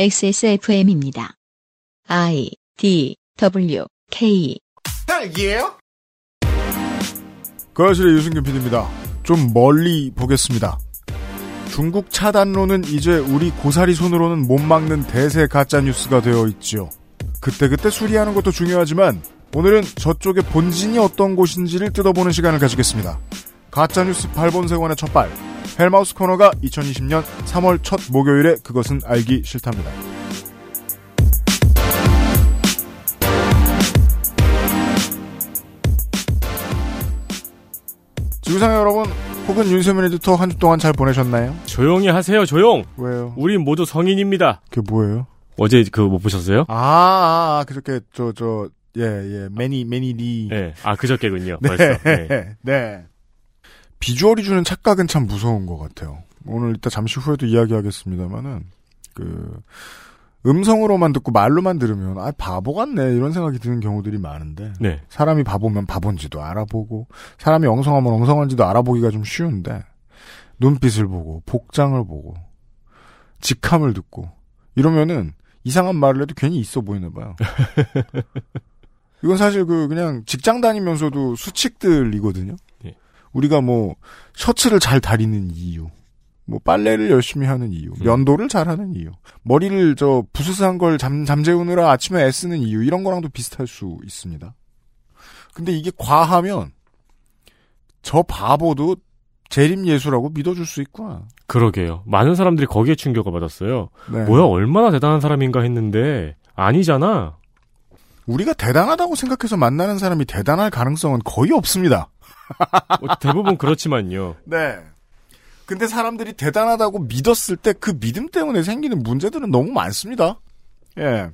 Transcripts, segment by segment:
XSFM입니다. I D W K 딸기예요? 그 아실의 유승균 PD입니다. 좀 멀리 보겠습니다. 중국 차단론은 이제 우리 고사리 손으로는 못 막는 대세 가짜 뉴스가 되어 있지요. 그때그때 수리하는 것도 중요하지만 오늘은 저쪽의 본진이 어떤 곳인지를 뜯어보는 시간을 가지겠습니다. 가짜뉴스 8본세관의 첫발 헬마우스 코너가 2020년 3월 첫 목요일에 그것은 알기 싫답니다. 지구상의 여러분 혹은 윤세민 에디터 한 주 동안 잘 보내셨나요? 조용히 하세요, 조용. 왜요? 우린 모두 성인입니다. 그게 뭐예요? 어제 그 못 보셨어요? 아, 아, 아 그저께 저 저 예, 예. 매니 매니 리 네. 아, 그저께군요. 네. 벌써. 네. 네. 비주얼이 주는 착각은 참 무서운 것 같아요. 오늘 이따 잠시 후에도 이야기하겠습니다만은 그 음성으로만 듣고 말로만 들으면 아 바보 같네 이런 생각이 드는 경우들이 많은데 네. 사람이 바보면 바본지도 알아보고 사람이 엉성하면 엉성한지도 알아보기가 좀 쉬운데 눈빛을 보고 복장을 보고 직함을 듣고 이러면은 이상한 말을 해도 괜히 있어 보이나 봐요. 이건 사실 그 그냥 직장 다니면서도 수칙들이거든요. 예. 우리가 뭐 셔츠를 잘 다리는 이유, 뭐 빨래를 열심히 하는 이유, 음. 면도를 잘하는 이유, 머리를 저 부스스한 걸 잠, 잠재우느라 아침에 애쓰는 이유 이런 거랑도 비슷할 수 있습니다. 근데 이게 과하면 저 바보도 재림 예수라고 믿어줄 수 있구나. 그러게요. 많은 사람들이 거기에 충격을 받았어요. 네. 뭐야, 얼마나 대단한 사람인가 했는데, 아니잖아. 우리가 대단하다고 생각해서 만나는 사람이 대단할 가능성은 거의 없습니다. 뭐 대부분 그렇지만요. 네. 근데 사람들이 대단하다고 믿었을 때 그 믿음 때문에 생기는 문제들은 너무 많습니다. 예.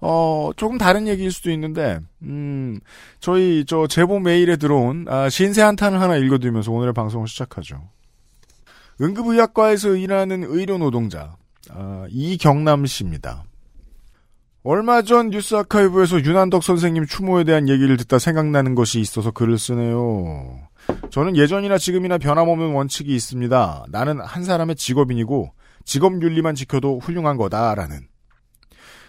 어, 조금 다른 얘기일 수도 있는데, 음, 저희, 저, 제보 메일에 들어온, 아, 신세 한탄을 하나 읽어드리면서 오늘의 방송을 시작하죠. 응급의학과에서 일하는 의료 노동자, 아, 이경남 씨입니다. 얼마 전 뉴스 아카이브에서 윤한덕 선생님 추모에 대한 얘기를 듣다 생각나는 것이 있어서 글을 쓰네요. 저는 예전이나 지금이나 변함없는 원칙이 있습니다. 나는 한 사람의 직업인이고 직업 윤리만 지켜도 훌륭한 거다라는.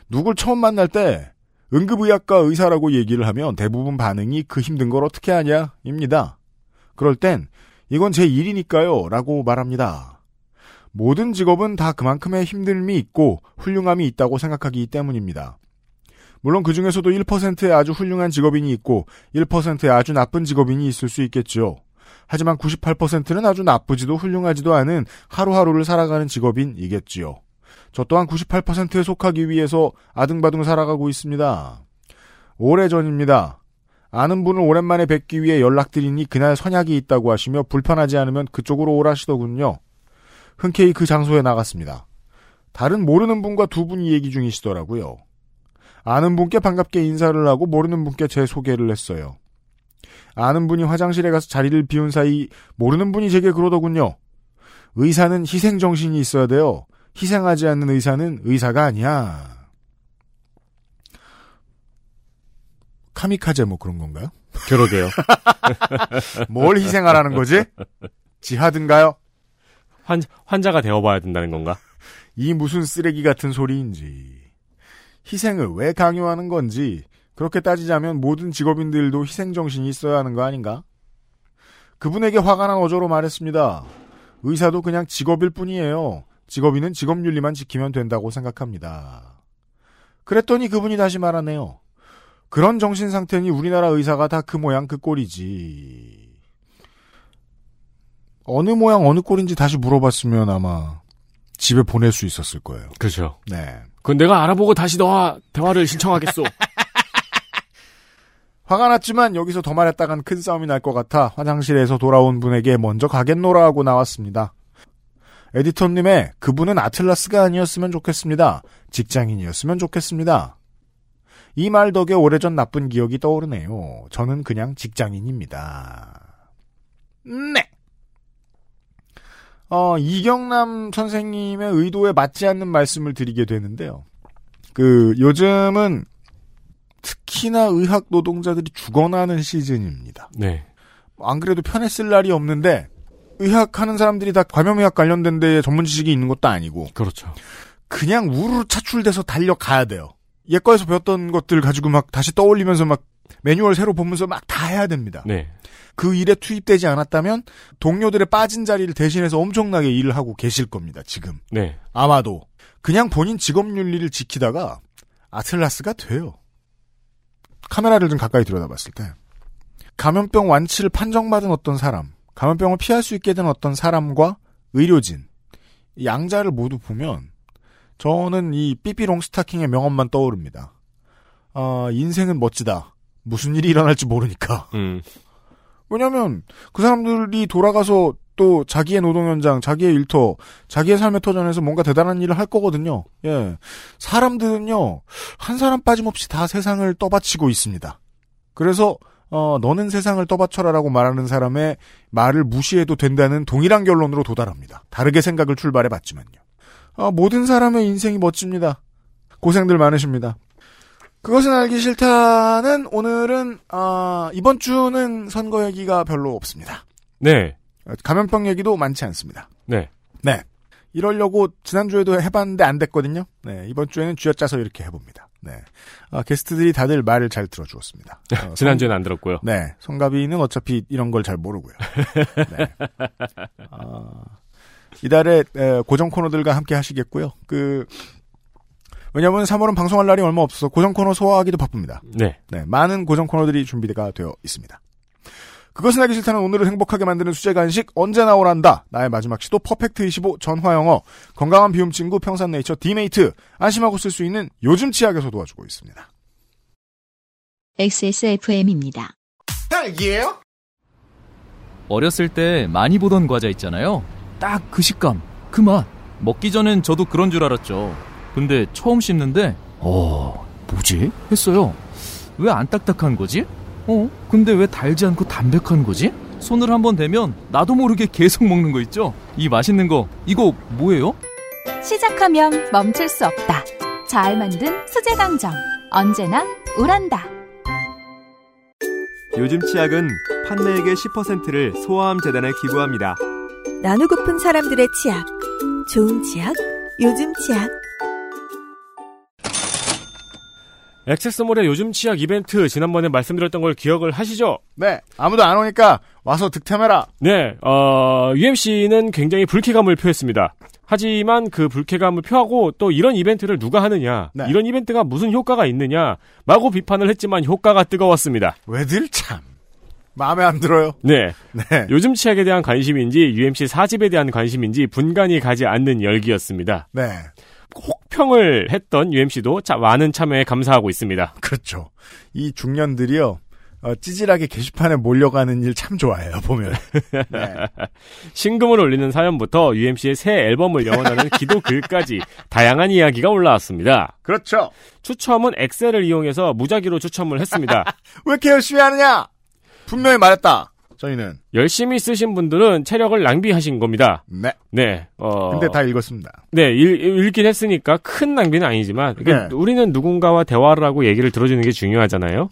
누굴 처음 만날 때 응급의학과 의사라고 얘기를 하면 대부분 반응이 그 힘든 걸 어떻게 하냐? 입니다. 그럴 땐 이건 제 일이니까요 라고 말합니다. 모든 직업은 다 그만큼의 힘듦이 있고 훌륭함이 있다고 생각하기 때문입니다. 물론 그 중에서도 1%의 아주 훌륭한 직업인이 있고 1%의 아주 나쁜 직업인이 있을 수 있겠죠. 하지만 98%는 아주 나쁘지도 훌륭하지도 않은 하루하루를 살아가는 직업인이겠지요. 저 또한 98%에 속하기 위해서 아등바등 살아가고 있습니다. 오래전입니다. 아는 분을 오랜만에 뵙기 위해 연락드리니 그날 선약이 있다고 하시며 불편하지 않으면 그쪽으로 오라시더군요. 흔쾌히 그 장소에 나갔습니다. 다른 모르는 분과 두 분이 얘기 중이시더라고요. 아는 분께 반갑게 인사를 하고 모르는 분께 제 소개를 했어요. 아는 분이 화장실에 가서 자리를 비운 사이 모르는 분이 제게 그러더군요. 의사는 희생정신이 있어야 돼요. 희생하지 않는 의사는 의사가 아니야. 카미카제 뭐 그런 건가요? 그러게요. 뭘 희생하라는 거지? 지하든가요? 환, 환자가 되어봐야 된다는 건가? 이 무슨 쓰레기 같은 소리인지. 희생을 왜 강요하는 건지, 그렇게 따지자면 모든 직업인들도 희생정신이 있어야 하는 거 아닌가? 그분에게 화가 난 어조로 말했습니다. 의사도 그냥 직업일 뿐이에요. 직업인은 직업윤리만 지키면 된다고 생각합니다. 그랬더니 그분이 다시 말하네요. 그런 정신 상태니 우리나라 의사가 다 그 모양 그 꼴이지. 어느 모양 어느 꼴인지 다시 물어봤으면 아마 집에 보낼 수 있었을 거예요. 그죠. 네. 그건 내가 알아보고 다시 너와 대화를 신청하겠소. 화가 났지만 여기서 더 말했다간 큰 싸움이 날 것 같아 화장실에서 돌아온 분에게 먼저 가겠노라 하고 나왔습니다. 에디터님의 그분은 아틀라스가 아니었으면 좋겠습니다. 직장인이었으면 좋겠습니다. 이 말 덕에 오래전 나쁜 기억이 떠오르네요. 저는 그냥 직장인입니다. 네. 어, 이경남 선생님의 의도에 맞지 않는 말씀을 드리게 되는데요. 그, 요즘은 특히나 의학 노동자들이 죽어나는 시즌입니다. 네. 안 그래도 편했을 날이 없는데 의학 하는 사람들이 다 감염의학 관련된 데에 전문 지식이 있는 것도 아니고 그렇죠. 그냥 우르르 차출돼서 달려가야 돼요. 예과에서 배웠던 것들 가지고 막 다시 떠올리면서 막 매뉴얼 새로 보면서 막 다 해야 됩니다. 네. 그 일에 투입되지 않았다면 동료들의 빠진 자리를 대신해서 엄청나게 일을 하고 계실 겁니다. 지금 네. 아마도 그냥 본인 직업 윤리를 지키다가 아틀라스가 돼요. 카메라를 좀 가까이 들여다봤을 때 감염병 완치를 판정받은 어떤 사람, 감염병을 피할 수 있게 된 어떤 사람과 의료진 이 양자를 모두 보면 저는 이 삐삐롱 스타킹의 명언만 떠오릅니다. 아, 인생은 멋지다. 무슨 일이 일어날지 모르니까. 음. 왜냐면 그 사람들이 돌아가서 또 자기의 노동 현장, 자기의 일터, 자기의 삶의 터전에서 뭔가 대단한 일을 할 거거든요. 예. 사람들은요, 한 사람 빠짐없이 다 세상을 떠받치고 있습니다. 그래서, 어, 너는 세상을 떠받쳐라 라고 말하는 사람의 말을 무시해도 된다는 동일한 결론으로 도달합니다. 다르게 생각을 출발해 봤지만요. 아, 모든 사람의 인생이 멋집니다. 고생들 많으십니다. 그것은 알기 싫다는 오늘은, 아, 이번 주는 선거 얘기가 별로 없습니다. 네. 감염병 얘기도 많지 않습니다. 네. 네. 이러려고 지난주에도 해봤는데 안 됐거든요. 네. 이번 주에는 쥐어짜서 이렇게 해봅니다. 네. 아, 게스트들이 다들 말을 잘 들어주었습니다. 어, 지난주에는 안 들었고요. 성- 네. 성가비는 어차피 이런 걸 잘 모르고요. 네. 아, 이달에 에, 고정 코너들과 함께 하시겠고요. 그, 왜냐면 3월은 방송할 날이 얼마 없어서 고정 코너 소화하기도 바쁩니다. 네. 네, 많은 고정 코너들이 준비가 되어 있습니다. 그것은 알기 싫다는 오늘을 행복하게 만드는 수제 간식 언제 나오란다. 나의 마지막 시도 퍼펙트 25 전화 영어 건강한 비움 친구 평산네이처 디메이트 안심하고 쓸 수 있는 요즘 치약에서 도와주고 있습니다. XSFM입니다. 딸기예요? 어렸을 때 많이 보던 과자 있잖아요. 딱 그 식감, 그 맛. 먹기 전엔 저도 그런 줄 알았죠. 근데 처음 씹는데, 어, 뭐지? 했어요. 왜 안 딱딱한 거지? 어? 근데 왜 달지 않고 담백한 거지? 손을 한번 대면 나도 모르게 계속 먹는 거 있죠? 이 맛있는 거, 이거 뭐예요? 시작하면 멈출 수 없다. 잘 만든 수제 강정. 언제나 우란다. 요즘 치약은 판매액의 10%를 소아암 재단에 기부합니다. 나누고픈 사람들의 치약. 좋은 치약, 요즘 치약. 액세스몰의 요즘 치약 이벤트 지난번에 말씀드렸던 걸 기억을 하시죠? 네, 아무도 안 오니까 와서 득템해라. 네. 어, UMC는 굉장히 불쾌감을 표했습니다. 하지만 그 불쾌감을 표하고 또 이런 이벤트를 누가 하느냐, 네. 이런 이벤트가 무슨 효과가 있느냐, 마구 비판을 했지만 효과가 뜨거웠습니다. 왜들 참 마음에 안 들어요. 네. 네, 요즘 치약에 대한 관심인지 UMC 사집에 대한 관심인지 분간이 가지 않는 열기였습니다. 네, 혹평을 했던 UMC도 많은 참여에 감사하고 있습니다. 그렇죠. 이 중년들이요. 어, 찌질하게 게시판에 몰려가는 일 참 좋아해요, 보면. 네. 신금을 올리는 사연부터 UMC의 새 앨범을 영원하는 기도 글까지 다양한 이야기가 올라왔습니다. 그렇죠. 추첨은 엑셀을 이용해서 무작위로 추첨을 했습니다. 왜 이렇게 열심히 하느냐? 분명히 말했다. 저희는. 열심히 쓰신 분들은 체력을 낭비하신 겁니다. 네. 네, 어. 근데 다 읽었습니다. 네, 읽, 읽긴 했으니까 큰 낭비는 아니지만, 그러니까 네. 우리는 누군가와 대화를 하고 얘기를 들어주는 게 중요하잖아요.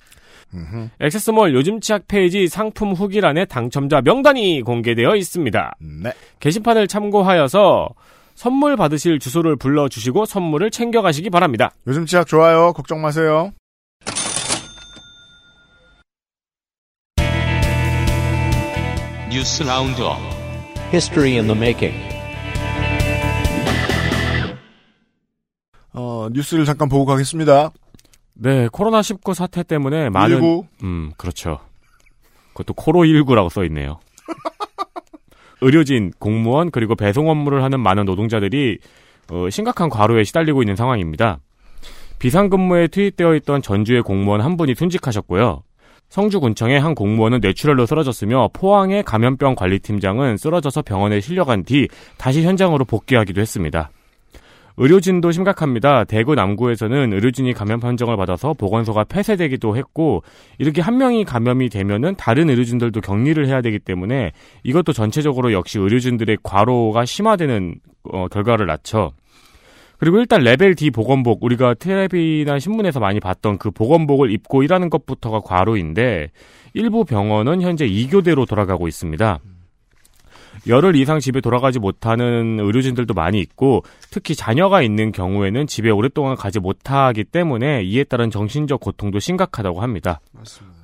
음흠. 액세스몰 요즘 치약 페이지 상품 후기란에 당첨자 명단이 공개되어 있습니다. 네. 게시판을 참고하여서 선물 받으실 주소를 불러주시고 선물을 챙겨가시기 바랍니다. 요즘 치약 좋아요. 걱정 마세요. 뉴스 roundup History in the making. 어, 뉴스를 잠깐 보고 가겠습니다. 네, 코로나19 사태 때문에 많은 19. 음, 그렇죠. 그것도 코로 19라고 써 있네요. 의료진, 공무원, 그리고 배송 업무를 하는 많은 노동자들이 어, 심각한 과로에 시달리고 있는 상황입니다. 비상근무에 투입되어 있던 전주의 공무원 한 분이 순직하셨고요. 성주군청의 한 공무원은 뇌출혈로 쓰러졌으며 포항의 감염병 관리팀장은 쓰러져서 병원에 실려간 뒤 다시 현장으로 복귀하기도 했습니다. 의료진도 심각합니다. 대구 남구에서는 의료진이 감염 판정을 받아서 보건소가 폐쇄되기도 했고 이렇게 한 명이 감염이 되면은 다른 의료진들도 격리를 해야 되기 때문에 이것도 전체적으로 역시 의료진들의 과로가 심화되는 어, 결과를 낳죠. 그리고 일단 레벨 D 보건복 우리가 텔레비나 신문에서 많이 봤던 그 보건복을 입고 일하는 것부터가 과로인데 일부 병원은 현재 2교대로 돌아가고 있습니다. 열흘 이상 집에 돌아가지 못하는 의료진들도 많이 있고 특히 자녀가 있는 경우에는 집에 오랫동안 가지 못하기 때문에 이에 따른 정신적 고통도 심각하다고 합니다. 맞습니다.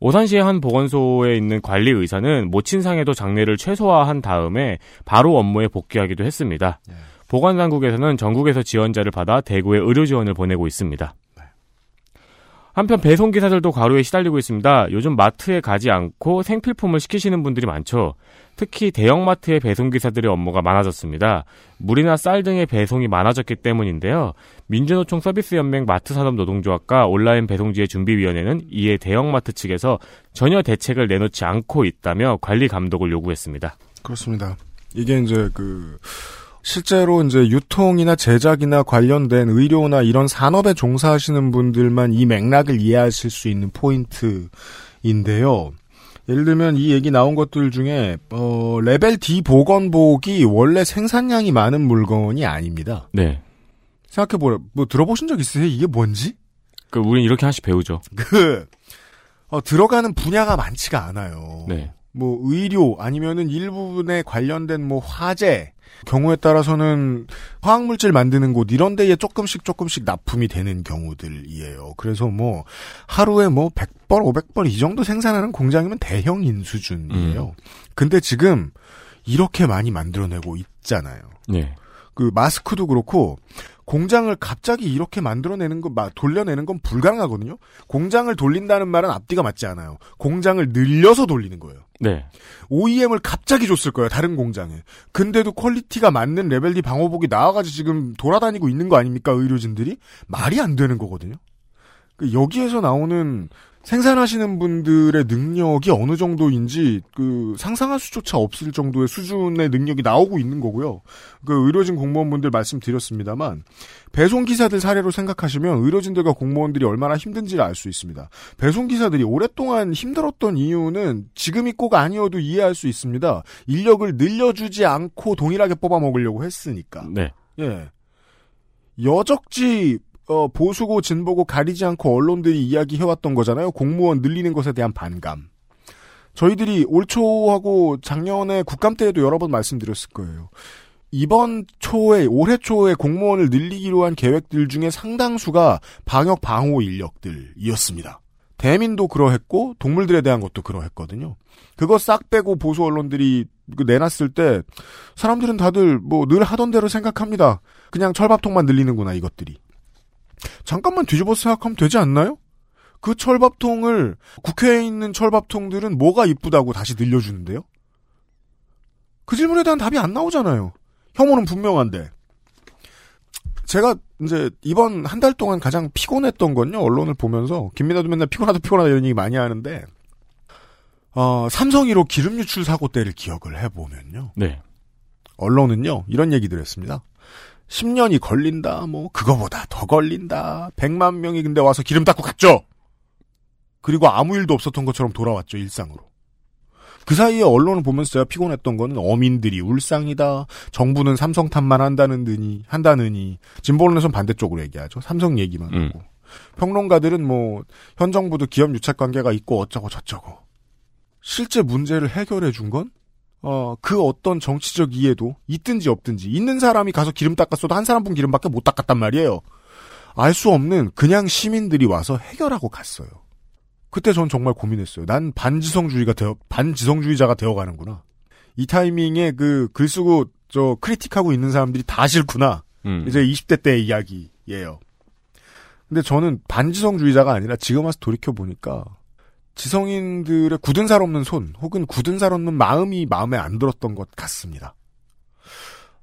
오산시의 한 보건소에 있는 관리 의사는 모친상에도 장례를 최소화한 다음에 바로 업무에 복귀하기도 했습니다. 네. 보건당국에서는 전국에서 지원자를 받아 대구에 의료 지원을 보내고 있습니다. 한편 배송 기사들도 과로에 시달리고 있습니다. 요즘 마트에 가지 않고 생필품을 시키시는 분들이 많죠. 특히 대형마트의 배송 기사들의 업무가 많아졌습니다. 물이나 쌀 등의 배송이 많아졌기 때문인데요. 민주노총 서비스연맹 마트산업노동조합과 온라인 배송지의 준비위원회는 이에 대형마트 측에서 전혀 대책을 내놓지 않고 있다며 관리 감독을 요구했습니다. 그렇습니다. 이게 이제 그 실제로 이제 유통이나 제작이나 관련된 의료나 이런 산업에 종사하시는 분들만 이 맥락을 이해하실 수 있는 포인트인데요. 예를 들면 이 얘기 나온 것들 중에 어 레벨 D 보건복이 원래 생산량이 많은 물건이 아닙니다. 네. 생각해 보라. 뭐 들어보신 적 있으세요? 이게 뭔지? 그 우린 이렇게 하나씩 배우죠. 그 어, 들어가는 분야가 많지가 않아요. 네. 뭐 의료 아니면은 일부분에 관련된 뭐 화재 경우에 따라서는 화학물질 만드는 곳 이런 데에 조금씩 조금씩 납품이 되는 경우들이에요. 그래서 뭐 하루에 뭐 100벌, 500벌 이 정도 생산하는 공장이면 대형인 수준이에요. 근데 지금 이렇게 많이 만들어내고 있잖아요. 네. 그 마스크도 그렇고 공장을 갑자기 이렇게 만들어내는 거, 막 돌려내는 건 불가능하거든요. 공장을 돌린다는 말은 앞뒤가 맞지 않아요. 공장을 늘려서 돌리는 거예요. 네. OEM을 갑자기 줬을 거예요. 다른 공장에. 근데도 quality가 맞는 레벨 D 방호복이 나와가지고 지금 돌아다니고 있는 거 아닙니까? 의료진들이 말이 안 되는 거거든요. 그 여기에서 나오는 생산하시는 분들의 능력이 어느 정도인지 그 상상할 수조차 없을 정도의 수준의 능력이 나오고 있는 거고요. 그 의료진 공무원분들 말씀드렸습니다만 배송 기사들 사례로 생각하시면 의료진들과 공무원들이 얼마나 힘든지를 알 수 있습니다. 배송 기사들이 오랫동안 힘들었던 이유는 지금이 꼭 아니어도 이해할 수 있습니다. 인력을 늘려주지 않고 동일하게 뽑아 먹으려고 했으니까. 네. 예. 여적지 어, 보수고 진보고 가리지 않고 언론들이 이야기해왔던 거잖아요. 공무원 늘리는 것에 대한 반감. 저희들이 올 초하고 작년에 국감 때에도 여러 번 말씀드렸을 거예요. 이번 초에 올해 초에 공무원을 늘리기로 한 계획들 중에 상당수가 방역 방호 인력들이었습니다. 대민도 그러했고 동물들에 대한 것도 그러했거든요. 그거 싹 빼고 보수 언론들이 그 내놨을 때 사람들은 다들 뭐 늘 하던 대로 생각합니다. 그냥 철밥통만 늘리는구나 이것들이. 잠깐만 뒤집어서 생각하면 되지 않나요? 그 철밥통을 국회에 있는 철밥통들은 뭐가 이쁘다고 다시 늘려주는데요? 그 질문에 대한 답이 안 나오잖아요. 혐오는 분명한데. 제가 이제 이번 한 달 동안 가장 피곤했던 건요. 언론을 보면서 김민아도 맨날 피곤하다 피곤하다 이런 얘기 많이 하는데 어, 삼성 1호 기름 유출 사고 때를 기억을 해보면요. 네. 언론은요 이런 얘기들 했습니다. 10년이 걸린다, 뭐, 그거보다 더 걸린다. 100만 명이 근데 와서 기름 닦고 갔죠? 그리고 아무 일도 없었던 것처럼 돌아왔죠, 일상으로. 그 사이에 언론을 보면서 제가 피곤했던 거는 어민들이 울상이다. 정부는 삼성 탓만 한다는느니, 한다느니. 진보 언론에서는 반대쪽으로 얘기하죠. 삼성 얘기만 음. 하고. 평론가들은 뭐, 현 정부도 기업 유착 관계가 있고 어쩌고 저쩌고. 실제 문제를 해결해 준 건 어, 그 어떤 정치적 이해도 있든지 없든지 있는 사람이 가서 기름 닦았어도 한 사람분 기름밖에 못 닦았단 말이에요. 알 수 없는 그냥 시민들이 와서 해결하고 갔어요. 그때 전 정말 고민했어요. 난 반지성주의가 되어 반지성주의자가 되어가는구나. 이 타이밍에 그 글 쓰고 저 크리틱하고 있는 사람들이 다 싫구나. 음. 이제 20대 때의 이야기예요. 근데 저는 반지성주의자가 아니라 지금 와서 돌이켜 보니까 지성인들의 굳은 살 없는 손 혹은 굳은 살 없는 마음이 마음에 안 들었던 것 같습니다.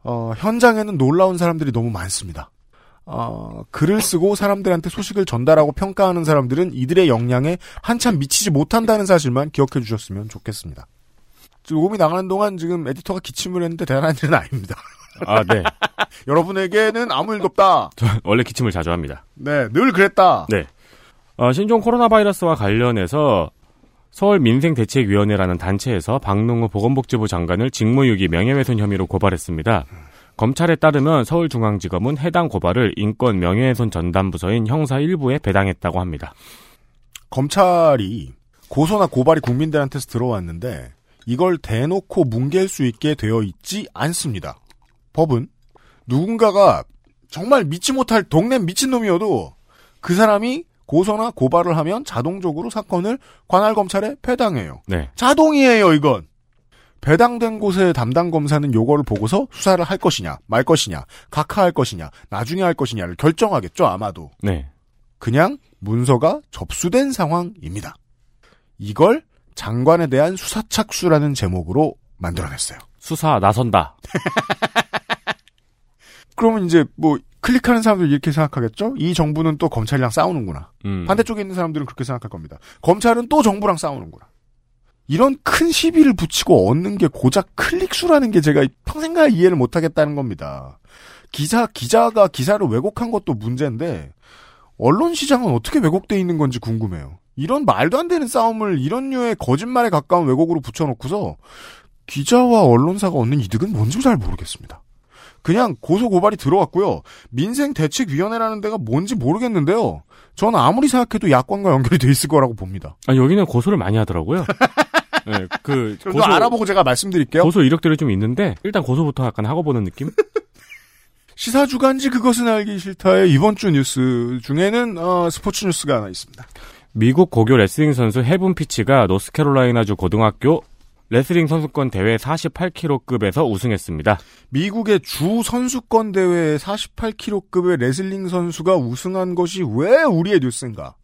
어, 현장에는 놀라운 사람들이 너무 많습니다. 어, 글을 쓰고 사람들한테 소식을 전달하고 평가하는 사람들은 이들의 역량에 한참 미치지 못한다는 사실만 기억해 주셨으면 좋겠습니다. 녹음이 나가는 동안 지금 에디터가 기침을 했는데 대단한 일은 아닙니다. 아, 네. 여러분에게는 아무 일도 없다. 저 원래 기침을 자주 합니다. 네, 늘 그랬다. 네. 어, 신종 코로나 바이러스와 관련해서 서울 민생대책위원회라는 단체에서 박능호 보건복지부 장관을 직무유기 명예훼손 혐의로 고발했습니다. 검찰에 따르면 서울중앙지검은 해당 고발을 인권 명예훼손 전담부서인 형사 1부에 배당했다고 합니다. 검찰이 고소나 고발이 국민들한테서 들어왔는데 이걸 대놓고 뭉갤 수 있게 되어 있지 않습니다. 법은 누군가가 정말 믿지 못할 동네 미친놈이어도 그 사람이 고소나 고발을 하면 자동적으로 사건을 관할 검찰에 배당해요. 네. 자동이에요, 이건. 배당된 곳의 담당 검사는 요거를 보고서 수사를 할 것이냐, 말 것이냐, 각하할 것이냐, 나중에 할 것이냐를 결정하겠죠, 아마도. 네. 그냥 문서가 접수된 상황입니다. 이걸 장관에 대한 수사 착수라는 제목으로 만들어냈어요. 수사 나선다. 그러면 이제 뭐 클릭하는 사람들 이렇게 생각하겠죠? 이 정부는 또 검찰이랑 싸우는구나. 음. 반대쪽에 있는 사람들은 그렇게 생각할 겁니다. 검찰은 또 정부랑 싸우는구나. 이런 큰 시비를 붙이고 얻는 게 고작 클릭수라는 게 제가 평생가 이해를 못하겠다는 겁니다. 기사 기자가 기사를 왜곡한 것도 문제인데 언론 시장은 어떻게 왜곡돼 있는 건지 궁금해요. 이런 말도 안 되는 싸움을 이런 류의 거짓말에 가까운 왜곡으로 붙여놓고서 기자와 언론사가 얻는 이득은 뭔지 잘 모르겠습니다. 그냥 고소 고발이 들어왔고요. 민생대책위원회라는 데가 뭔지 모르겠는데요. 저는 아무리 생각해도 야권과 연결이 돼 있을 거라고 봅니다. 아, 여기는 고소를 많이 하더라고요. 네, 그좀더 알아보고 제가 말씀드릴게요. 고소 이력들이 좀 있는데 일단 고소부터 약간 하고 보는 느낌? 시사 주간지 그것은 알기 싫다의 이번 주 뉴스 중에는 어, 스포츠 뉴스가 하나 있습니다. 미국 고교 레슬링 선수 헤븐 피치가 노스캐롤라이나주 고등학교 레슬링 선수권 대회 48kg급에서 우승했습니다. 미국의 주 선수권 대회 48kg급의 레슬링 선수가 우승한 것이 왜 우리의 뉴스인가?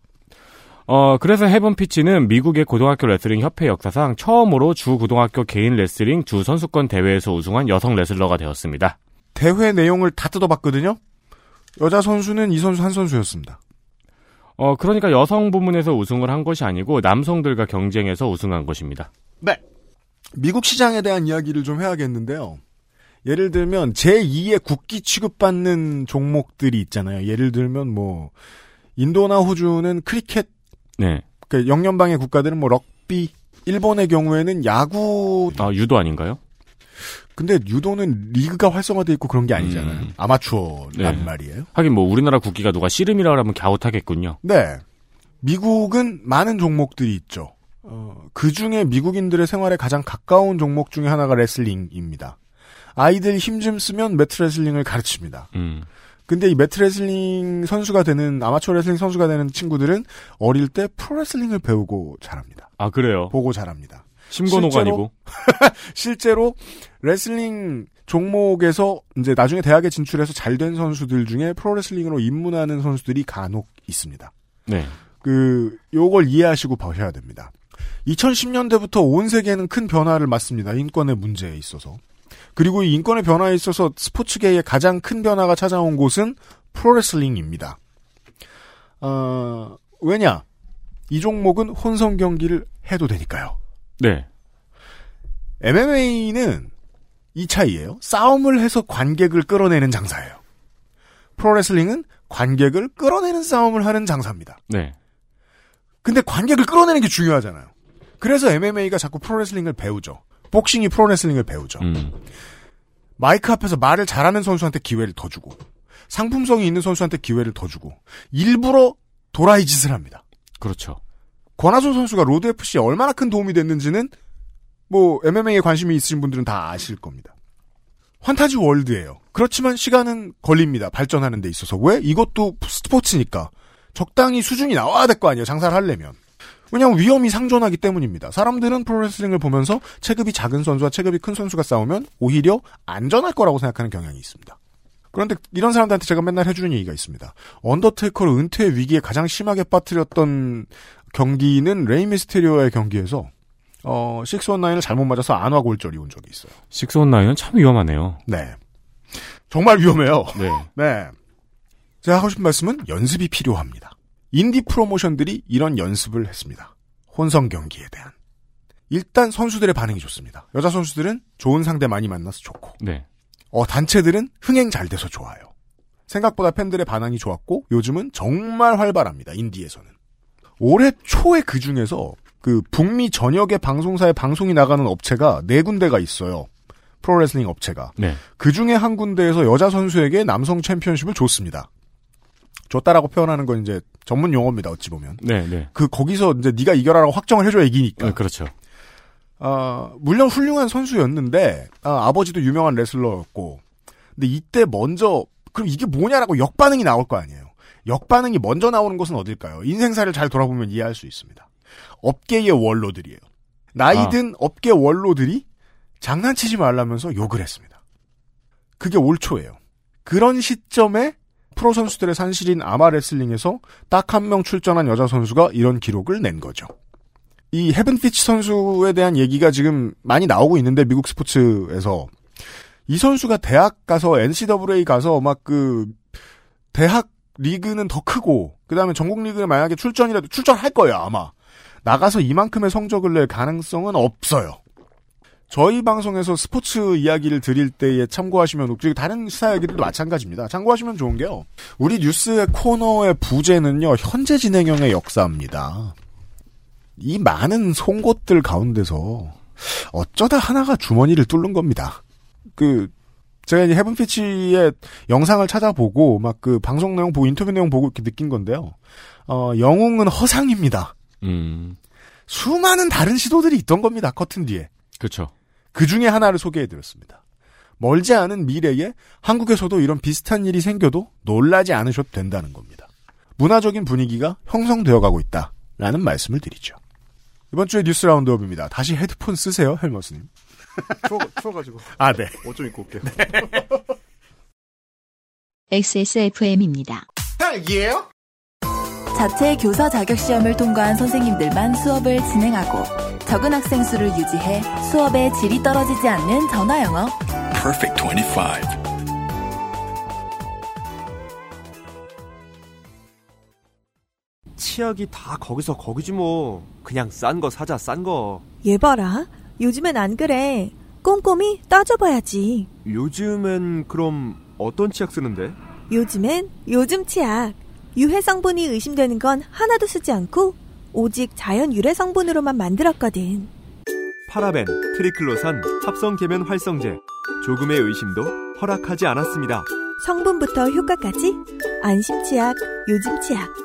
어, 그래서 헤븐 피치는 미국의 고등학교 레슬링 협회 역사상 처음으로 주 고등학교 개인 레슬링 주 선수권 대회에서 우승한 여성 레슬러가 되었습니다. 대회 내용을 다 뜯어봤거든요. 여자 선수는 이 선수 한 선수였습니다. 어, 그러니까 여성 부문에서 우승을 한 것이 아니고 남성들과 경쟁해서 우승한 것입니다. 네. 미국 시장에 대한 이야기를 좀 해야겠는데요. 예를 들면 제2의 국기 취급받는 종목들이 있잖아요. 예를 들면 뭐 인도나 호주는 크리켓, 네. 그 영연방의 국가들은 뭐 럭비, 일본의 경우에는 야구. 아, 유도 아닌가요? 근데 유도는 리그가 활성화돼 있고 그런 게 아니잖아요. 음. 아마추어란 네. 말이에요. 하긴 뭐 우리나라 국기가 누가 씨름이라 하면 갸웃하겠군요. 네. 미국은 많은 종목들이 있죠. 어, 그 중에 미국인들의 생활에 가장 가까운 종목 중에 하나가 레슬링입니다. 아이들 힘 좀 쓰면 매트 레슬링을 가르칩니다. 음. 근데 이 매트 레슬링 선수가 되는 아마추어 레슬링 선수가 되는 친구들은 어릴 때 프로 레슬링을 배우고 자랍니다. 아, 그래요. 보고 자랍니다. 심권호가? 아니고. 실제로 레슬링 종목에서 이제 나중에 대학에 진출해서 잘 된 선수들 중에 프로레슬링으로 입문하는 선수들이 간혹 있습니다. 네. 그 요걸 이해하시고 보셔야 됩니다. 2010년대부터 온 세계는 큰 변화를 맞습니다. 인권의 문제에 있어서. 그리고 이 인권의 변화에 있어서 스포츠계에 가장 큰 변화가 찾아온 곳은 프로레슬링입니다. 어, 왜냐? 이 종목은 혼성 경기를 해도 되니까요. 네. MMA는 이 차이예요. 싸움을 해서 관객을 끌어내는 장사예요. 프로레슬링은 관객을 끌어내는 싸움을 하는 장사입니다. 네. 근데 관객을 끌어내는 게 중요하잖아요. 그래서 MMA가 자꾸 프로레슬링을 배우죠. 복싱이 프로레슬링을 배우죠. 음. 마이크 앞에서 말을 잘하는 선수한테 기회를 더 주고 상품성이 있는 선수한테 기회를 더 주고 일부러 도라이 짓을 합니다. 그렇죠. 권아솔 선수가 로드 FC에 얼마나 큰 도움이 됐는지는 뭐 MMA에 관심이 있으신 분들은 다 아실 겁니다. fantasy world예요. 그렇지만 시간은 걸립니다. 발전하는 데 있어서. 왜? 이것도 스포츠니까. 적당히 수준이 나와야 될 거 아니에요. 장사를 하려면. 왜냐하면 위험이 상존하기 때문입니다. 사람들은 프로레슬링을 보면서 체급이 작은 선수와 체급이 큰 선수가 싸우면 오히려 안전할 거라고 생각하는 경향이 있습니다. 그런데 이런 사람들한테 제가 맨날 해주는 얘기가 있습니다. 언더테이커를 은퇴 위기에 가장 심하게 빠뜨렸던 경기는 레이 미스테리오의 경기에서 어, 619을 잘못 맞아서 안화골절이 온 적이 있어요. 식스원나인은 참 위험하네요. 네. 정말 위험해요. 네. 네. 제가 하고 싶은 말씀은 연습이 필요합니다. 인디 프로모션들이 이런 연습을 했습니다. 혼성 경기에 대한. 일단 선수들의 반응이 좋습니다. 여자 선수들은 좋은 상대 많이 만나서 좋고, 네. 어, 단체들은 흥행 잘 돼서 좋아요. 생각보다 팬들의 반응이 좋았고, 요즘은 정말 활발합니다. 인디에서는. 올해 초에 그 중에서 그 북미 전역의 방송사에 방송이 나가는 업체가 네 군데가 있어요. 프로레슬링 업체가. 네. 그 중에 한 군데에서 여자 선수에게 남성 챔피언십을 줬습니다. 줬다라고 표현하는 건 이제 전문 용어입니다. 어찌 보면 네, 네. 그 거기서 이제 네가 이겨라라고 확정을 해줘야 이기니까. 네, 그렇죠. 아, 물론 훌륭한 선수였는데 아, 아버지도 유명한 레슬러였고 근데 이때 먼저 그럼 이게 뭐냐라고 역반응이 나올 거 아니에요. 역반응이 먼저 나오는 것은 어딜까요? 인생사를 잘 돌아보면 이해할 수 있습니다. 업계의 원로들이에요. 나이 든 업계 원로들이 장난치지 말라면서 욕을 했습니다. 그게 올 초예요. 그런 시점에 프로 선수들의 산실인 아마 레슬링에서 딱 한 명 출전한 여자 선수가 이런 기록을 낸 거죠. 이 헤븐 피치 선수에 대한 얘기가 지금 많이 나오고 있는데 미국 스포츠에서 이 선수가 대학 가서 NCAA 가서 막 그 대학 리그는 더 크고 그다음에 전국 리그에 만약에 출전이라도 출전할 거예요 아마 나가서 이만큼의 성적을 낼 가능성은 없어요. 저희 방송에서 스포츠 이야기를 드릴 때에 참고하시면 그리고 다른 시사 이야기들도 마찬가지입니다. 참고하시면 좋은 게요. 우리 뉴스의 코너의 부제는요. 현재 진행형의 역사입니다. 이 많은 송곳들 가운데서 어쩌다 하나가 주머니를 뚫는 겁니다. 그 제가 이제 헤븐피치의 영상을 찾아보고 막 그 방송 내용 보고 인터뷰 내용 보고 이렇게 느낀 건데요. 어, 영웅은 허상입니다. 음, 수많은 다른 시도들이 있던 겁니다. 커튼 뒤에. 그렇죠. 그 중에 하나를 소개해드렸습니다. 멀지 않은 미래에 한국에서도 이런 비슷한 일이 생겨도 놀라지 않으셔도 된다는 겁니다. 문화적인 분위기가 형성되어 가고 있다라는 말씀을 드리죠. 이번 주에 뉴스 라운드업입니다. 다시 헤드폰 쓰세요, 헬머스님. 추워, 추워가지고. 아, 네. 옷 좀 입고 올게요. XSFM입니다. 딸기예요? 자체 교사 자격 시험을 통과한 선생님들만 수업을 진행하고 적은 학생 수를 유지해 수업의 질이 떨어지지 않는 전화 영어. Perfect 25. 치약이 다 거기서 거기지 뭐. 그냥 싼 거 사자, 싼 거. 얘 봐라. 요즘엔 안 그래. 꼼꼼히 따져봐야지. 요즘엔 그럼 어떤 치약 쓰는데? 요즘엔 요즘 치약. 유해 성분이 의심되는 건 하나도 쓰지 않고 오직 자연 유래 성분으로만 만들었거든. 파라벤, 트리클로산, 합성 계면 활성제. 조금의 의심도 허락하지 않았습니다. 성분부터 효과까지 안심 치약, 요즘 치약.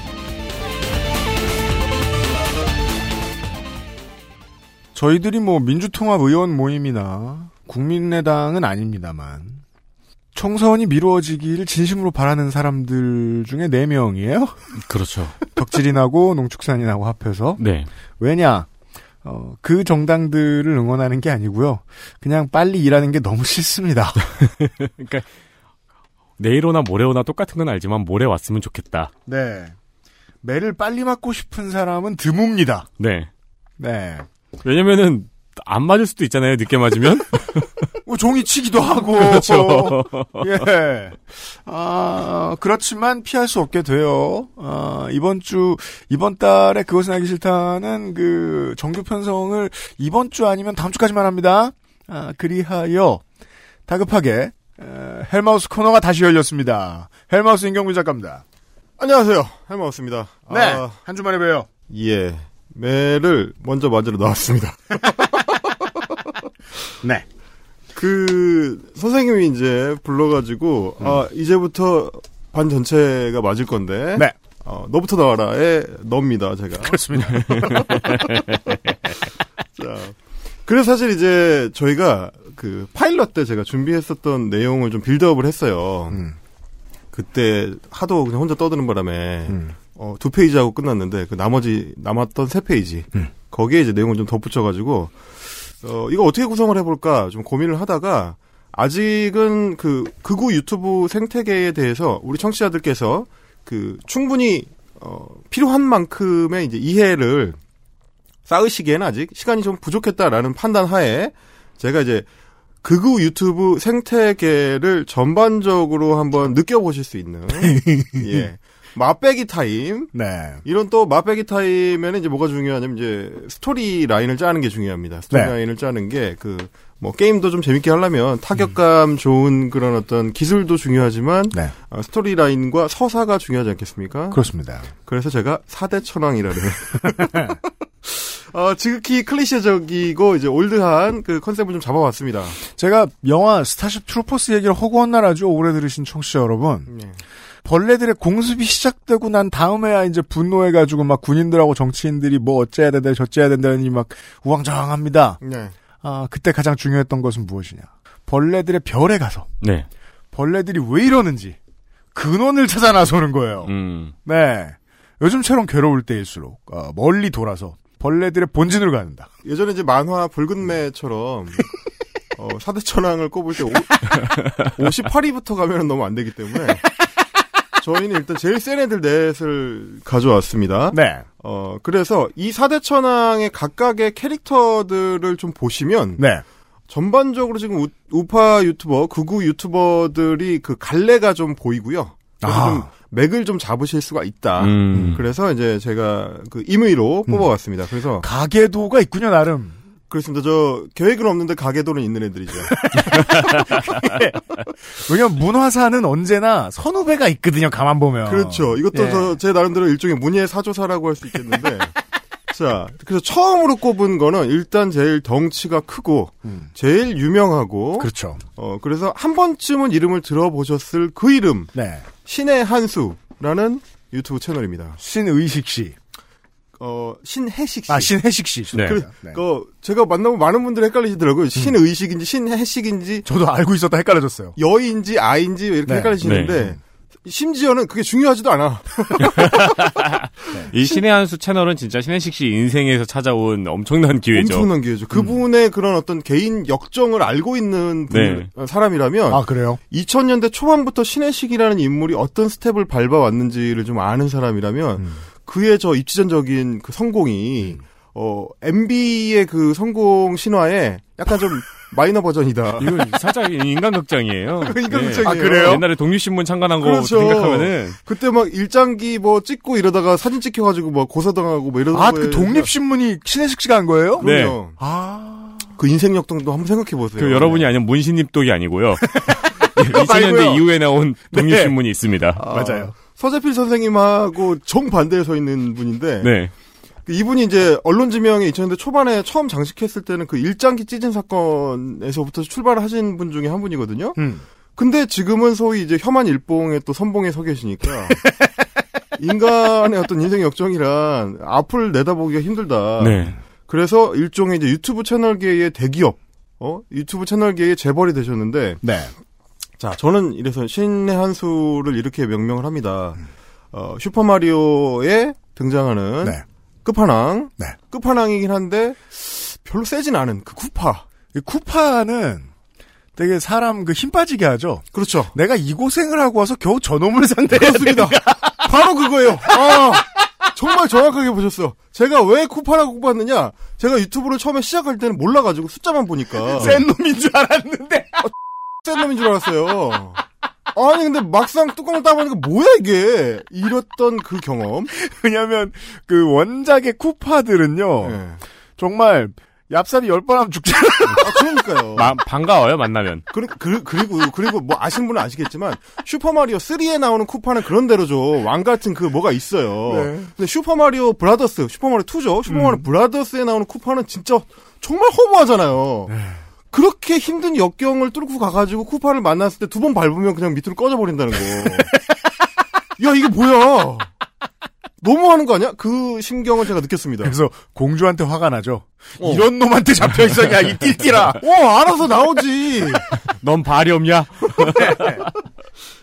저희들이 뭐 민주통합 의원 모임이나 국민의당은 아닙니다만 총선이 미루어지기를 진심으로 바라는 사람들 중에 4명이에요. 그렇죠. 덕질인하고 농축산인하고 합해서. 네. 왜냐? 어, 그 정당들을 응원하는 게 아니고요. 그냥 빨리 일하는 게 너무 싫습니다. 그러니까 내일 오나 모레 오나 똑같은 건 알지만 모레 왔으면 좋겠다. 네. 매를 빨리 맞고 싶은 사람은 드뭅니다. 네. 네. 왜냐면은 안 맞을 수도 있잖아요. 늦게 맞으면. 뭐 종이 치기도 하고. 그렇죠. 예. 아, 그렇지만 피할 수 없게 돼요. 아, 이번 주, 이번 달에 그것은 알기 싫다는 그 정규 편성을 이번 주 아니면 다음 주까지만 합니다. 아, 그리하여 다급하게 에, 헬마우스 코너가 다시 열렸습니다. 헬마우스 인경민 작가입니다. 안녕하세요 헬마우스입니다 네. 아, 한 주만에 봬요. 예 매를 먼저 맞으러 나왔습니다 네. 그 선생님이 이제 불러가지고 아 이제부터 반 전체가 맞을 건데 네. 어, 너부터 나와라에 넣습니다 제가 그렇습니다. 자 그래서 사실 이제 저희가 그 파일럿 때 제가 준비했었던 내용을 좀 build-up을 했어요 음. 그때 하도 그냥 혼자 떠드는 바람에 음. 어, 두 페이지 하고 끝났는데 그 나머지 남았던 세 페이지 음. 거기에 이제 내용을 좀 덧붙여가지고 어, 이거 어떻게 구성을 해볼까 좀 고민을 하다가 아직은 그 극우 유튜브 생태계에 대해서 우리 청취자들께서 그 충분히 어, 필요한 만큼의 이제 이해를 쌓으시기에는 아직 시간이 좀 부족했다라는 판단 하에 제가 이제 극우 유튜브 생태계를 전반적으로 한번 느껴보실 수 있는 예. 맛배기 타임. 네. 이런 또 맛배기 타임에는 이제 뭐가 중요하냐면 이제 스토리 라인을 짜는 게 중요합니다. 스토리 네. 라인을 짜는 게 그 뭐 게임도 좀 재밌게 하려면 타격감 좋은 그런 어떤 기술도 중요하지만 네. 어, 스토리 라인과 서사가 중요하지 않겠습니까? 그렇습니다. 그래서 제가 사대 천왕이라는 어, 지극히 클리셰적이고 이제 old한 그 컨셉을 좀 잡아왔습니다. 제가 영화 스타쉽 트루퍼스 얘기를 허구한 날 아주 오래 들으신 청취자 여러분. 네. 벌레들의 공습이 시작되고 난 다음에야 이제 분노해가지고 막 군인들하고 정치인들이 뭐 어째야 된다 저째야 된다니 막 우왕좌왕합니다. 네. 아 그때 가장 중요했던 것은 무엇이냐? 벌레들의 별에 가서 네. 벌레들이 왜 이러는지 근원을 찾아 나서는 거예요. 음. 네. 요즘처럼 괴로울 때일수록 어, 멀리 돌아서 벌레들의 본진으로 가는다. 예전에 이제 만화 붉은 매처럼 어, 사대천왕을 꼽을 때 오, 58위부터 가면 너무 안 되기 때문에 저희는 일단 제일 센 애들 넷을 가져왔습니다. 네. 어, 그래서 이 사대천왕의 각각의 캐릭터들을 좀 보시면 네. 전반적으로 지금 우, 우파 유튜버, 극우 유튜버들이 그 갈래가 좀 보이고요. 그래서 아. 좀 맥을 좀 잡으실 수가 있다. 음. 그래서 이제 제가 그 임의로 뽑아왔습니다. 그래서 가계도가 있군요 나름. 그렇습니다. 저 계획은 없는데 가계도는 있는 애들이죠. 왜냐면 문화사는 언제나 선후배가 있거든요. 가만 보면. 그렇죠. 이것도 예. 저제 나름대로 일종의 문예 사조사라고 할 수 있겠는데. 자, 그래서 처음으로 꼽은 거는 일단 제일 덩치가 크고 제일 유명하고 그렇죠. 어 그래서 한 번쯤은 이름을 들어보셨을 그 이름 네. 신의 한수라는 유튜브 채널입니다. 신의식 씨. 어 신혜식 씨. 아 신혜식 씨. 네. 그, 네. 그 제가 만나면 많은 분들이 헷갈리시더라고요. 신의식인지 신혜식인지 저도 알고 있었다 헷갈려졌어요. 여인지 아인지 이렇게 네. 헷갈리시는데 네. 심지어는 그게 중요하지도 않아. 이 신의 한수 채널은 진짜 신혜식 씨 인생에서 찾아온 엄청난 기회죠. 엄청난 기회죠. 그분의 그런 어떤 개인 역정을 알고 있는 분, 네. 사람이라면 아 그래요? 2000년대 초반부터 신혜식이라는 인물이 어떤 스텝을 밟아왔는지를 좀 아는 사람이라면 음. 그의 저 입지전적인 그 성공이 어 MB의 그 성공 신화에 약간 좀 마이너 버전이다. 이건 살짝 인간극장이에요. 인간극장이에요. 아, 그래요? 옛날에 독립신문 창간한 거 그렇죠. 생각하면은 그때 막 일장기 뭐 찍고 이러다가 사진 찍혀가지고 뭐 고사당하고 뭐 이런 아 거에 그 독립신문이 신혜식 씨가 한 거예요? 네. 그럼요. 아. 그 인생 역동도 한번 생각해 보세요. 그 여러분이 아니면 문신입독이 아니고요. 2000년대 말고요. 이후에 나온 독립신문이 있습니다. 맞아요. 서재필 선생님하고 정반대에 서 있는 분인데 네. 그 이분이 이제 언론 지명에 2000년대 초반에 처음 장식했을 때는 그 일장기 찢은 사건에서부터 출발을 하신 분 중에 한 분이거든요. 음. 근데 지금은 소위 이제 혐한 일봉의 또 선봉에 서 계시니까 인간의 어떤 인생 역정이란 앞을 내다보기가 힘들다. 네. 그래서 일종의 이제 유튜브 채널계의 대기업, 어 유튜브 채널계의 재벌이 되셨는데 네. 자, 저는 이래서 신의 한 수를 이렇게 명명을 합니다. 어, 슈퍼마리오에 등장하는 네. 끝판왕. 네. 끝판왕이긴 한데 별로 세진 않은 그 쿠파. 이 쿠파는 되게 사람 그 힘 빠지게 하죠. 그렇죠. 내가 이 고생을 하고 와서 겨우 저놈을 상대해야 그렇습니다. 바로 그거예요. 아, 정말 정확하게 보셨어. 제가 왜 쿠파라고 꼽았느냐? 제가 유튜브를 처음에 시작할 때는 몰라가지고 숫자만 보니까 센 놈인 줄 알았는데. 센 놈인 줄 알았어요. 아니 근데 막상 뚜껑을 따보니까 뭐야 이게 이랬던 그 경험. 왜냐면 그 원작의 쿠파들은요. 네. 정말 얍삽이 열 번 하면 죽잖아. 아, 그러니까요. 마- 반가워요 만나면. 그, 그, 그리고, 그리고 뭐 아시는 분은 아시겠지만, 슈퍼마리오 3에 나오는 쿠파는 그런 대로 죠. 왕 같은 그 뭐가 있어요. 네. 근데 슈퍼마리오 브라더스, 슈퍼마리오 2죠. 슈퍼마리오 브라더스에 나오는 쿠파는 진짜 정말 허무하잖아요. 그렇게 힘든 역경을 뚫고 가가지고 쿠파를 만났을 때 두 번 밟으면 그냥 밑으로 꺼져버린다는 거. 야, 이게 뭐야. 너무하는 거 아니야? 그 심경을 제가 느꼈습니다. 그래서 공주한테 화가 나죠. 어. 이런 놈한테 잡혀 있었냐 이 띨띨아. 어, 알아서 나오지. 넌 발이 없냐?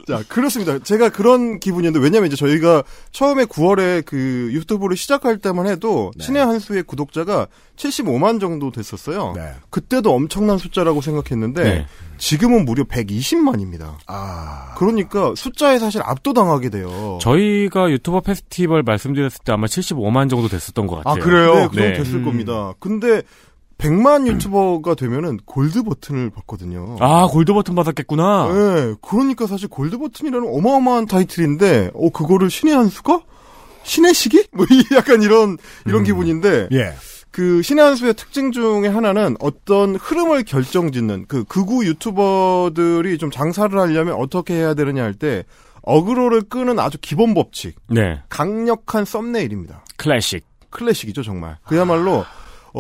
자, 그렇습니다. 제가 그런 기분이었는데, 왜냐면 이제 저희가 처음에 9월에 그 유튜브를 시작할 때만 해도 신의 한수의 구독자가 75만 정도 됐었어요. 네. 그때도 엄청난 숫자라고 생각했는데, 네. 지금은 무려 120만입니다. 아. 그러니까 숫자에 사실 압도당하게 돼요. 저희가 유튜버 페스티벌 말씀드렸을 때 아마 75만 정도 됐었던 것아 같아요. 그래요? 네, 그 정도 네. 됐을 음. 겁니다. 근데 100만 유튜버가 되면은 골드 버튼을 받거든요. 아, 골드 버튼 받았겠구나. 네, 그러니까 사실 골드 버튼이라는 어마어마한 타이틀인데, 어 그거를 신의 한 수가 신의 시기? 뭐 이- 약간 이런 이런 기분인데, 예. 그 신의 한 수의 특징 중에 하나는 어떤 흐름을 결정 짓는 그 극우 유튜버들이 좀 장사를 하려면 어떻게 해야 되느냐 할 때 어그로를 끄는 아주 기본 법칙, 네. 강력한 썸네일입니다. 클래식. 클래식이죠 정말. 그야말로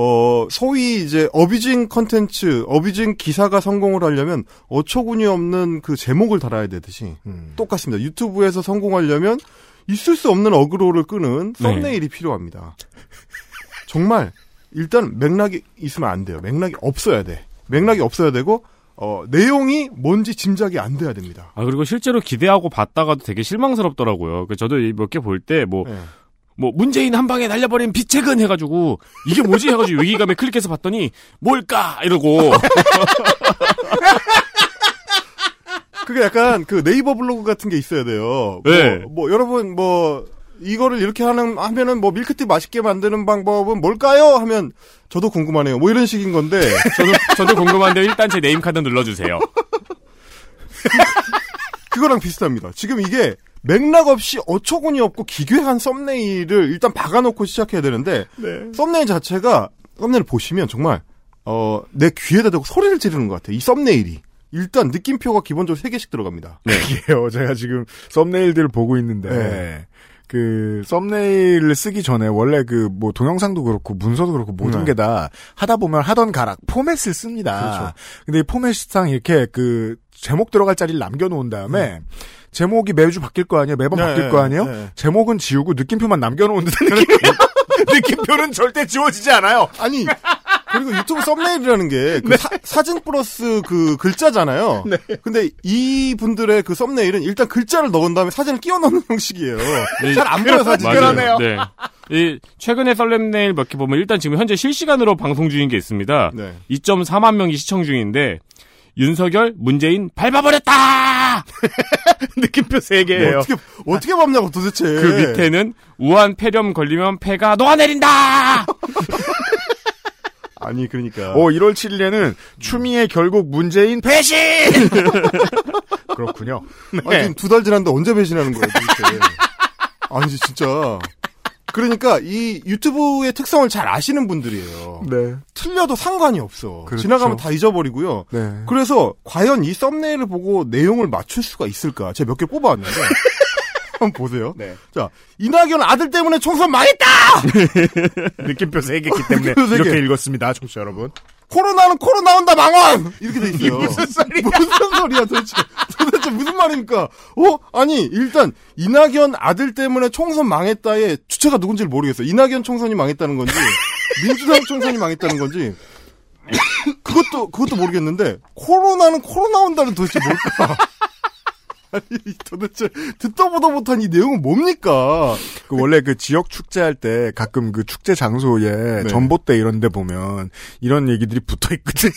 어 소위 이제 어비징 컨텐츠, 어비징 기사가 성공을 하려면 어처구니 없는 그 제목을 달아야 되듯이 음. 똑같습니다. 유튜브에서 성공하려면 있을 수 없는 어그로를 끄는 네. 썸네일이 필요합니다. 정말 일단 맥락이 있으면 안 돼요. 맥락이 없어야 돼. 맥락이 없어야 되고 어 내용이 뭔지 짐작이 안 돼야 됩니다. 아, 그리고 실제로 기대하고 봤다가도 되게 실망스럽더라고요. 그 저도 몇 개 볼 때, 뭐, 네. 뭐, 문재인 한 방에 날려버린 비책은 해가지고, 이게 뭐지? 해가지고 위기감에 클릭해서 봤더니, 뭘까? 이러고. 그게 약간 그 네이버 블로그 같은 게 있어야 돼요. 네. 뭐, 뭐 여러분 뭐 이거를 이렇게 하는 하면은 뭐 밀크티 맛있게 만드는 방법은 뭘까요? 하면 저도 궁금하네요. 뭐 이런 식인 건데 저도, 저도 궁금한데 일단 제 name card 눌러주세요. 그거랑 비슷합니다. 지금 이게 맥락 없이 어처구니 없고 기괴한 썸네일을 일단 박아놓고 시작해야 되는데 썸네일 자체가 썸네일 보시면 정말 어 내 귀에다 대고 소리를 지르는 것 같아요. 이 썸네일이 일단 느낌표가 기본적으로 3개씩 들어갑니다. 이게요. 제가 지금 썸네일들을 보고 있는데 네. 그 썸네일을 쓰기 전에 원래 그 뭐 동영상도 그렇고 문서도 그렇고 모든 네. 게다 하다 보면 하던 가락 포맷을 씁니다. 그렇죠. 근데 이 포맷상 이렇게 그 제목 들어갈 자리를 남겨 놓은 다음에 제목이 매주 바뀔 거 아니에요? 매번 네, 바뀔 거 아니에요? 네. 제목은 지우고 느낌표만 남겨놓은 듯한 느낌이에요. 느낌표는 절대 지워지지 않아요. 아니 그리고 유튜브 썸네일이라는 게그 사진 플러스 그 글자잖아요. 근데 이 분들의 그 썸네일은 일단 글자를 넣은 다음에 사진을 끼워 넣는 형식이에요. 잘안 보여 사진. 맞아요. 네. 이 최근에 썰렘네일 몇 개 보면 일단 지금 현재 실시간으로 방송 중인 게 있습니다. 네. 2.4만 명이 시청 중인데 윤석열, 문재인 밟아버렸다. 느낌표 3개예요. 뭐 어떻게 어떻게 밟냐고 도대체. 그 밑에는 우한 폐렴 걸리면 폐가 녹아내린다. 아니 그러니까. 오, 1월 7일에는 추미애 결국 문재인 배신! 그렇군요. 아니, 지금 두 달 지났는데 언제 배신하는 거예요, 도대체. 아니, 진짜. 그러니까 이 유튜브의 특성을 잘 아시는 분들이에요. 네. 틀려도 상관이 없어. 그렇죠. 지나가면 다 잊어버리고요. 네. 그래서 과연 이 썸네일을 보고 내용을 맞출 수가 있을까? 제가 몇 개 뽑아왔는데. 한번 보세요. 네. 자, 이낙연 아들 때문에 총선 망했다! 느낌표 3개기 때문에 느낌표 세 개. 이렇게 읽었습니다, 청취자 여러분. 코로나는 코로나 온다 망원! 이렇게 돼 있어요. 무슨 소리야? 무슨 소리야 도대체. 도대체 무슨 말입니까? 어? 아니, 일단, 이낙연 아들 때문에 총선 망했다의 주체가 누군지를 모르겠어요. 이낙연 총선이 망했다는 건지, 민주당 총선이 망했다는 건지, 그것도, 그것도 모르겠는데, 코로나는 코로나 온다는 도대체 뭘까? 아니, 도대체, 듣도 보도 못한 이 내용은 뭡니까? 그 원래 그 지역 축제할 때 가끔 그 축제 장소에 네. 전봇대 이런 데 보면 이런 얘기들이 붙어 있거든요.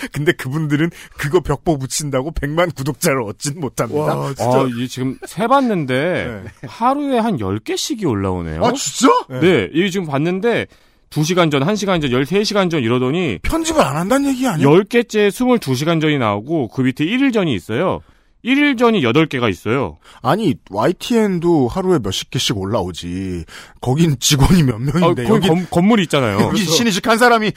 근데 그분들은 그거 벽보 붙인다고 100만 구독자를 얻진 못합니다. 와, 진짜. 아, 이게 지금 세 봤는데 하루에 한 10개씩이 올라오네요. 아, 진짜? 네. 이게 지금 봤는데 2시간 전, 1시간 전, 13시간 전 이러더니 편집을 안 한다는 얘기 아니야? 10개째 22시간 전이 나오고 그 밑에 1일 전이 있어요. 1일 전이 8개가 있어요. 아니, YTN도 하루에 몇십 개씩 올라오지. 거긴 직원이 몇 아, 명인데. 거기 여기, 건, 건물이 있잖아요. 여기 신의식 한 사람이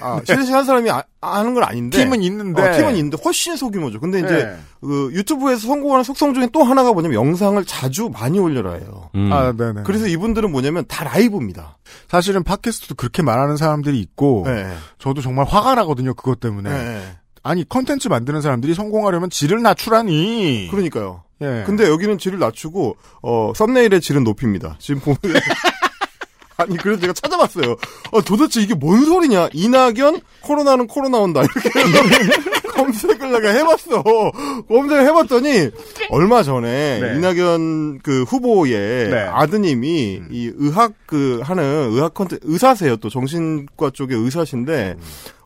아, 신의식 한 사람이 아, 아는 건 아닌데. 팀은 있는데. 어, 팀은 있는데 훨씬 소규모죠. 근데 이제 네. 그 유튜브에서 성공하는 속성 중에 또 하나가 뭐냐면 영상을 자주 많이 올려라 해요. 음. 아, 네네. 그래서 이분들은 뭐냐면 다 라이브입니다. 사실은 팟캐스트도 그렇게 말하는 사람들이 있고, 네. 저도 정말 화가 나거든요, 그것 때문에. 네. 아니, 컨텐츠 만드는 사람들이 성공하려면 질을 낮추라니. 그러니까요. 예. 근데 여기는 질을 낮추고 어 썸네일의 질은 높입니다. 지금 보면 아니 그래서 제가 찾아봤어요. 어, 도대체 이게 뭔 소리냐? 이낙연 코로나는 코로나 온다 이렇게 검색을 내가 해봤어. 검색을 해봤더니 얼마 전에 네. 이낙연 그 후보의 네. 아드님이 이 의학 그 하는 의학 컨텐 의사세요 또 정신과 쪽의 의사신데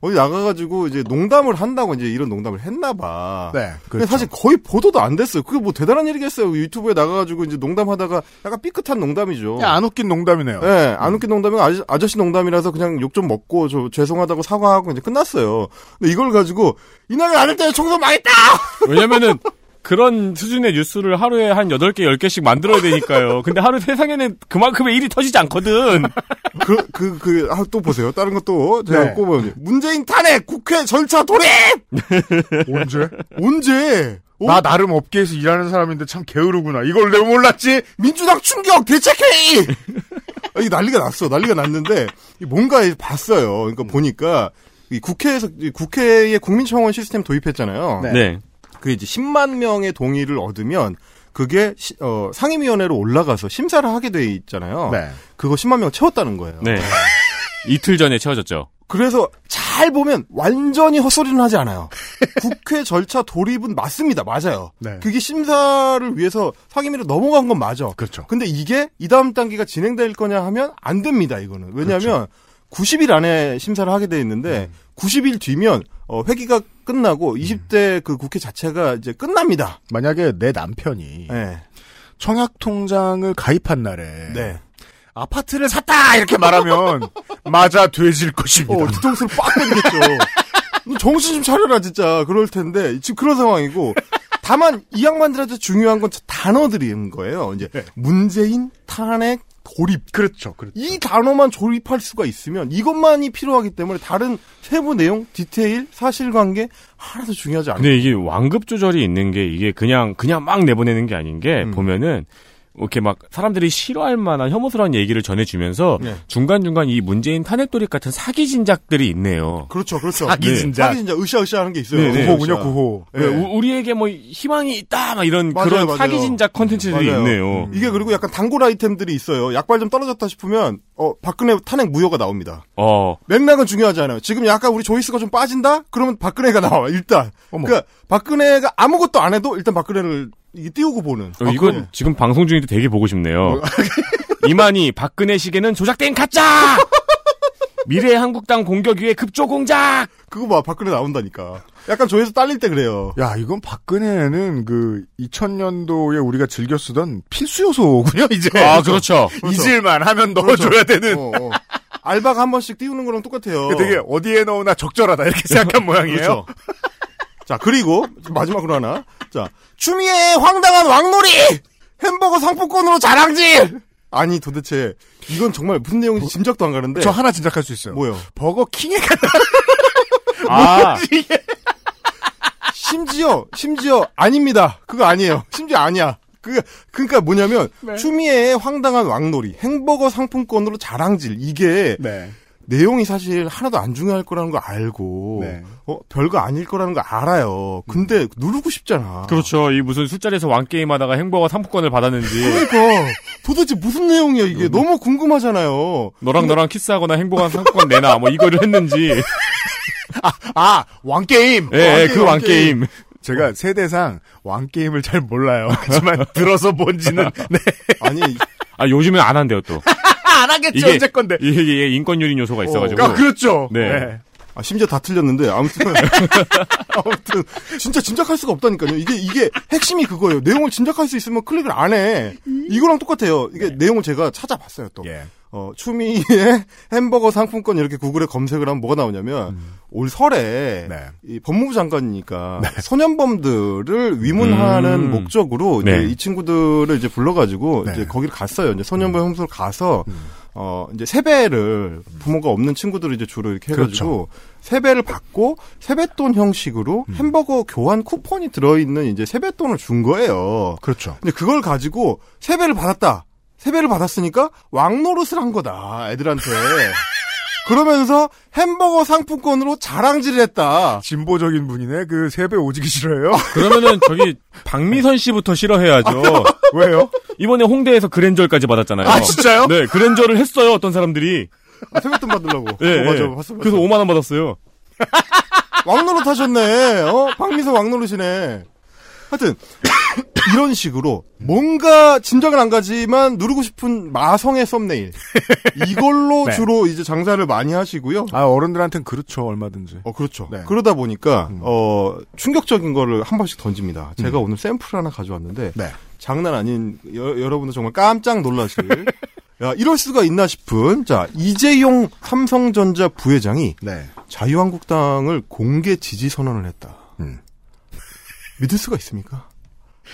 어디 나가가지고 이제 농담을 한다고 이제 이런 농담을 했나봐. 네, 근데 사실 거의 보도도 안 됐어요. 그게 뭐 대단한 일이겠어요. 유튜브에 나가가지고 이제 농담하다가 약간 삐끗한 농담이죠. 야, 안 웃긴 농담이네요. 네, 안 웃긴 농담이고 아저씨, 아저씨 농담이라서 그냥 욕 좀 먹고 저 죄송하다고 사과하고 이제 끝났어요. 근데 이걸 가지고 이날이 아닐 때 청소 망했다. 왜냐면은 그런 수준의 뉴스를 하루에 한 8개, 10개씩 만들어야 되니까요. 근데 하루 세상에는 그만큼의 일이 터지지 않거든. 그, 그, 그, 아, 또 보세요. 다른 것도 제가 네. 꼽으면 문재인 탄핵 국회 절차 돌입! 언제? 언제? 어? 나 나름 업계에서 일하는 사람인데 참 게으르구나. 이걸 내가 몰랐지? 민주당 충격 대책회의! 아, 이게 난리가 났어. 난리가 났는데, 이 뭔가 봤어요. 그러니까 보니까, 이 국회에서, 이 국회에 국민청원 시스템 도입했잖아요. 네. 그 이제 10만 명의 동의를 얻으면, 그게, 시- 어, 상임위원회로 올라가서 심사를 하게 돼 있잖아요. 네. 그거 10만 명 채웠다는 거예요. 네. 이틀 전에 채워졌죠. 그래서 잘 보면 완전히 헛소리는 하지 않아요. 국회 절차 돌입은 맞습니다. 맞아요. 네. 그게 심사를 위해서 상임위로 넘어간 건 맞아. 그렇죠. 근데 이게 이 다음 단계가 진행될 거냐 하면 안 됩니다. 이거는 왜냐하면 90일 안에 심사를 하게 돼 있는데 90일 뒤면 어, 회기가 끝나고 20대 그 국회 자체가 이제 끝납니다. 만약에 내 남편이 네. 청약 통장을 가입한 날에 네. 아파트를 샀다 이렇게 말하면 맞아 돼질 것입니다. 어, 뒤통수를 빡 때리겠죠. 너 정신 좀 차려라, 진짜. 그럴 텐데. 지금 그런 상황이고. 다만, 이 양반들한테 중요한 건 단어들인 거예요. 이제, 문재인, 탄핵, 돌입. 그렇죠. 그렇죠. 이 단어만 조립할 수가 있으면 이것만이 필요하기 때문에 다른 세부 내용, 디테일, 사실관계 하나도 중요하지 않아요. 근데 이게 완급 조절이 있는 게 이게 그냥 그냥 막 내보내는 게 아닌 게 음. 보면은 이렇게 막 사람들이 싫어할 만한 혐오스러운 얘기를 전해주면서 네. 중간중간 이 문재인 탄핵 돌입 같은 사기 진작들이 있네요. 그렇죠, 그렇죠. 사기 네. 진작. 사기 진작, 으쌰으쌰 하는 게 있어요. 네, 네. 구호군요, 으쌰. 구호. 네. 네, 우- 우리에게 뭐 희망이 있다 막 이런 맞아요, 그런 맞아요. 사기 진작 컨텐츠들이 맞아요. 있네요. 이게 그리고 약간 단골 아이템들이 있어요. 약발 좀 떨어졌다 싶으면, 어, 박근혜 탄핵 무효가 나옵니다. 어 맥락은 중요하지 않아요. 지금 약간 우리 조이스가 좀 빠진다? 그러면 박근혜가 나와, 일단. 어머. 그러니까 박근혜가 아무것도 안 해도 일단 박근혜를 이게 띄우고 보는. 어, 이건 지금 방송 중인데 되게 보고 싶네요. 이만희 박근혜 시계는 조작된 가짜. 미래 한국당 공격 위해 급조 공작. 그거 봐, 박근혜 나온다니까. 약간 조회수 딸릴 때 그래요. 야, 이건 박근혜는 그 2000년도에 우리가 즐겨 쓰던 필수 요소군요, 이제. 아 그렇죠. 잊을만 하면 넣어줘야 되는. 어, 어. 알바가 한 번씩 띄우는 거랑 똑같아요. 되게 어디에 넣으나 적절하다 이렇게 생각한 모양이에요. 그렇죠. 자, 그리고 마지막으로 하나. 자, 추미애의 황당한 왕놀이! 햄버거 상품권으로 자랑질! 아니, 도대체 이건 정말 무슨 내용인지 짐작도 안 가는데. 저 하나 진작할 수 있어요. 뭐요? 버거 킹에 가아 심지어 심지어 아닙니다. 그거 아니에요. 심지어 아니야. 그 그러니까 뭐냐면 네. 추미애의 황당한 왕놀이, 햄버거 상품권으로 자랑질 이게 네. 내용이 사실 하나도 안 중요할 거라는 거 알고 네. 어 별거 아닐 거라는 거 알아요. 근데 누르고 싶잖아. 그렇죠. 이 무슨 술자리에서 왕 게임 하다가 햄버거 상품권을 받았는지 그러니까 도대체 무슨 내용이야 이게 너무 궁금하잖아요. 너랑 너랑 키스하거나 행복한 상품권 내놔 뭐 이거를 했는지. 아, 왕게임! 예, 예, 그 왕 게임. 제가 세대상 왕게임을 잘 몰라요. 하지만 들어서 본지는, 네. 아니 아 요즘엔 안 한대요 또. 안 하겠죠, 이게- 언제 건데. 이게, 이게 인권 유린 요소가 있어가지고. 아, 그렇죠. 네. 아, 심지어 다 틀렸는데 아무튼 아무튼 진짜 짐작할 수가 없다니까요. 이게 이게 핵심이 그거예요. 내용을 짐작할 수 있으면 클릭을 안 해. 이거랑 똑같아요. 이게 내용을 제가 찾아봤어요 또. 예. 어, 추미의 햄버거 상품권 이렇게 구글에 검색을 하면 뭐가 나오냐면 올 설에 네. 이 법무부 장관이니까 소년범들을 위문하는 음. 목적으로 이제 네. 이 친구들을 이제 불러가지고 네. 이제 거기를 갔어요. 이제 소년범 형소로 가서 어 이제 세배를 부모가 없는 친구들을 이제 주로 이렇게 해가지고 세배를 받고 세뱃돈 형식으로 햄버거 교환 쿠폰이 들어있는 이제 세뱃돈을 준 거예요. 그렇죠. 근데 그걸 가지고 세배를 받았다. 세배를 받았으니까 왕노릇을 한 거다. 애들한테. 그러면서 햄버거 상품권으로 자랑질을 했다. 진보적인 분이네. 그 세배 오지기 싫어해요. 그러면은 저기 박미선 씨부터 싫어해야죠. 왜요? 이번에 홍대에서 그랜저까지 받았잖아요. 아, 진짜요? 네, 그랜저를 했어요. 어떤 사람들이. 아, 세뱃돈 받으려고. 네, 어, 맞아. 네. 봤어, 봤어. 그래서 5만 원 받았어요. 왕노릇 하셨네. 어? 박미선 왕노릇이네. 하여튼 이런 식으로 뭔가 짐작은 안 가지만 누르고 싶은 마성의 썸네일 이걸로 네. 주로 이제 장사를 많이 하시고요. 아 어른들한테는 그렇죠 얼마든지. 어 그렇죠. 네. 그러다 보니까 음. 어 충격적인 거를 한 번씩 던집니다. 제가 오늘 샘플 하나 가져왔는데 네. 장난 아닌 여, 여러분들 정말 깜짝 놀라실 야 이럴 수가 있나 싶은 자 이재용 삼성전자 부회장이 네. 자유한국당을 공개 지지 선언을 했다. 음. 믿을 수가 있습니까?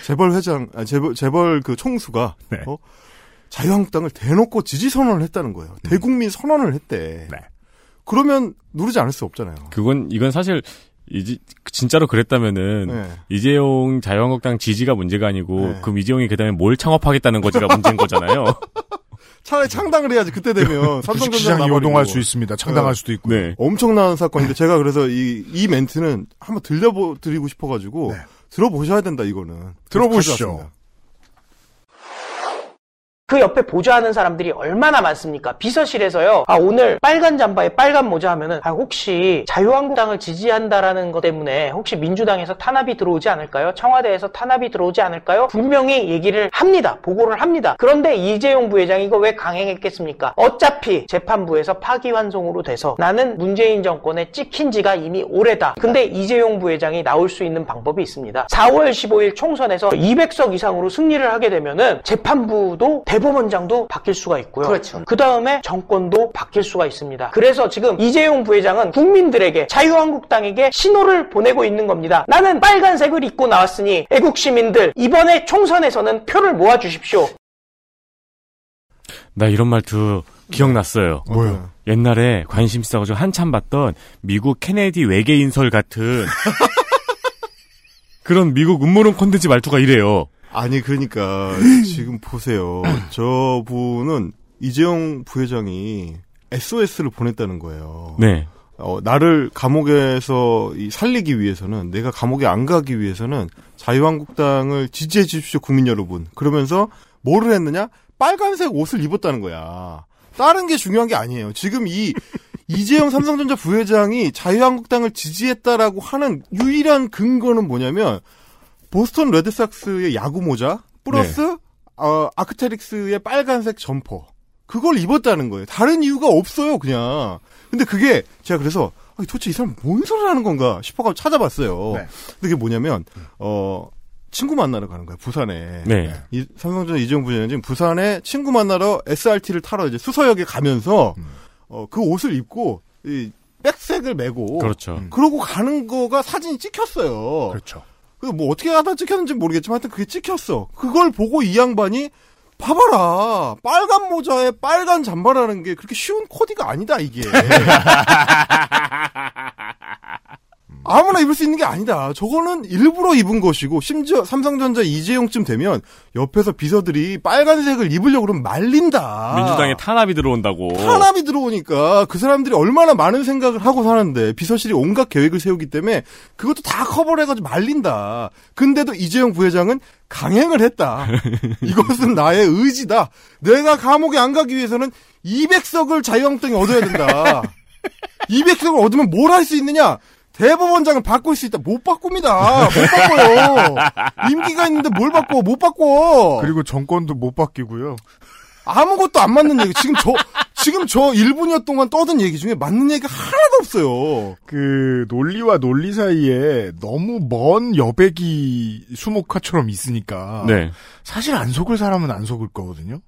재벌 회장, 아, 재벌, 재벌 그 총수가 네. 어? 자유한국당을 대놓고 지지 선언을 했다는 거예요. 대국민 선언을 했대. 네. 그러면 누르지 않을 수 없잖아요. 그건 이건 사실 이제 진짜로 그랬다면은 네. 이재용 자유한국당 지지가 문제가 아니고 네. 그럼 이재용이 그다음에 뭘 창업하겠다는 거지가 문제인 거잖아요. 차라리 창당을 해야지 그때 되면 삼성전자. 요동할 수 있습니다. 창당할 네. 수도 있고. 네. 엄청난 사건인데 제가 그래서 이, 이 멘트는 한번 들려드리고 싶어가지고 네. 들어보셔야 된다 이거는 들어보시죠. 그 옆에 보좌하는 사람들이 얼마나 많습니까? 비서실에서요. 아 오늘 빨간 잠바에 빨간 모자 하면은 아 혹시 자유한국당을 지지한다라는 것 때문에 혹시 민주당에서 탄압이 들어오지 않을까요? 청와대에서 탄압이 들어오지 않을까요? 분명히 얘기를 합니다. 보고를 합니다. 그런데 이재용 부회장이 이거 왜 강행했겠습니까? 어차피 재판부에서 파기환송으로 돼서 나는 문재인 정권에 찍힌 지가 이미 오래다. 근데 이재용 부회장이 나올 수 있는 방법이 있습니다. 4월 15일 총선에서 200석 이상으로 승리를 하게 되면은 재판부도 대법원장도 바뀔 수가 있고요. 그렇죠. 그 다음에 정권도 바뀔 수가 있습니다. 그래서 지금 이재용 부회장은 국민들에게 자유한국당에게 신호를 보내고 있는 겁니다. 나는 빨간색을 입고 나왔으니 애국 시민들 이번에 총선에서는 표를 모아 주십시오. 나 이런 말투 기억났어요. 뭐요? 옛날에 관심 있어가지고 한참 봤던 미국 케네디 외계인설 같은 그런 미국 음모론 콘텐츠 말투가 이래요. 아니 그러니까 지금 보세요. 저 분은 이재용 부회장이 SOS를 보냈다는 거예요. 네. 어, 나를 감옥에서 이 살리기 위해서는 내가 감옥에 안 가기 위해서는 자유한국당을 지지해 주십시오 국민 여러분. 그러면서 뭐를 했느냐? 빨간색 옷을 입었다는 거야. 다른 게 중요한 게 아니에요. 지금 이 이재용 삼성전자 부회장이 자유한국당을 지지했다라고 하는 유일한 근거는 뭐냐면 보스턴 레드삭스의 야구 모자 플러스 어, 아크테릭스의 빨간색 점퍼 그걸 입었다는 거예요. 다른 이유가 없어요, 그냥. 근데 그게 제가 그래서 아, 도대체 이 사람 뭔 소리를 하는 건가 싶어가지고 찾아봤어요. 네. 근데 그게 뭐냐면 어 친구 만나러 가는 거예요, 부산에. 네. 이 삼성전자 이재용 부회장이 지금 부산에 친구 만나러 SRT를 타러 이제 수서역에 가면서 어, 그 옷을 입고 이 백색을 메고 그렇죠. 그러고 가는 거가 사진이 찍혔어요. 그렇죠. 그뭐 어떻게 하다 찍혔는지 모르겠지만 하여튼 그게 찍혔어. 그걸 보고 이 양반이 봐봐라 빨간 모자에 빨간 잠바라는 게 그렇게 쉬운 코디가 아니다 이게. 아무나 입을 수 있는 게 아니다. 저거는 일부러 입은 것이고 심지어 삼성전자 이재용쯤 되면 옆에서 비서들이 빨간색을 입으려고 그러면 말린다. 민주당에 탄압이 들어온다고. 탄압이 들어오니까 그 사람들이 얼마나 많은 생각을 하고 사는데 비서실이 온갖 계획을 세우기 때문에 그것도 다 커버를 해가지고 말린다. 근데도 이재용 부회장은 강행을 했다. 이것은 나의 의지다. 내가 감옥에 안 가기 위해서는 200석을 자유한국당이 얻어야 된다. 200석을 얻으면 뭘 할 수 있느냐? 대법원장을 바꿀 수 있다. 못 바꿉니다. 못 바꿔요. 임기가 있는데 뭘 바꿔? 못 바꿔. 그리고 정권도 못 바뀌고요. 아무것도 안 맞는 얘기. 지금 저, 지금 저 1분여 동안 떠든 얘기 중에 맞는 얘기가 하나도 없어요. 그 논리와 논리 사이에 너무 먼 여백이 수목화처럼 있으니까 네. 사실 안 속을 사람은 안 속을 거거든요.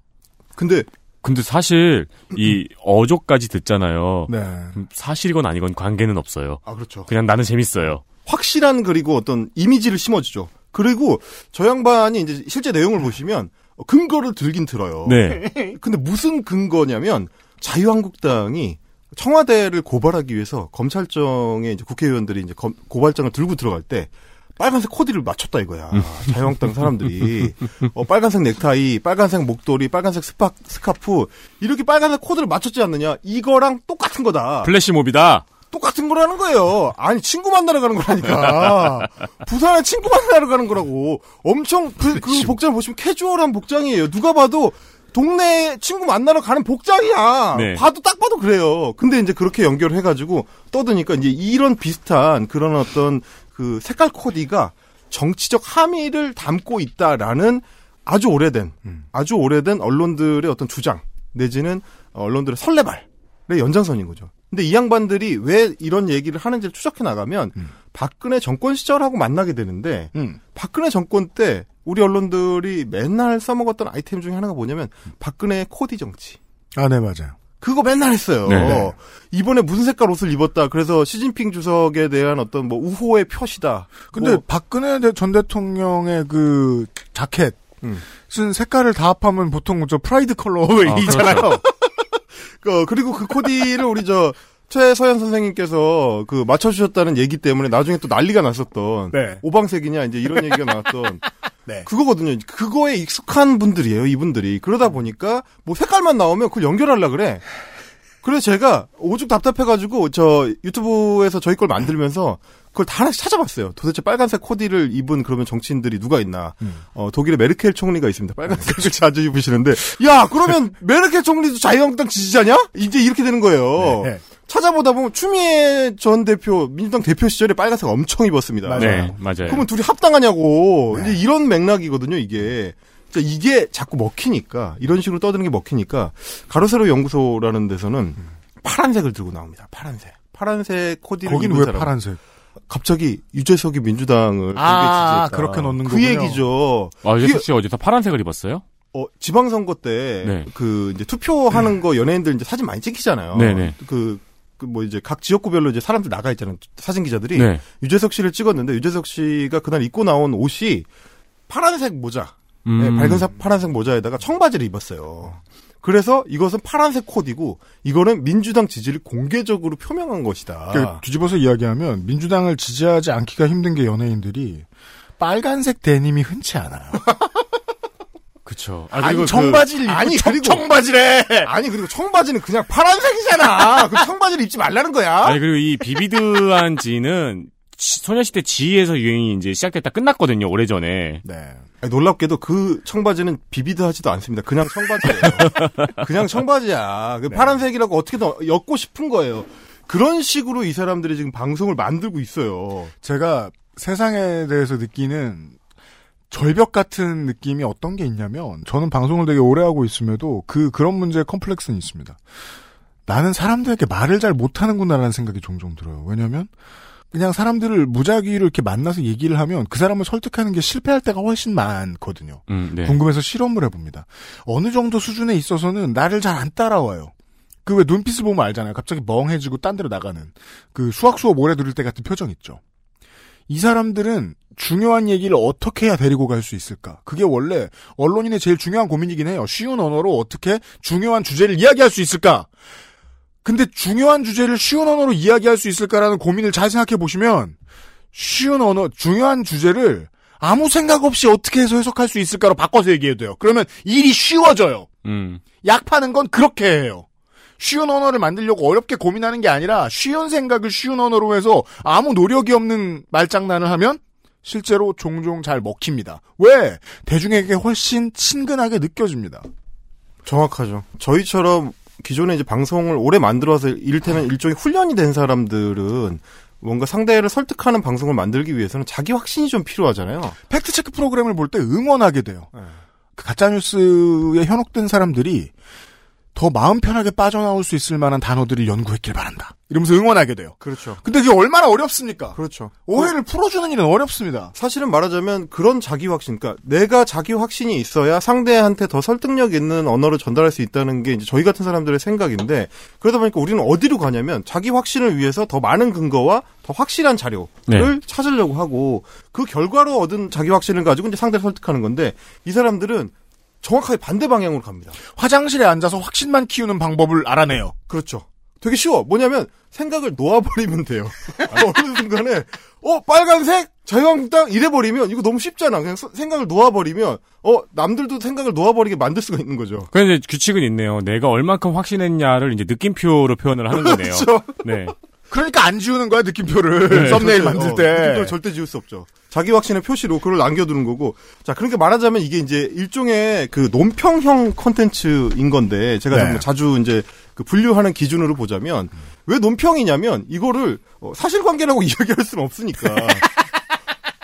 근데 근데 사실 이 어조까지 듣잖아요. 네. 음, 사실이건 아니건 관계는 없어요. 아 그렇죠. 그냥 나는 재밌어요. 확실한 그리고 어떤 이미지를 심어주죠. 그리고 저 양반이 이제 실제 내용을 보시면 근거를 들긴 들어요. 네. 근데 무슨 근거냐면 자유한국당이 청와대를 고발하기 위해서 검찰청에 이제 국회의원들이 이제 검- 고발장을 들고 들어갈 때 빨간색 코디를 맞췄다 이거야. 자유한국당 사람들이 어, 빨간색 넥타이, 빨간색 목도리, 빨간색 스파, 스카프 이렇게 빨간색 코드를 맞췄지 않느냐? 이거랑 똑같은 거다. 플래시몹이다. 똑같은 거라는 거예요. 아니 친구 만나러 가는 거라니까. 부산에 친구 만나러 가는 거라고. 엄청 그, 그 복장 보시면 캐주얼한 복장이에요. 누가 봐도 동네 친구 만나러 가는 복장이야. 네. 봐도 딱 봐도 그래요. 근데 이제 그렇게 연결해가지고 떠드니까 이제 이런 비슷한 그런 어떤 그 색깔 코디가 정치적 함의를 담고 있다라는 아주 오래된 아주 오래된 언론들의 어떤 주장 내지는 언론들의 설레발의 연장선인 거죠. 근데 이 양반들이 왜 이런 얘기를 하는지를 추적해 나가면 박근혜 정권 시절하고 만나게 되는데 박근혜 정권 때 우리 언론들이 맨날 써먹었던 아이템 중에 하나가 뭐냐면 박근혜의 코디 정치. 아, 네, 맞아요. 그거 맨날 했어요. 네. 이번에 무슨 색깔 옷을 입었다. 그래서 시진핑 주석에 대한 어떤 뭐 우호의 표시다. 근데 뭐 박근혜 대- 전 대통령의 그 자켓 쓴 색깔을 다 합하면 보통 저 프라이드 컬러이잖아요. 그, 그리고 그 코디를 우리 저 최서원 선생님께서 그 맞춰주셨다는 얘기 때문에 나중에 또 난리가 났었던 네. 오방색이냐 이제 이런 얘기가 나왔던 그거거든요. 그거에 익숙한 분들이에요, 이분들이. 그러다 보니까 뭐 색깔만 나오면 그걸 연결하려 그래. 그래서 제가 오죽 답답해가지고 저 유튜브에서 저희 걸 만들면서 그걸 다 하나씩 찾아봤어요. 도대체 빨간색 코디를 입은 그러면 정치인들이 누가 있나. 어, 독일의 메르켈 총리가 있습니다. 빨간색을 자주 입으시는데. 야, 그러면 메르켈 총리도 자유한국당 지지자냐? 이제 이렇게 되는 거예요. 네. 찾아보다 보면 추미애 전 대표, 민주당 대표 시절에 빨간색 엄청 입었습니다. 네, 맞아요. 그러면 둘이 합당하냐고. 이제 이런 맥락이거든요, 이게. 자, 이게 자꾸 먹히니까, 이런 식으로 떠드는 게 먹히니까, 가로세로 연구소라는 데서는 파란색을 들고 나옵니다. 파란색. 파란색 코디를 거긴 입은 왜 사람. 파란색? 갑자기 유재석이 민주당을 아. 그렇게 넣는 그 거군요. 얘기죠. 아, 그게- 유재석 씨 어디서 파란색을 입었어요? 어, 지방선거 때, 네. 그, 이제 투표하는 거 연예인들 이제 사진 많이 찍히잖아요. 네네. 그, 그 뭐 이제 각 지역구별로 이제 사람들 나가 있잖아요. 사진 기자들이. 네. 유재석 씨를 찍었는데 유재석 씨가 그날 입고 나온 옷이 파란색 모자. 음. 네, 밝은 사- 파란색 모자에다가 청바지를 입었어요. 그래서 이것은 파란색 코디고 이거는 민주당 지지를 공개적으로 표명한 것이다. 그 뒤집어서 이야기하면 민주당을 지지하지 않기가 힘든 게 연예인들이 빨간색 데님이 흔치 않아요. 그쵸. 아니, 그리고 청바지를 입고 아니 청- 그리고 청바지래. 아니 그리고 청바지는 그냥 파란색이잖아. 그 청바지를 입지 말라는 거야. 아니 그리고 이 비비드한 지는 지- 소녀시대 지에서 유행이 이제 시작됐다 끝났거든요 오래전에. 네. 아니, 놀랍게도 그 청바지는 비비드하지도 않습니다. 그냥 청바지예요. 그냥 청바지야. 그 파란색이라고 어떻게든 엮고 싶은 거예요. 그런 식으로 이 사람들이 지금 방송을 만들고 있어요. 제가 세상에 대해서 느끼는 절벽 같은 느낌이 어떤 게 있냐면 저는 방송을 되게 오래 하고 있음에도 그 그런 문제의 컴플렉스는 있습니다. 나는 사람들에게 말을 잘 못하는구나라는 생각이 종종 들어요. 왜냐하면 그냥 사람들을 무작위로 이렇게 만나서 얘기를 하면 그 사람을 설득하는 게 실패할 때가 훨씬 많거든요. 음, 네. 궁금해서 실험을 해봅니다. 어느 정도 수준에 있어서는 나를 잘 안 따라와요. 그 왜 눈빛을 보면 알잖아요. 갑자기 멍해지고 딴 데로 나가는 그 수학 수업 오래 들을 때 같은 표정 있죠. 이 사람들은 중요한 얘기를 어떻게 해야 데리고 갈 수 있을까? 그게 원래 언론인의 제일 중요한 고민이긴 해요. 쉬운 언어로 어떻게 중요한 주제를 이야기할 수 있을까? 근데 중요한 주제를 쉬운 언어로 이야기할 수 있을까라는 고민을 잘 생각해 보시면 쉬운 언어, 중요한 주제를 아무 생각 없이 어떻게 해서 해석할 수 있을까로 바꿔서 얘기해도 돼요. 그러면 일이 쉬워져요. 음. 약 파는 건 그렇게 해요. 쉬운 언어를 만들려고 어렵게 고민하는 게 아니라 쉬운 생각을 쉬운 언어로 해서 아무 노력이 없는 말장난을 하면 실제로 종종 잘 먹힙니다. 왜? 대중에게 훨씬 친근하게 느껴집니다. 정확하죠. 저희처럼 기존에 이제 방송을 오래 만들어서 이를테면 일종의 훈련이 된 사람들은 뭔가 상대를 설득하는 방송을 만들기 위해서는 자기 확신이 좀 필요하잖아요. 팩트체크 프로그램을 볼 때 응원하게 돼요. 그 가짜뉴스에 현혹된 사람들이 더 마음 편하게 빠져나올 수 있을 만한 단어들을 연구했길 바란다. 이러면서 응원하게 돼요. 그렇죠. 근데 그게 얼마나 어렵습니까? 그렇죠. 오해를 풀어주는 일은 어렵습니다. 사실은 말하자면 그런 자기 확신, 그러니까 내가 자기 확신이 있어야 상대한테 더 설득력 있는 언어를 전달할 수 있다는 게 이제 저희 같은 사람들의 생각인데 그러다 보니까 우리는 어디로 가냐면 자기 확신을 위해서 더 많은 근거와 더 확실한 자료를 네. 찾으려고 하고 그 결과로 얻은 자기 확신을 가지고 이제 상대를 설득하는 건데 이 사람들은 정확하게 반대 방향으로 갑니다. 화장실에 앉아서 확신만 키우는 방법을 알아내요. 그렇죠. 되게 쉬워. 뭐냐면 생각을 놓아버리면 돼요. 어느 순간에 어 빨간색 자유한국당 이래버리면 이거 너무 쉽잖아. 그냥 서- 생각을 놓아버리면 어 남들도 생각을 놓아버리게 만들 수가 있는 거죠. 그런데 규칙은 있네요. 내가 얼만큼 확신했냐를 이제 느낌표로 표현을 하는 거네요. 그렇죠. 네. 그러니까 안 지우는 거야 느낌표를 네. 썸네일 절대, 만들 어, 때. 느낌표를 절대 지울 수 없죠. 자기 확신의 표시로 그걸 남겨두는 거고. 자, 그러니까 말하자면 이게 이제 일종의 그 논평형 컨텐츠인 건데 제가 네. 자주 이제 그 분류하는 기준으로 보자면 왜 논평이냐면 이거를 어, 사실관계라고 이야기할 수는 없으니까.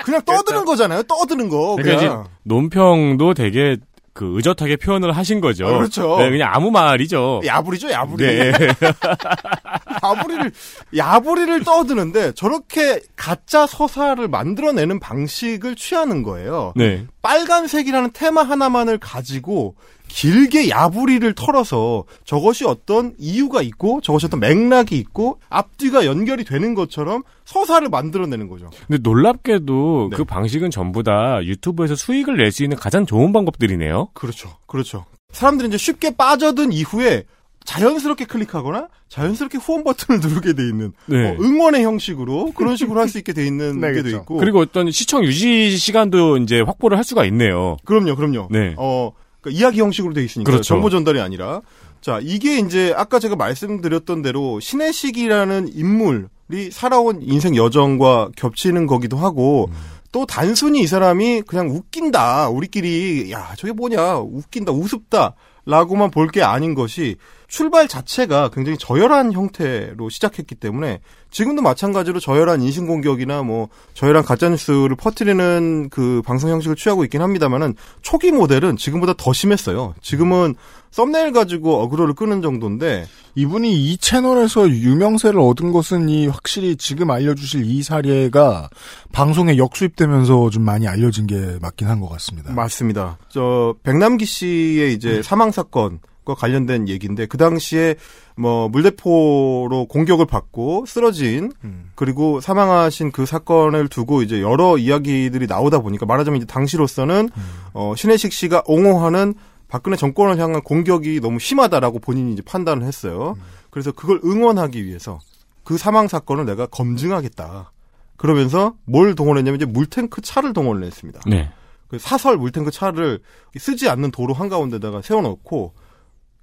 그냥 떠드는 거잖아요. 떠드는 거. 그러니까 그냥. 논평도 되게 그 의젓하게 표현을 하신 거죠. 아, 그렇죠. 네, 그냥 아무 말이죠. 야부리죠, 야부리. 네. 야부리를 야부리를 떠드는데 저렇게 가짜 서사를 만들어내는 방식을 취하는 거예요. 네. 빨간색이라는 테마 하나만을 가지고 길게 야부리를 털어서 저것이 어떤 이유가 있고 저것이 어떤 맥락이 있고 앞뒤가 연결이 되는 것처럼 서사를 만들어내는 거죠. 근데 놀랍게도 네. 그 방식은 전부 다 유튜브에서 수익을 낼 수 있는 가장 좋은 방법들이네요. 그렇죠. 그렇죠. 사람들이 이제 쉽게 빠져든 이후에 자연스럽게 클릭하거나 자연스럽게 후원 버튼을 누르게 돼 있는 네. 어, 응원의 형식으로 그런 식으로 할 수 있게 돼 있는 네, 게도 그렇죠. 있고 그리고 어떤 시청 유지 시간도 이제 확보를 할 수가 있네요. 그럼요, 그럼요. 네. 어, 그러니까 이야기 형식으로 돼 있으니까 그렇죠. 정보 전달이 아니라 자 이게 이제 아까 제가 말씀드렸던 대로 신혜식이라는 인물이 살아온 인생 여정과 겹치는 거기도 하고 또 단순히 이 사람이 그냥 웃긴다 우리끼리 야 저게 뭐냐 웃긴다 우습다 라고만 볼 게 아닌 것이 출발 자체가 굉장히 저열한 형태로 시작했기 때문에 지금도 마찬가지로 저열한 인신공격이나 뭐 저열한 가짜뉴스를 퍼뜨리는 그 방송 형식을 취하고 있긴 합니다만은 초기 모델은 지금보다 더 심했어요. 지금은 썸네일 가지고 어그로를 끄는 정도인데 이분이 이 채널에서 유명세를 얻은 것은 이 확실히 지금 알려주실 이 사례가 방송에 역수입되면서 좀 많이 알려진 게 맞긴 한 것 같습니다. 맞습니다. 저 백남기 씨의 이제 사망 사건과 관련된 얘기인데 그 당시에 뭐 물대포로 공격을 받고 쓰러진 그리고 사망하신 그 사건을 두고 이제 여러 이야기들이 나오다 보니까 말하자면 이제 당시로서는 어 신혜식 씨가 옹호하는 박근혜 정권을 향한 공격이 너무 심하다라고 본인이 이제 판단을 했어요. 그래서 그걸 응원하기 위해서 그 사망 사건을 내가 검증하겠다. 그러면서 뭘 동원했냐면 이제 물탱크 차를 동원을 했습니다. 네. 그 사설 물탱크 차를 쓰지 않는 도로 한가운데다가 세워놓고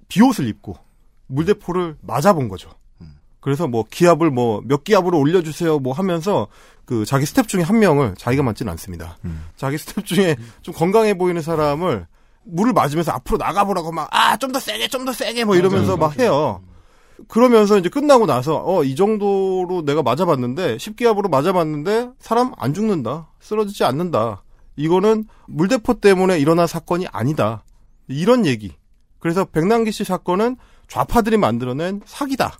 비옷을 입고 물대포를 맞아본 거죠. 그래서 뭐 기압을 뭐 몇 기압으로 올려주세요 뭐 하면서 그 자기 스텝 중에 한 명을 자기가 맞지는 않습니다. 자기 스텝 중에 좀 건강해 보이는 사람을 물을 맞으면서 앞으로 나가보라고 막 아 좀 더 세게 좀 더 세게 뭐 이러면서 막 해요. 그러면서 이제 끝나고 나서 어 이 정도로 내가 맞아봤는데 10기압으로 맞아봤는데 사람 안 죽는다 쓰러지지 않는다 이거는 물대포 때문에 일어난 사건이 아니다 이런 얘기 그래서 백남기 씨 사건은 좌파들이 만들어낸 사기다.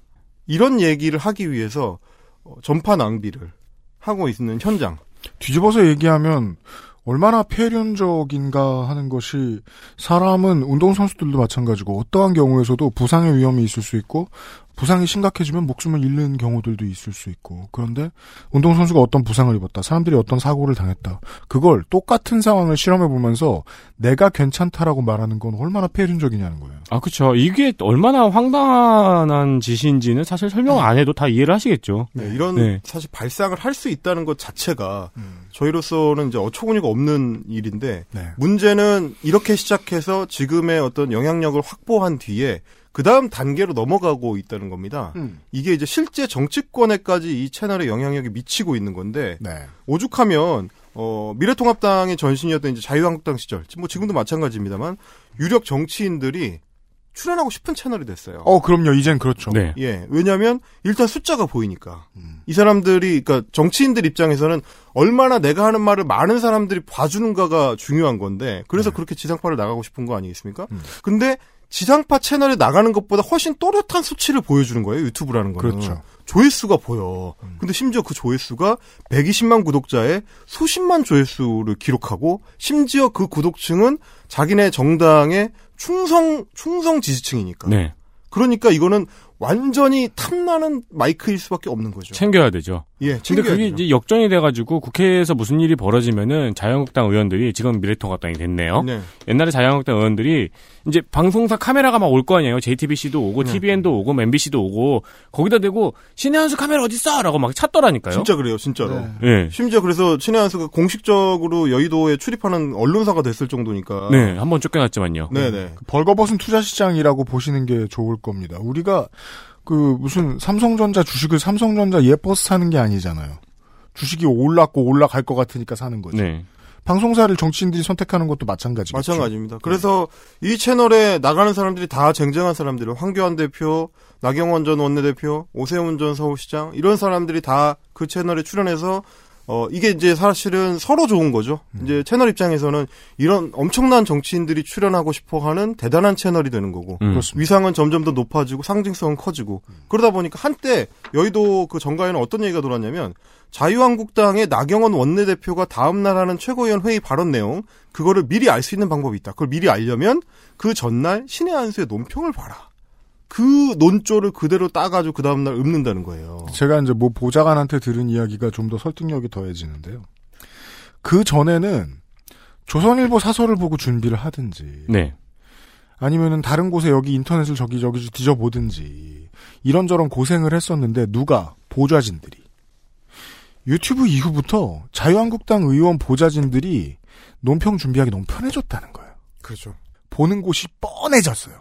이런 얘기를 하기 위해서 어, 전파 낭비를 하고 있는 현장. 뒤집어서 얘기하면 얼마나 폐륜적인가 하는 것이 사람은 운동선수들도 마찬가지고 어떠한 경우에서도 부상의 위험이 있을 수 있고 부상이 심각해지면 목숨을 잃는 경우들도 있을 수 있고 그런데 운동선수가 어떤 부상을 입었다 사람들이 어떤 사고를 당했다 그걸 똑같은 상황을 실험해 보면서 내가 괜찮다라고 말하는 건 얼마나 폐륜적이냐는 거예요 아, 그쵸. 이게 얼마나 황당한 짓인지는 사실 설명 안 해도 다 이해를 하시겠죠. 네, 이런 네. 사실 발상을 할 수 있다는 것 자체가 저희로서는 이제 어처구니가 없는 일인데 네. 문제는 이렇게 시작해서 지금의 어떤 영향력을 확보한 뒤에 그 다음 단계로 넘어가고 있다는 겁니다. 음. 이게 이제 실제 정치권에까지 이 채널의 영향력이 미치고 있는 건데 네. 오죽하면 어, 미래통합당의 전신이었던 이제 자유한국당 시절, 뭐 지금도 마찬가지입니다만 유력 정치인들이 출연하고 싶은 채널이 됐어요. 어 그럼요 이젠 그렇죠 네. 예, 왜냐하면 일단 숫자가 보이니까 이 사람들이 그러니까 정치인들 입장에서는 얼마나 내가 하는 말을 많은 사람들이 봐주는가가 중요한 건데 그래서 그렇게 지상파를 나가고 싶은 거 아니겠습니까? 근데 지상파 채널에 나가는 것보다 훨씬 또렷한 수치를 보여주는 거예요 유튜브라는 거는 그렇죠. 조회수가 보여. 근데 심지어 그 조회수가 120만 구독자의 수십만 조회수를 기록하고 심지어 그 구독층은 자기네 정당의 충성 충성 지지층이니까. 네. 그러니까 이거는 완전히 탐나는 마이크일 수밖에 없는 거죠. 챙겨야 되죠. 예, 근데 그게. 이제 역전이 돼가지고 국회에서 무슨 일이 벌어지면은 자유한국당 의원들이 지금 미래통합당이 됐네요. 네. 옛날에 자유한국당 의원들이 이제 방송사 카메라가 막 올 거 아니에요. JTBC도 네. 오고 TVN도 오고 MBC도 오고 거기다 대고 신의 한수 카메라 어딨어?라고 막 찾더라니까요. 진짜 그래요, 진짜로. 네. 심지어 그래서 신의 한수가 공식적으로 여의도에 출입하는 언론사가 됐을 정도니까. 네, 한번 쫓겨났지만요. 네 네. 벌거벗은 투자시장이라고 보시는 게 좋을 겁니다. 우리가 그 무슨 삼성전자 주식을 삼성전자 예뻐서 사는 게 아니잖아요. 주식이 올랐고 올라갈 것 같으니까 사는 거죠. 네. 방송사를 정치인들이 선택하는 것도 마찬가지겠죠. 마찬가지입니다. 그래서 이 채널에 나가는 사람들이 다 쟁쟁한 사람들을 황교안 대표, 나경원 전 원내대표, 오세훈 전 서울시장 이런 사람들이 다 그 채널에 출연해서 어, 이게 이제 사실은 서로 좋은 거죠. 이제 채널 입장에서는 이런 엄청난 정치인들이 출연하고 싶어 하는 대단한 채널이 되는 거고. 음. 위상은 점점 더 높아지고 상징성은 커지고. 그러다 보니까 한때 여의도 그 정가에는 어떤 얘기가 돌았냐면 자유한국당의 나경원 원내대표가 다음날 하는 최고위원 회의 발언 내용, 그거를 미리 알 수 있는 방법이 있다. 그걸 미리 알려면 그 전날 신의 한수의 논평을 봐라. 그 논조를 그대로 따가지고 그 다음날 읊는다는 거예요. 제가 이제 뭐 보좌관한테 들은 이야기가 좀 더 설득력이 더해지는데요. 그 전에는 조선일보 사설을 보고 준비를 하든지, 네. 아니면은 다른 곳에 여기 인터넷을 저기 저기 뒤져보든지 이런저런 고생을 했었는데 누가 보좌진들이 유튜브 이후부터 자유한국당 의원 보좌진들이 논평 준비하기 너무 편해졌다는 거예요. 그렇죠. 보는 곳이 뻔해졌어요.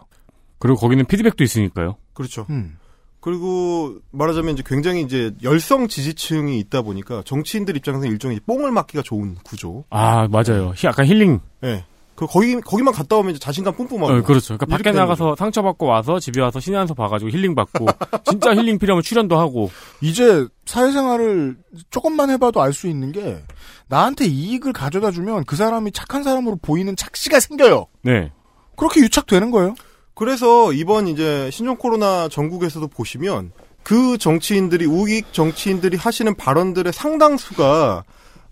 그리고 거기는 피드백도 있으니까요. 그렇죠. 음. 그리고 말하자면 이제 굉장히 이제 열성 지지층이 있다 보니까 정치인들 입장에서 일종의 뽕을 맞기가 좋은 구조. 아, 맞아요. 히- 약간 힐링. 예. 네. 그 거기 거기만 갔다 오면 이제 자신감 뿜뿜하고. 어, 그렇죠. 그러니까 밖에 나가서 상처받고 와서 집에 와서 신의 한수 봐가지고 힐링 받고 진짜 힐링 필요하면 출연도 하고 이제 사회생활을 조금만 해봐도 알 수 있는 게 나한테 이익을 가져다 주면 그 사람이 착한 사람으로 보이는 착시가 생겨요. 네. 그렇게 유착되는 거예요. 그래서 이번 이제 신종 코로나 전국에서도 보시면 그 정치인들이 우익 정치인들이 하시는 발언들의 상당수가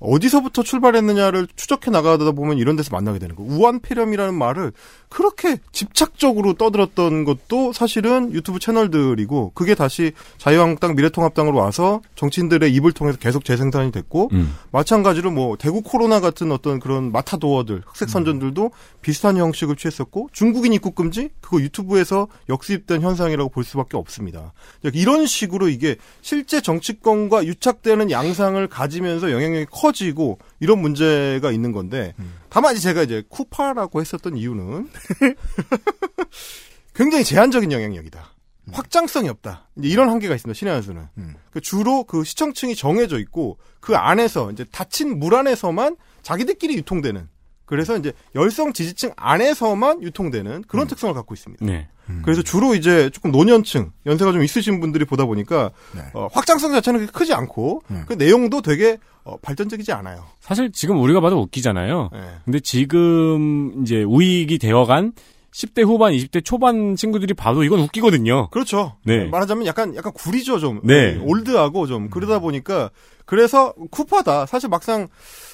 어디서부터 출발했느냐를 추적해 나가다 보면 이런 데서 만나게 되는 거예요. 우한폐렴이라는 말을 그렇게 집착적으로 떠들었던 것도 사실은 유튜브 채널들이고 그게 다시 자유한국당 미래통합당으로 와서 정치인들의 입을 통해서 계속 재생산이 됐고 음. 마찬가지로 뭐 대구 코로나 같은 어떤 그런 마타도어들 흑색 선전들도 비슷한 형식을 취했었고 중국인 입국 금지 그거 유튜브에서 역수입된 현상이라고 볼 수밖에 없습니다. 이런 식으로 이게 실제 정치권과 유착되는 양상을 가지면서 영향력이 커 지고 이런 문제가 있는 건데 다만 이제 제가 이제 쿠파라고 했었던 이유는 굉장히 제한적인 영향력이다. 확장성이 없다. 이런 한계가 있습니다. 신의 한수는. 그 주로 그 시청층이 정해져 있고 그 안에서 이제 닫힌 물 안에서만 자기들끼리 유통되는 그래서 이제 열성 지지층 안에서만 유통되는 그런 특성을 갖고 있습니다. 네. 그래서 주로 이제 조금 노년층 연세가 좀 있으신 분들이 보다 보니까 네. 어, 확장성 자체는 크지 않고 그 내용도 되게 어, 발전적이지 않아요. 사실 지금 우리가 봐도 웃기잖아요. 네. 근데 지금 이제 우익이 되어간 10대 후반, 20대 초반 친구들이 봐도 이건 웃기거든요. 그렇죠. 네. 말하자면 약간 약간 구리죠 좀. 네. 올드하고 좀 그러다 보니까 그래서 쿠파다. 사실 막상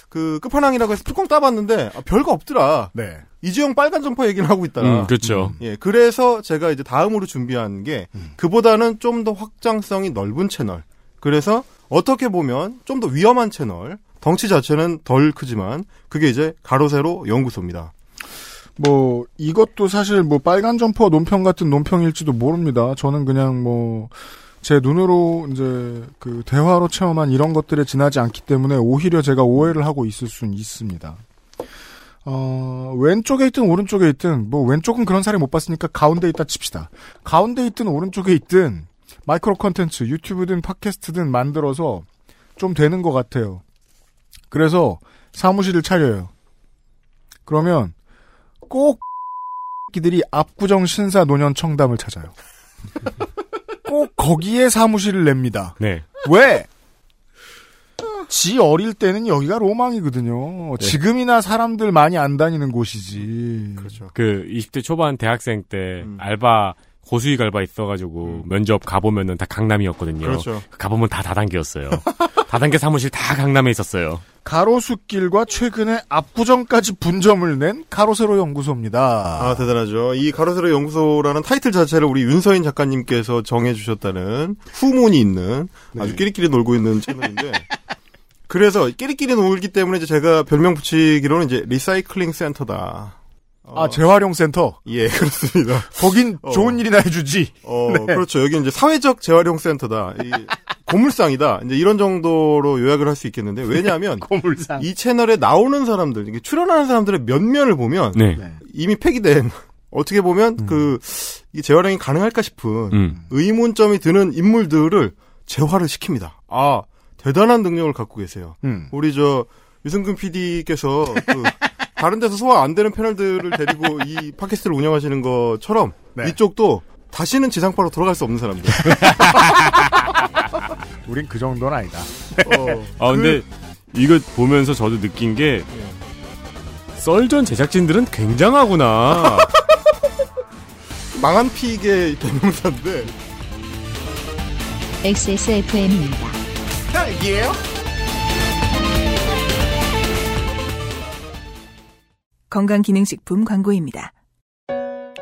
그 끝판왕이라고 해서 뚜껑 따봤는데 아, 별거 없더라. 네. 이재용 빨간 점퍼 얘기를 하고 있다. 음, 그렇죠. 예, 그래서 제가 이제 다음으로 준비한 게 그보다는 좀 더 확장성이 넓은 채널. 그래서 어떻게 보면 좀 더 위험한 채널. 덩치 자체는 덜 크지만 그게 이제 가로세로 연구소입니다. 뭐 이것도 사실 뭐 빨간 점퍼 논평 같은 논평일지도 모릅니다. 저는 그냥 뭐 제 눈으로 이제 그 대화로 체험한 이런 것들에 지나지 않기 때문에 오히려 제가 오해를 하고 있을 수는 있습니다. 어, 왼쪽에 있든 오른쪽에 있든 뭐 왼쪽은 그런 사례 못 봤으니까 가운데 있다 칩시다. 가운데 있든 오른쪽에 있든 마이크로 컨텐츠 유튜브든 팟캐스트든 만들어서 좀 되는 것 같아요. 그래서 사무실을 차려요. 그러면 꼭 기들이 압구정 신사 노년 청담을 찾아요. 꼭 거기에 사무실을 냅니다. 네. 왜? 지 어릴 때는 여기가 로망이거든요. 지금이나 사람들 많이 안 다니는 곳이지. 그렇죠. 그 20대 초반 대학생 때 음. 알바 고수익 알바 있어가지고 면접 가보면은 다 강남이었거든요. 그렇죠. 가보면 다 다단계였어요. 다단계 사무실 다 강남에 있었어요. 가로수길과 최근에 압구정까지 분점을 낸 가로세로 연구소입니다. 아, 대단하죠. 이 가로세로 연구소라는 타이틀 자체를 우리 윤서인 작가님께서 정해주셨다는 후문이 있는 아주 끼리끼리 놀고 있는 채널인데. 그래서 끼리끼리 놀기 때문에 이제 제가 별명 붙이기로는 이제 리사이클링 센터다. 아, 재활용 센터. 예, 그렇습니다. 거긴 어. 좋은 일이나 해주지. 어, 네. 그렇죠. 여기 이제 사회적 재활용 센터다. 이 고물상이다. 이제 이런 정도로 요약을 할 수 있겠는데 왜냐하면 고물상. 이 채널에 나오는 사람들, 이게 출연하는 사람들의 면면을 보면 네. 이미 폐기된 어떻게 보면 그이 재활용이 가능할까 싶은 음. 의문점이 드는 인물들을 재활을 시킵니다. 아 대단한 능력을 갖고 계세요. 음. 우리 저 유승근 PD께서 그 다른 데서 소화 안 되는 패널들을 데리고 이 팟캐스트를 운영하시는 것처럼 네. 이쪽도 다시는 지상파로 돌아갈 수 없는 사람들. 우린 그 정도는 아니다. 어, 아 근데 이거 보면서 저도 느낀 게 썰전 제작진들은 굉장하구나. 망한 픽의 대명사인데. XSFM입니다. 딸기예요? 건강기능식품 광고입니다.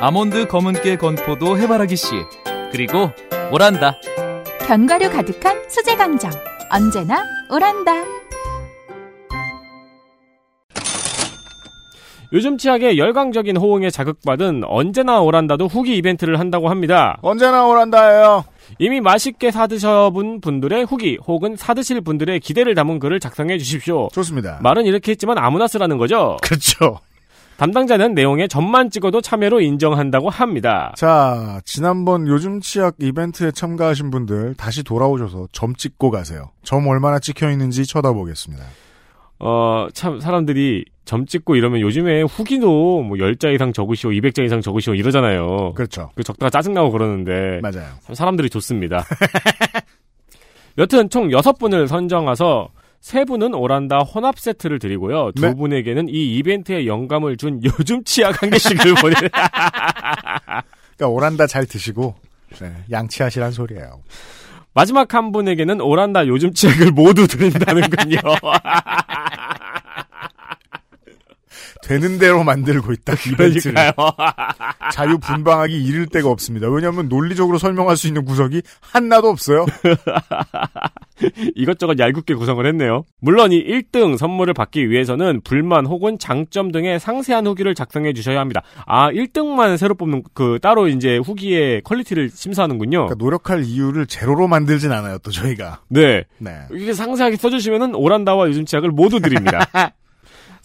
아몬드 검은깨 건포도 해바라기 씨 그리고 오란다 견과류 가득한 수제 강정. 언제나 오란다. 요즘 치약의 열광적인 호응에 자극받은 언제나 오란다도 후기 이벤트를 한다고 합니다. 언제나 오란다예요. 이미 맛있게 사드셔본 분들의 후기 혹은 사드실 분들의 기대를 담은 글을 작성해 주십시오. 좋습니다. 말은 이렇게 했지만 아무나 쓰라는 거죠. 그렇죠. 담당자는 내용에 점만 찍어도 참여로 인정한다고 합니다. 자, 지난번 요즘 치약 이벤트에 참가하신 분들 다시 돌아오셔서 점 찍고 가세요. 점 얼마나 찍혀 있는지 쳐다보겠습니다. 어, 참, 사람들이 점 찍고 이러면 요즘에 후기도 뭐 10자 이상 적으시오, 200자 이상 적으시오 이러잖아요. 그렇죠. 그 적다가 짜증나고 그러는데. 맞아요. 참 사람들이 좋습니다. 여튼 총 6분을 선정해서 세 분은 오란다 혼합 세트를 드리고요. 두 네. 분에게는 이 이벤트에 영감을 준 요즘 치약 한 개씩을 보내. 그러니까 오란다 잘 드시고 네, 양치하시란 소리예요. 마지막 한 분에게는 오란다 요즘 치약을 모두 드린다는군요. 되는 대로 만들고 있다. 이벤트를. 그러니까요. 자유 분방하기 이를 데가 없습니다. 왜냐하면 논리적으로 설명할 수 있는 구석이 하나도 없어요. 이것저것 얄궂게 구성을 했네요. 물론 이 1등 선물을 받기 위해서는 불만 혹은 장점 등의 상세한 후기를 작성해 주셔야 합니다. 아, 1등만 새로 뽑는 그 따로 이제 후기의 quality를 심사하는군요. 그러니까 노력할 이유를 제로로 만들진 않아요. 또 저희가. 네. 네. 이게 상세하게 써주시면은 오란다와 요즘 치약을 모두 드립니다.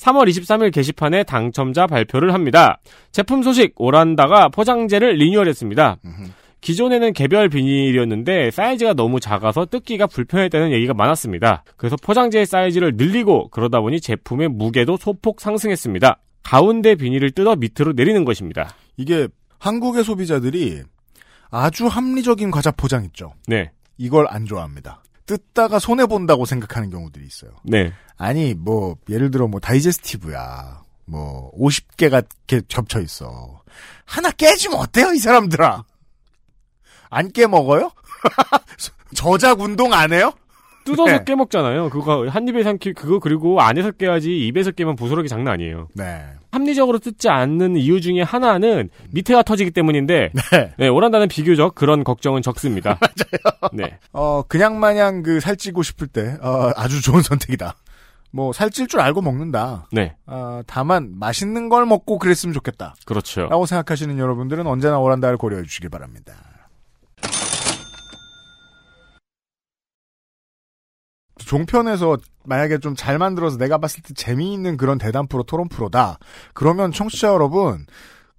3월 23일 게시판에 당첨자 발표를 합니다. 제품 소식 오란다가 포장재를 리뉴얼했습니다. 기존에는 개별 비닐이었는데 사이즈가 너무 작아서 뜯기가 불편했다는 얘기가 많았습니다. 그래서 포장재의 사이즈를 늘리고 그러다 보니 제품의 무게도 소폭 상승했습니다. 가운데 비닐을 뜯어 밑으로 내리는 것입니다. 이게 한국의 소비자들이 아주 합리적인 과자 포장 있죠. 네. 이걸 안 좋아합니다. 뜯다가 손해 본다고 생각하는 경우들이 있어요. 네. 아니 뭐 예를 들어 뭐 다이제스티브야. 뭐 50개가 이렇게 겹쳐 있어. 하나 깨지면 어때요, 이 사람들아? 안 깨먹어요? 저작 운동 안 해요? 뜯어서 네. 깨먹잖아요. 그거 한 입에 삼키 그거 그리고 안에서 깨야지 입에서 깨면 부스러기 장난 아니에요. 네. 합리적으로 뜯지 않는 이유 중에 하나는 밑에가 터지기 때문인데 네. 네, 오란다는 비교적 그런 걱정은 적습니다. 맞아요. 네. 어, 그냥 마냥 그 살찌고 싶을 때, 어, 아주 좋은 선택이다. 뭐, 살찔 줄 알고 먹는다. 네. 어, 다만, 맛있는 걸 먹고 그랬으면 좋겠다. 그렇죠. 라고 생각하시는 여러분들은 언제나 오란다를 고려해 주시길 바랍니다. 종편에서 만약에 좀 잘 만들어서 내가 봤을 때 재미있는 그런 대담 프로, 토론 프로다. 그러면 청취자 여러분,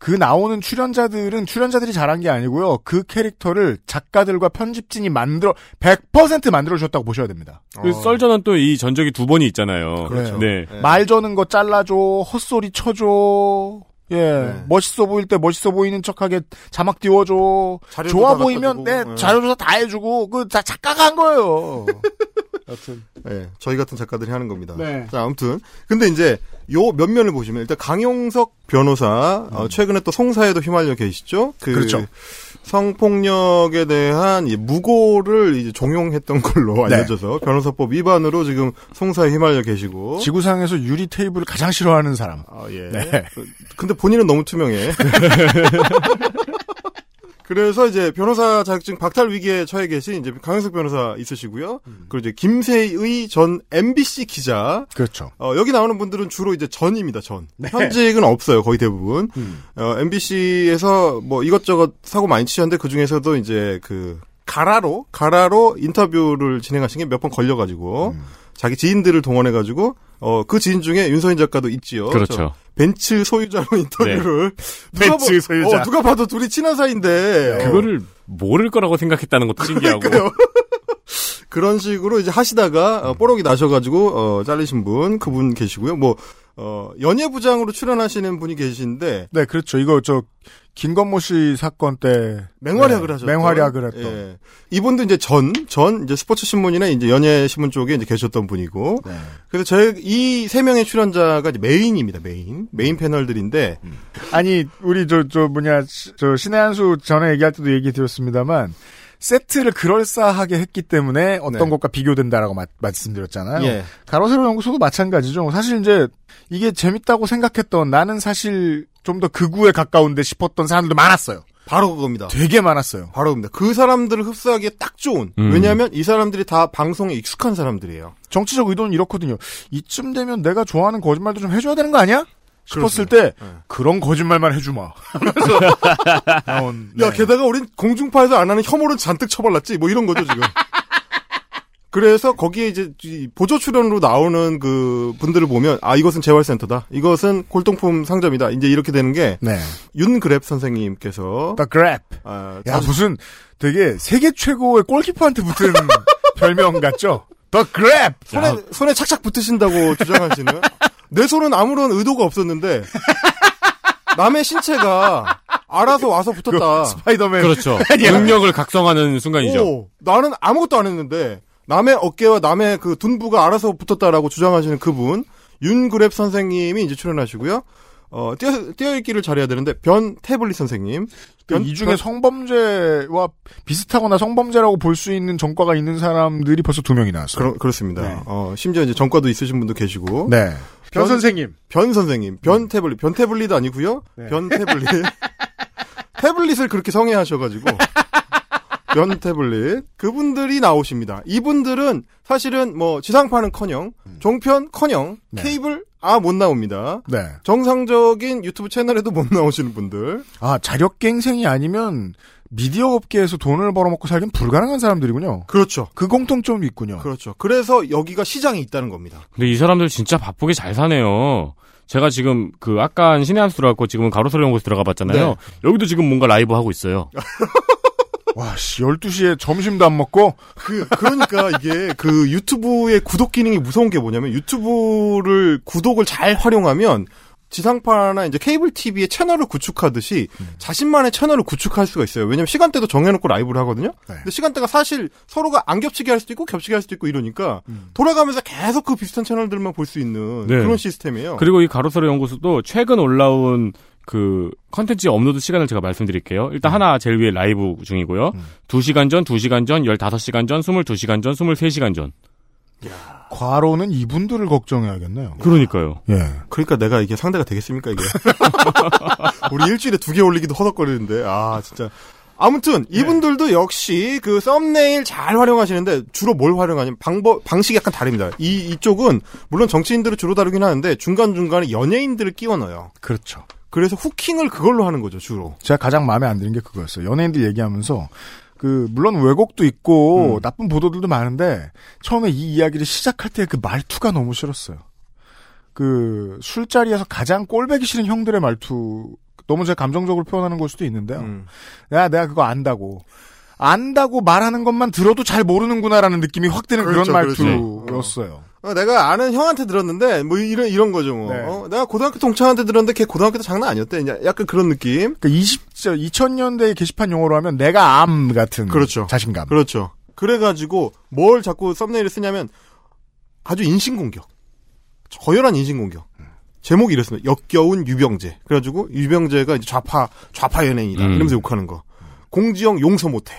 그 나오는 출연자들은 출연자들이 잘한 게 아니고요. 그 캐릭터를 작가들과 편집진이 만들어 100% 만들어 주셨다고 보셔야 됩니다. 그 썰전은 또 이 전적이 두 번이 있잖아요. 그렇죠. 네. 말 저는 거 잘라줘, 헛소리 쳐줘. 예, 네. 멋있어 보일 때 멋있어 보이는 척하게 자막 띄워줘. 좋아 다 보이면 갖다 네. 네. 자료조사 다 해주고 그 다 작가가 한 거예요. 여튼 네, 저희 같은 작가들이 하는 겁니다. 네. 자, 아무튼 근데 이제 요 몇 면을 보시면 일단 강용석 변호사 어, 최근에 또 송사에도 휘말려 계시죠. 그 음. 그렇죠. 성폭력에 대한 이 무고를 이제 종용했던 걸로 네. 알려져서 변호사법 위반으로 지금 송사에 휘말려 계시고. 지구상에서 유리 테이블을 가장 싫어하는 사람. 아, 예. 네. 근데 본인은 너무 투명해. 그래서 이제 변호사 자격증 박탈 위기에 처해 계신 이제 강영석 변호사 있으시고요. 그리고 이제 김세의 전 MBC 기자. 그렇죠. 어, 여기 나오는 분들은 주로 이제 전입니다, 전. 네. 현직은 없어요, 거의 대부분. 음. 어, MBC에서 뭐 이것저것 사고 많이 치셨는데 그 중에서도 이제 그 가라로 가라로 인터뷰를 진행하신 게 몇 번 걸려가지고 음. 자기 지인들을 동원해가지고 어 그 지인 중에 윤서인 작가도 있지요. 그렇죠. 저 벤츠 소유자로 인터뷰를 네. 벤츠 봐- 소유자. 어, 누가 봐도 둘이 친한 사이인데 어, 그거를 모를 거라고 생각했다는 것도 신기하고. 그런 식으로 이제 하시다가 어, 뽀록이 나셔가지고 어, 잘리신 분 그분 계시고요. 뭐 어, 연예부장으로 출연하시는 분이 계신데 네, 그렇죠. 이거 저 김건모 씨 사건 때 맹활약을 네, 하셨던 맹활약을 했던. 예. 이분도 이제 전, 전 이제 스포츠 신문이나 이제 연예 신문 쪽에 이제 계셨던 분이고. 네. 그래서 저희 이 세 명의 출연자가 이제 메인입니다. 메인 메인 패널들인데 아니 우리 저 저 뭐냐 시- 저 신의 한수 전에 얘기할 때도 얘기 드렸습니다만 세트를 그럴싸하게 했기 때문에 어떤 네. 것과 비교된다라고 마- 말씀드렸잖아요. 예. 가로세로 연구소도 마찬가지죠. 사실 이제 이게 재밌다고 생각했던 나는 사실 좀 더 극우에 가까운데 싶었던 사람들도 많았어요. 바로 그겁니다. 되게 많았어요. 바로 그겁니다. 그 사람들을 흡수하기에 딱 좋은. 음. 왜냐하면 이 사람들이 다 방송에 익숙한 사람들이에요. 정치적 의도는 이렇거든요. 이쯤 되면 내가 좋아하는 거짓말도 좀 해줘야 되는 거 아니야? 싶었을 그렇습니다. 때 그런 거짓말만 해주마. 나온 야, 게다가 우린 공중파에서 안 하는 혐오는 잔뜩 처발랐지. 뭐 이런 거죠, 지금. 그래서 거기에 이제 이 보조 출연으로 나오는 그 분들을 보면 아 이것은 재활센터다. 이것은 골동품 상점이다. 이제 이렇게 되는 게 네. 윤그랩 선생님께서 The Grab. 아, 야 무슨 되게 세계 최고의 골키퍼한테 붙은 별명 같죠? The Grab. 손에 손에 착착 붙으신다고 주장하시는 내 손은 아무런 의도가 없었는데 남의 신체가 알아서 와서 붙었다. 그 스파이더맨. 그렇죠. 능력을 각성하는 순간이죠. 오, 나는 아무것도 안 했는데 남의 어깨와 남의 그 둔부가 알아서 붙었다라고 주장하시는 그분 윤그랩 선생님이 이제 출연하시고요. 어, 띄어, 띄어읽기를 잘해야 되는데 변 태블릿 선생님. 그이 중에 성범죄와 비슷하거나 성범죄라고 볼 수 있는 전과가 있는 사람들이 벌써 두 명이 나왔어요. 그렇, 그렇습니다. 어, 심지어 이제 전과도 있으신 분도 계시고. 네. 변 선생님. 변 선생님. 변 태블릿. 변 태블릿 아니고요. 네. 변 태블릿. 태블릿을 그렇게 성애하셔가지고. 변 태블릿. 그분들이 나오십니다. 이분들은 사실은 뭐 지상파는 커녕 종편 커녕 네. 케이블 아 못 나옵니다. 네. 정상적인 유튜브 채널에도 못 나오시는 분들. 아 자력갱생이 아니면 미디어 업계에서 돈을 벌어먹고 살긴 불가능한 사람들이군요. 그렇죠. 그 공통점이 있군요. 그렇죠. 그래서 여기가 시장이 있다는 겁니다. 근데 이 사람들 진짜 바쁘게 잘 사네요. 제가 지금 그 아까 신의 한수 들어갔고 지금은 가로세로 연구소 들어가 봤잖아요. 네. 여기도 지금 뭔가 라이브 하고 있어요. 와, 씨, 12시에 점심도 안 먹고? 그, 그러니까 이게 그 유튜브의 구독 기능이 무서운 게 뭐냐면 유튜브를 구독을 잘 활용하면 지상파나 이제 케이블 TV의 채널을 구축하듯이 자신만의 채널을 구축할 수가 있어요. 왜냐면 시간대도 정해놓고 라이브를 하거든요. 네. 근데 시간대가 사실 서로가 안 겹치게 할 수도 있고 겹치게 할 수도 있고 이러니까 돌아가면서 계속 그 비슷한 채널들만 볼 수 있는 네. 그런 시스템이에요. 그리고 이 가로세로 연구소도 최근 올라온 그 컨텐츠 업로드 시간을 제가 말씀드릴게요. 일단 음. 하나 제일 위에 라이브 중이고요. 2시간 전, 2시간 전, 15시간 전, 22시간 전, 23시간 전. 과로는 이분들을 걱정해야겠네요. 그러니까요. 예. 그러니까 내가 이게 상대가 되겠습니까 이게? 우리 일주일에 두 개 올리기도 허덕거리는데 아 진짜. 아무튼 이분들도 역시 그 썸네일 잘 활용하시는데 주로 뭘 활용하냐면 방법 방식이 약간 다릅니다. 이 이쪽은 물론 정치인들을 주로 다루긴 하는데 중간 중간에 연예인들을 끼워 넣어요. 그렇죠. 그래서 후킹을 그걸로 하는 거죠 주로. 제가 가장 마음에 안 드는 게 그거였어요. 연예인들 얘기하면서 그 물론 왜곡도 있고 나쁜 보도들도 많은데 처음에 이 이야기를 시작할 때 그 말투가 너무 싫었어요. 그 술자리에서 가장 꼴배기 싫은 형들의 말투 너무 제가 감정적으로 표현하는 걸 수도 있는데요. 야 내가 그거 안다고 안다고 말하는 것만 들어도 잘 모르는구나라는 느낌이 확 드는 그렇죠, 그런 그렇죠. 말투였어요. 어, 내가 아는 형한테 들었는데 뭐 이런 이런 거죠 뭐. 네. 어, 내가 고등학교 동창한테 들었는데 걔 고등학교 때 장난 아니었대. 약간 그런 느낌. 그러니까 20, 2000년대 게시판 용어로 하면 내가 암 같은 그렇죠. 자신감. 그렇죠. 그래 가지고 뭘 자꾸 썸네일을 쓰냐면 아주 인신공격. 저열한 인신공격. 제목이 이랬습니다. 역겨운 유병재. 그래가지고 유병재가 이제 좌파 좌파 연예인이다. 음. 이러면서 욕하는 거. 공지영 용서 못해.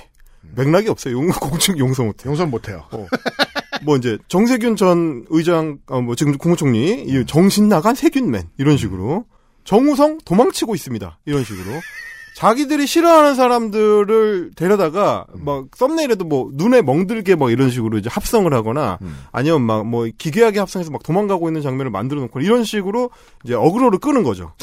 맥락이 없어요. 용, 공지영 용서 못해. 용서 못해요. 뭐 이제 정세균 전 의장, 어, 뭐 지금 국무총리, 이 정신 나간 세균맨 이런 식으로 정우성 도망치고 있습니다. 이런 식으로 자기들이 싫어하는 사람들을 데려다가 막 썸네일에도 뭐 눈에 멍들게 뭐 이런 식으로 이제 합성을 하거나 아니면 막 뭐 기괴하게 합성해서 막 도망가고 있는 장면을 만들어 놓고 이런 식으로 이제 어그로를 끄는 거죠.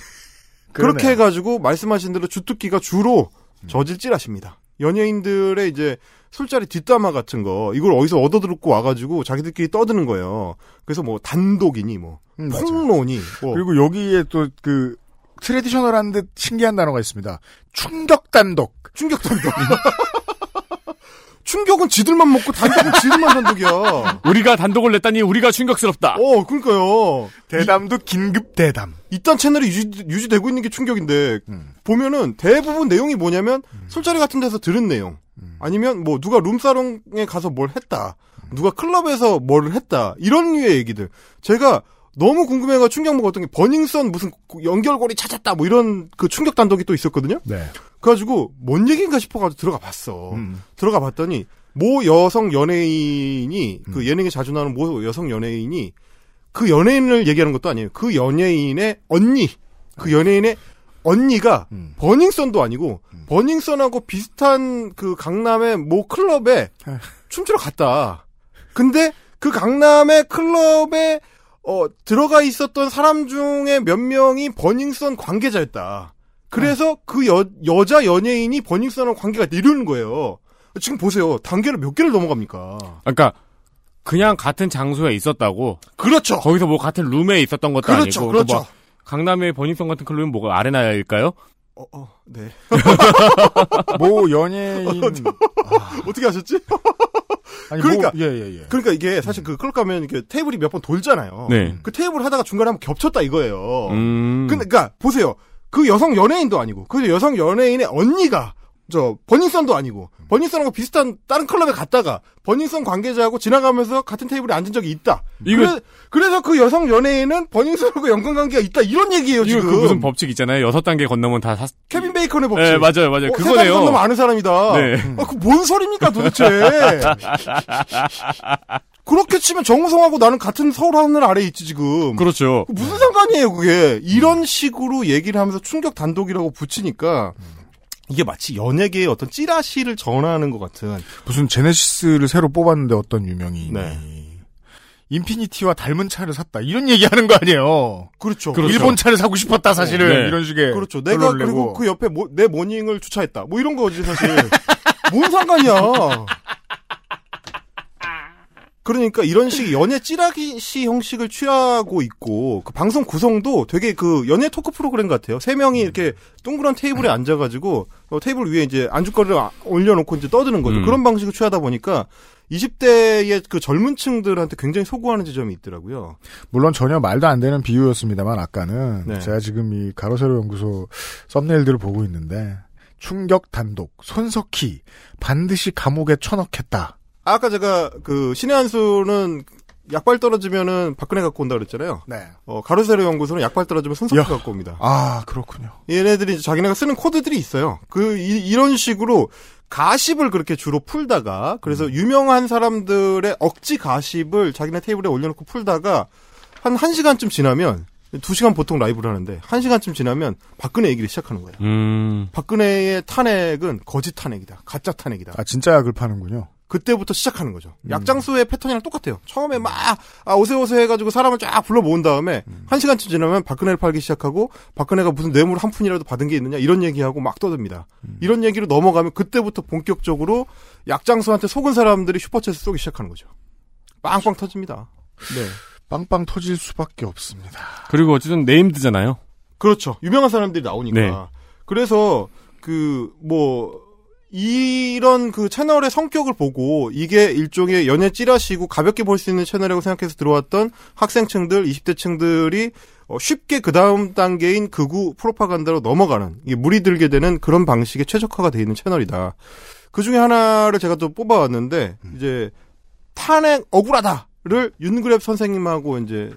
그렇게. 해가지고 말씀하신 대로 주특기가 주로 저질질하십니다. 연예인들의 이제 술자리 뒷담화 같은 거 이걸 어디서 얻어 듣고 와가지고 자기들끼리 떠드는 거예요. 그래서 뭐 단독이니 뭐 음. 폭로니 뭐 그리고 여기에 또 그 트레디셔널한 듯 신기한 단어가 있습니다. 충격 단독. 충격 단독. 충격은 지들만 먹고 단독은 지들만 단독이야. 우리가 단독을 냈다니 우리가 충격스럽다. 어, 그러니까요. 대담도 긴급 대담. 이딴 채널이 유지, 되고 있는 게 충격인데 보면은 대부분 내용이 뭐냐면 술자리 같은 데서 들은 내용 아니면 뭐 누가 룸사롱에 가서 뭘 했다 누가 클럽에서 뭘 했다 이런 류의 얘기들 제가 너무 궁금해가 충격 먹었던 게 버닝썬 무슨 연결고리 찾았다 뭐 이런 그 충격 단독이 또 있었거든요. 네. 그래가지고 뭔 얘기인가 싶어가지고 들어가 봤어. 들어가 봤더니 모 여성 연예인이 그 예능에 자주 나오는 모 여성 연예인이 그 연예인을 얘기하는 것도 아니에요. 그 연예인의 언니, 그 연예인의 언니가 버닝썬도 아니고 버닝썬하고 비슷한 그 강남의 모 클럽에 춤추러 갔다. 근데 그 강남의 클럽에 어 들어가 있었던 사람 중에 몇 명이 버닝썬 관계자였다. 그래서 그 여, 여자 연예인이 버닝썬하고 관계가 이러는 거예요. 지금 보세요. 단계를 몇 개를 넘어갑니까? 그러니까 그냥 같은 장소에 있었다고. 그렇죠. 거기서 뭐 같은 룸에 있었던 것도 그렇죠, 아니고. 그렇죠. 뭐 강남의 버닝썬 같은 클럽은 뭐가 아레나일까요? 어, 어, 네. 모 연예인 어떻게 하셨지? 아니, 그러니까 뭐, 예, 예, 예. 그러니까 이게 사실 그 클럽 가면 이렇게 테이블이 몇 번 돌잖아요. 네. 그 테이블 하다가 중간에 한번 겹쳤다 이거예요. 음. 근데 그러니까 보세요. 그 여성 연예인도 아니고 그 여성 연예인의 언니가 저 버닝썬도 아니고 버닝썬하고 비슷한 다른 클럽에 갔다가 버닝썬 관계자하고 지나가면서 같은 테이블에 앉은 적이 있다. 이거- 그래, 서그 여성 연예인은 버닝썬하고 연관 관계가 있다 이런 얘기예요 이거 지금. 그 무슨 법칙 있잖아요. 여섯 단계 건너면 다 사... 케빈 베이컨의 법칙. 네, 맞아요, 맞아요. 어, 그거네요. 건너면 아는 사람이다. 네. 아, 그뭔 소리입니까 도대체? 그렇게 치면 정우성하고 나는 같은 서울 하늘 아래에 있지 지금. 그렇죠. 무슨 상관이에요 그게? 이런 식으로 얘기를 하면서 충격 단독이라고 붙이니까 이게 마치 연예계의 어떤 찌라시를 전하는 것 같은. 무슨 제네시스를 새로 뽑았는데 어떤 유명인이 네. 인피니티와 닮은 차를 샀다 이런 얘기하는 거 아니에요. 그렇죠. 일본 차를 사고 싶었다 사실은 네. 이런 식의 그렇죠. 내가 그리고 내고. 그 옆에 모- 내 모닝을 주차했다. 뭐 이런 거지 사실. 뭔 상관이야. 그러니까 이런 식의 연애 찌라기 형식을 취하고 있고 그 방송 구성도 되게 그 연애 토크 프로그램 같아요. 세 명이 이렇게 동그란 테이블에 앉아가지고 어, 테이블 위에 이제 안주거리를 아- 올려놓고 이제 떠드는 거죠. 음. 그런 방식을 취하다 보니까 20대의 그 젊은 층들한테 굉장히 소구하는 지점이 있더라고요. 물론 전혀 말도 안 되는 비유였습니다만 아까는 네. 제가 지금 이 가로세로 연구소 썸네일들을 보고 있는데 충격 단독 손석희 반드시 감옥에 쳐넣겠다. 아까 제가 그 신의 한 수는 약발 떨어지면은 박근혜 갖고 온다 그랬잖아요. 네. 어, 가로세로 연구소는 약발 떨어지면 손석희 야. 갖고 옵니다. 아 그렇군요. 얘네들이 이제 자기네가 쓰는 코드들이 있어요. 그 이, 런 식으로 가십을 그렇게 주로 풀다가 그래서 유명한 사람들의 억지 가십을 자기네 테이블에 올려놓고 풀다가 한 1시간쯤 지나면 2시간 보통 라이브를 하는데 1시간쯤 지나면 박근혜 얘기를 시작하는 거예요. 음. 박근혜의 탄핵은 거짓 탄핵이다. 가짜 탄핵이다. 아 진짜 약을 파는군요. 그때부터 시작하는 거죠. 약장수의 패턴이랑 똑같아요. 처음에 막, 아, 오세오세 해가지고 사람을 쫙 불러 모은 다음에, 한 시간쯤 지나면 박근혜를 팔기 시작하고, 박근혜가 무슨 뇌물 한 푼이라도 받은 게 있느냐, 이런 얘기하고 막 떠듭니다. 이런 얘기로 넘어가면 그때부터 본격적으로 약장수한테 속은 사람들이 슈퍼챗을 쏘기 시작하는 거죠. 빵빵 터집니다. 네. 빵빵 터질 수밖에 없습니다. 그리고 어쨌든 네임드잖아요. 그렇죠. 유명한 사람들이 나오니까. 네. 그래서 그 뭐 이런 그 채널의 성격을 보고 이게 일종의 연예 찌라시고 가볍게 볼 수 있는 채널이라고 생각해서 들어왔던 학생층들, 20대층들이 어, 쉽게 그 다음 단계인 극우 프로파간다로 넘어가는 이게 물이 들게 되는 그런 방식에 최적화가 되어 있는 채널이다. 그 중에 하나를 제가 또 뽑아왔는데 이제 탄핵 억울하다를 윤그랩 선생님하고 이제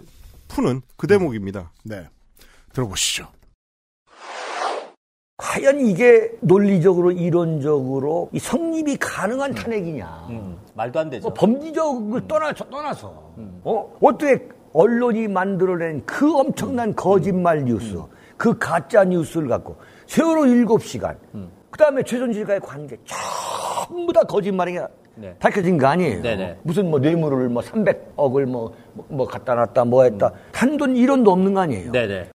푸는 그 대목입니다. 네. 들어보시죠. 과연 이게 논리적으로 이론적으로 이 성립이 가능한 탄핵이냐? 말도 안 되죠. 뭐 범죄적을 떠나 떠나서 어 어떻게 언론이 만들어낸 그 엄청난 거짓말 뉴스, 그 가짜 뉴스를 갖고 세월호 일곱 시간, 그 다음에 최순실과의 관계 전부 다 거짓말이 네. 밝혀진 거 아니에요? 네네. 무슨 뭐 뇌물을 뭐 300억을 뭐, 뭐, 뭐 갖다 놨다 뭐 했다. 한돈 1원도 없는 거 아니에요? 네네.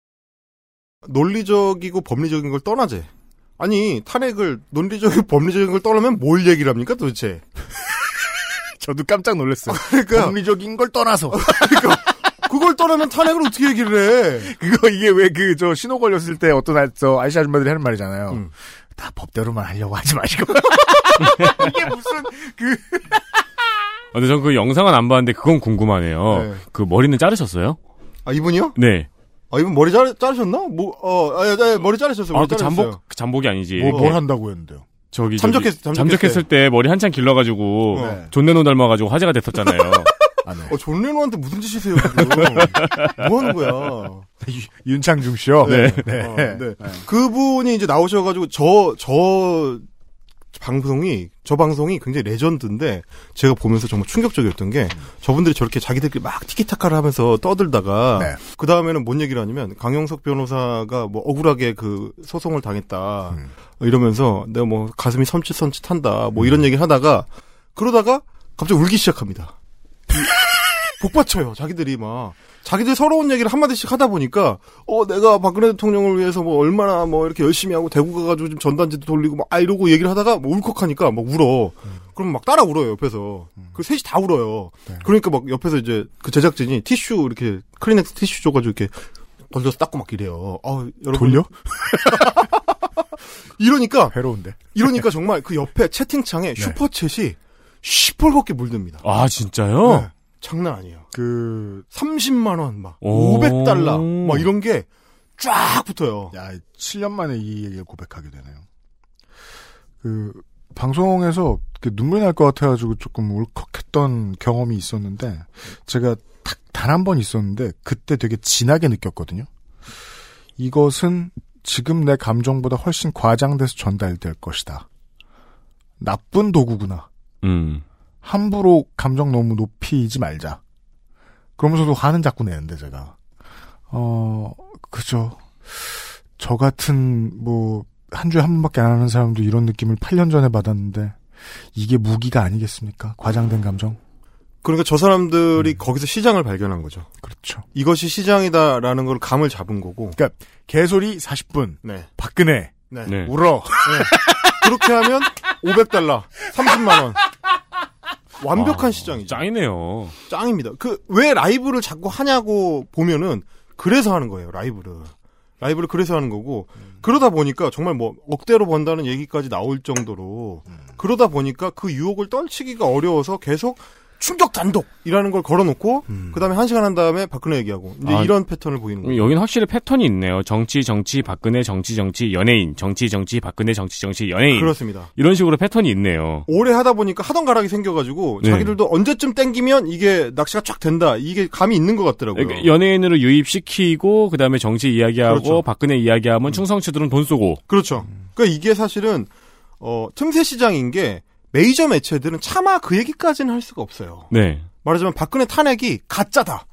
논리적이고 법리적인 걸 떠나제 아니 탄핵을 논리적인 법리적인 걸 떠나면 뭘 얘기를 합니까 도대체? 저도 깜짝 놀랐어요. 그러니까 법리적인 걸 떠나서. 그러니까 그걸 떠나면 탄핵을 어떻게 얘기를 해? 그거 이게 왜 그 저 신호 걸렸을 때 어떤 아, 저 아저씨 아줌마들이 하는 말이잖아요. 음. 다 법대로만 하려고 하지 마시고. 이게 무슨 그 아, 근데 전 그 영상은 안 봤는데 그건 궁금하네요. 네. 그 머리는 자르셨어요? 아 이분이요? 네. 아 이분 머리 자르, 자르셨나? 뭐, 어, 아, 아, 머리 자르셨어요. 아, 머리 그. 잠복, 그 잠복이 아니지. 뭐, 뭘 한다고 했는데요. 저기, 잠적했- 저기 잠적했을 때 머리 한참 길러가지고, 네. 존 레논 닮아가지고 화제가 됐었잖아요. 어, 존 레논한테 무슨 짓이세요, 지금? 뭐 하는 거야? 윤창중 씨요. 네. 네. 어, 네. 그분이 이제 나오셔가지고 저, 저 방송이, 저 방송이 굉장히 레전드인데 제가 보면서 정말 충격적이었던 게 저분들이 저렇게 자기들끼리 막 티키타카를 하면서 떠들다가 네. 그 다음에는 뭔 얘기를 하냐면 강영석 변호사가 뭐 억울하게 그 소송을 당했다 음. 이러면서 내가 뭐 가슴이 섬찟섬찟한다 뭐 이런 얘기를 하다가 그러다가 갑자기 울기 시작합니다. 복받쳐요. 자기들이 막 자기들 서러운 얘기를 한 마디씩 하다 보니까 어 내가 박근혜 대통령을 위해서 뭐 얼마나 뭐 이렇게 열심히 하고 대구 가가지고 좀 전단지도 돌리고 막 아 이러고 얘기를 하다가 뭐 울컥하니까 막 울어. 그럼 막 따라 울어요 옆에서. 그 셋이 다 울어요. 그러니까 막 옆에서 이제 그 제작진이 티슈 이렇게 크리넥스 티슈 줘가지고 이렇게 돌려서 닦고 막 이래요. 아 여러분 돌려? 이러니까 괴로운데. 이러니까 정말 그 옆에 채팅창에 슈퍼챗이 시뻘겋게 물듭니다. 아, 진짜요? 네. 장난 아니에요. 그 30만 원, 막 오. 500달러, 막 이런 게 쫙 붙어요. 야, 7년 만에 이 얘기를 고백하게 되네요. 그 방송에서 그 눈물 날 것 같아가지고 조금 울컥했던 경험이 있었는데 제가 단한 번 있었는데 그때 되게 진하게 느꼈거든요. 이것은 지금 내 감정보다 훨씬 과장돼서 전달될 것이다. 나쁜 도구구나. 음. 함부로 감정 너무 높이지 말자. 그러면서도 화는 자꾸 내는데 제가 어 그죠. 저 같은 뭐 한 주에 한 번밖에 안 하는 사람도 이런 느낌을 8년 전에 받았는데 이게 무기가 아니겠습니까? 과장된 감정. 그러니까 저 사람들이 거기서 시장을 발견한 거죠. 그렇죠. 이것이 시장이다라는 걸 감을 잡은 거고. 그러니까 개소리 40분. 네. 박근혜. 네. 네. 울어. 그렇게 하면 500달러, 30만 원. 완벽한 와, 시장이죠. 짱이네요. 짱입니다. 그 왜 라이브를 자꾸 하냐고 보면은 그래서 하는 거예요. 라이브를. 라이브를 그래서 하는 거고 그러다 보니까 정말 뭐 억대로 번다는 얘기까지 나올 정도로 그러다 보니까 그 유혹을 떨치기가 어려워서 계속 충격 단독이라는 걸 걸어놓고 그다음에 한 시간 한 다음에 박근혜 얘기하고 이제 아, 이런 패턴을 보이는 거예요. 여기는 확실히 패턴이 있네요. 정치, 정치, 박근혜, 정치, 정치, 연예인. 정치, 정치, 박근혜, 정치, 정치, 연예인. 그렇습니다. 이런 식으로 패턴이 있네요. 오래 하다 보니까 하던 가락이 생겨가지고 네. 자기들도 언제쯤 땡기면 이게 낚시가 쫙 된다 이게 감이 있는 것 같더라고요. 그러니까 연예인으로 유입시키고 그다음에 정치 이야기하고 그렇죠. 박근혜 이야기하면 충성치들은 돈 쏘고. 그렇죠. 그러니까 이게 사실은 어, 틈새 시장인 게 메이저 매체들은 차마 그 얘기까지는 할 수가 없어요. 네. 말하자면 박근혜 탄핵이 가짜다.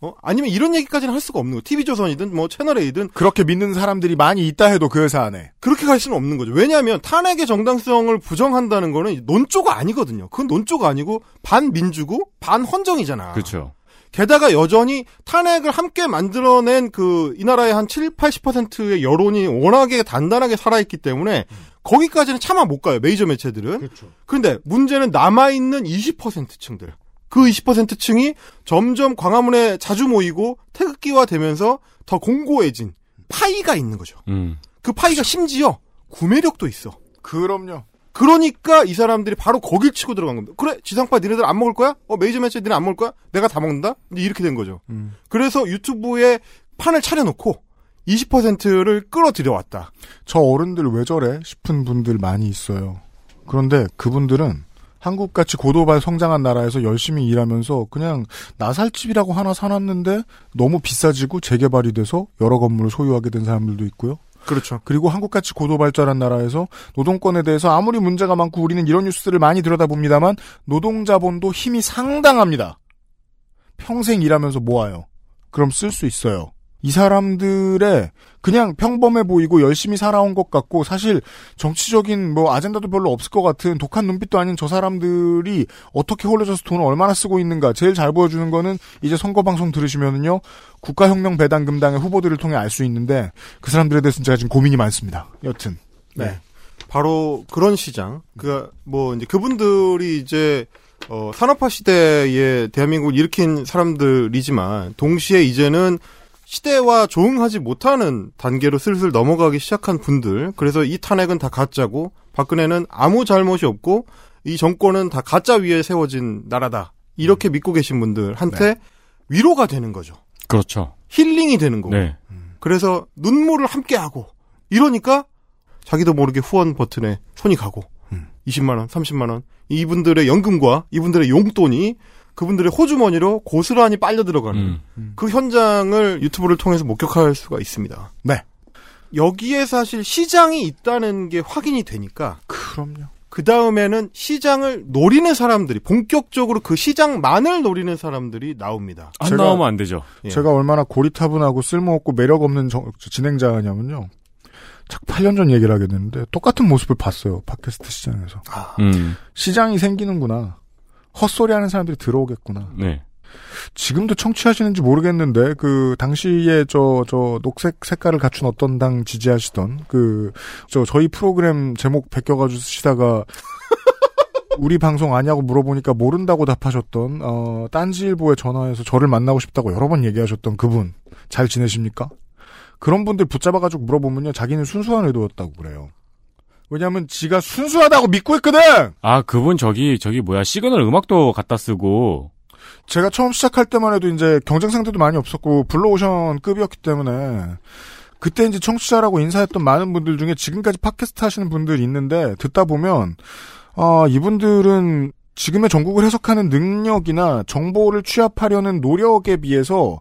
어? 아니면 이런 얘기까지는 할 수가 없는 거예요. TV조선이든 뭐 채널A든 그렇게 믿는 사람들이 많이 있다 해도 그 회사 안에. 그렇게 갈 수는 없는 거죠. 왜냐하면 탄핵의 정당성을 부정한다는 거는 논조가 아니거든요. 그건 논조가 아니고 반민주고 반헌정이잖아. 그렇죠. 게다가 여전히 탄핵을 함께 만들어낸 그 이 나라의 한 7, 80%의 여론이 워낙에 단단하게 살아있기 때문에 거기까지는 차마 못 가요. 메이저 매체들은. 그런데 문제는 남아있는 20%층들. 그 20%층이 점점 광화문에 자주 모이고 태극기화 되면서 더 공고해진 파이가 있는 거죠. 음. 그 파이가 심지어 구매력도 있어. 그럼요. 그러니까 이 사람들이 바로 거길 치고 들어간 겁니다. 그래 지상파 니네들 안 먹을 거야? 어 메이저 매체 니네 안 먹을 거야? 내가 다 먹는다? 이렇게 된 거죠. 그래서 유튜브에 판을 차려놓고 20%를 끌어들여왔다. 저 어른들 왜 저래? 싶은 분들 많이 있어요. 그런데 그분들은 한국같이 고도발 성장한 나라에서 열심히 일하면서 그냥 나살집이라고 하나 사놨는데 너무 비싸지고 재개발이 돼서 여러 건물을 소유하게 된 사람들도 있고요. 그렇죠. 그리고 한국같이 고도발전한 나라에서 노동권에 대해서 아무리 문제가 많고 우리는 이런 뉴스를 많이 들여다봅니다만 노동자본도 힘이 상당합니다. 평생 일하면서 모아요. 그럼 쓸 수 있어요. 이 사람들의 그냥 평범해 보이고 열심히 살아온 것 같고 사실 정치적인 뭐 아젠다도 별로 없을 것 같은 독한 눈빛도 아닌 저 사람들이 어떻게 홀려져서 돈을 얼마나 쓰고 있는가 제일 잘 보여주는 거는 이제 선거 방송 들으시면은요 국가혁명 배당금당의 후보들을 통해 알 수 있는데 그 사람들에 대해서는 제가 지금 고민이 많습니다. 여튼 네. 바로 그런 시장. 그, 뭐, 이제 그분들이 이제, 어, 산업화 시대에 대한민국을 일으킨 사람들이지만, 동시에 이제는 시대와 조응하지 못하는 단계로 슬슬 넘어가기 시작한 분들. 그래서 이 탄핵은 다 가짜고, 박근혜는 아무 잘못이 없고, 이 정권은 다 가짜 위에 세워진 나라다. 이렇게 믿고 계신 분들한테 위로가 되는 거죠. 그렇죠. 힐링이 되는 거고. 네. 그래서 눈물을 함께 하고 이러니까 자기도 모르게 후원 버튼에 손이 가고 20만 원, 30만 원 이분들의 연금과 이분들의 용돈이 그분들의 호주머니로 고스란히 빨려 들어가는 그 현장을 유튜브를 통해서 목격할 수가 있습니다. 네. 여기에 사실 시장이 있다는 게 확인이 되니까 그럼요. 그 다음에는 시장을 노리는 사람들이 본격적으로 그 시장만을 노리는 사람들이 나옵니다. 안 나오면 안 되죠. 예. 제가 얼마나 고리타분하고 쓸모없고 매력 없는 정- 진행자냐면요. 작 8년 전 얘기를 하게 됐는데 똑같은 모습을 봤어요. 팟캐스트 시장에서. 음. 시장이 생기는구나. 헛소리 하는 사람들이 들어오겠구나. 네. 지금도 청취하시는지 모르겠는데 그 당시에 저저 녹색 색깔을 갖춘 어떤 당 지지하시던 그 저 저희 프로그램 제목 베껴가지고 쓰시다가 우리 방송 아냐고 물어보니까 모른다고 답하셨던 어 딴지일보에 전화해서 저를 만나고 싶다고 여러 번 얘기하셨던 그분 잘 지내십니까? 그런 분들 붙잡아가지고 물어보면요 자기는 순수한 의도였다고 그래요. 왜냐하면 지가 순수하다고 믿고 있거든. 아, 그분 저기, 저기 뭐야, 시그널 음악도 갖다 쓰고, 제가 처음 시작할 때만 해도 이제 경쟁 상대도 많이 없었고 블루오션 급이었기 때문에 그때 이제 청취자라고 인사했던 많은 분들 중에 지금까지 팟캐스트 하시는 분들이 있는데 듣다 보면 아 이분들은 지금의 정국을 해석하는 능력이나 정보를 취합하려는 노력에 비해서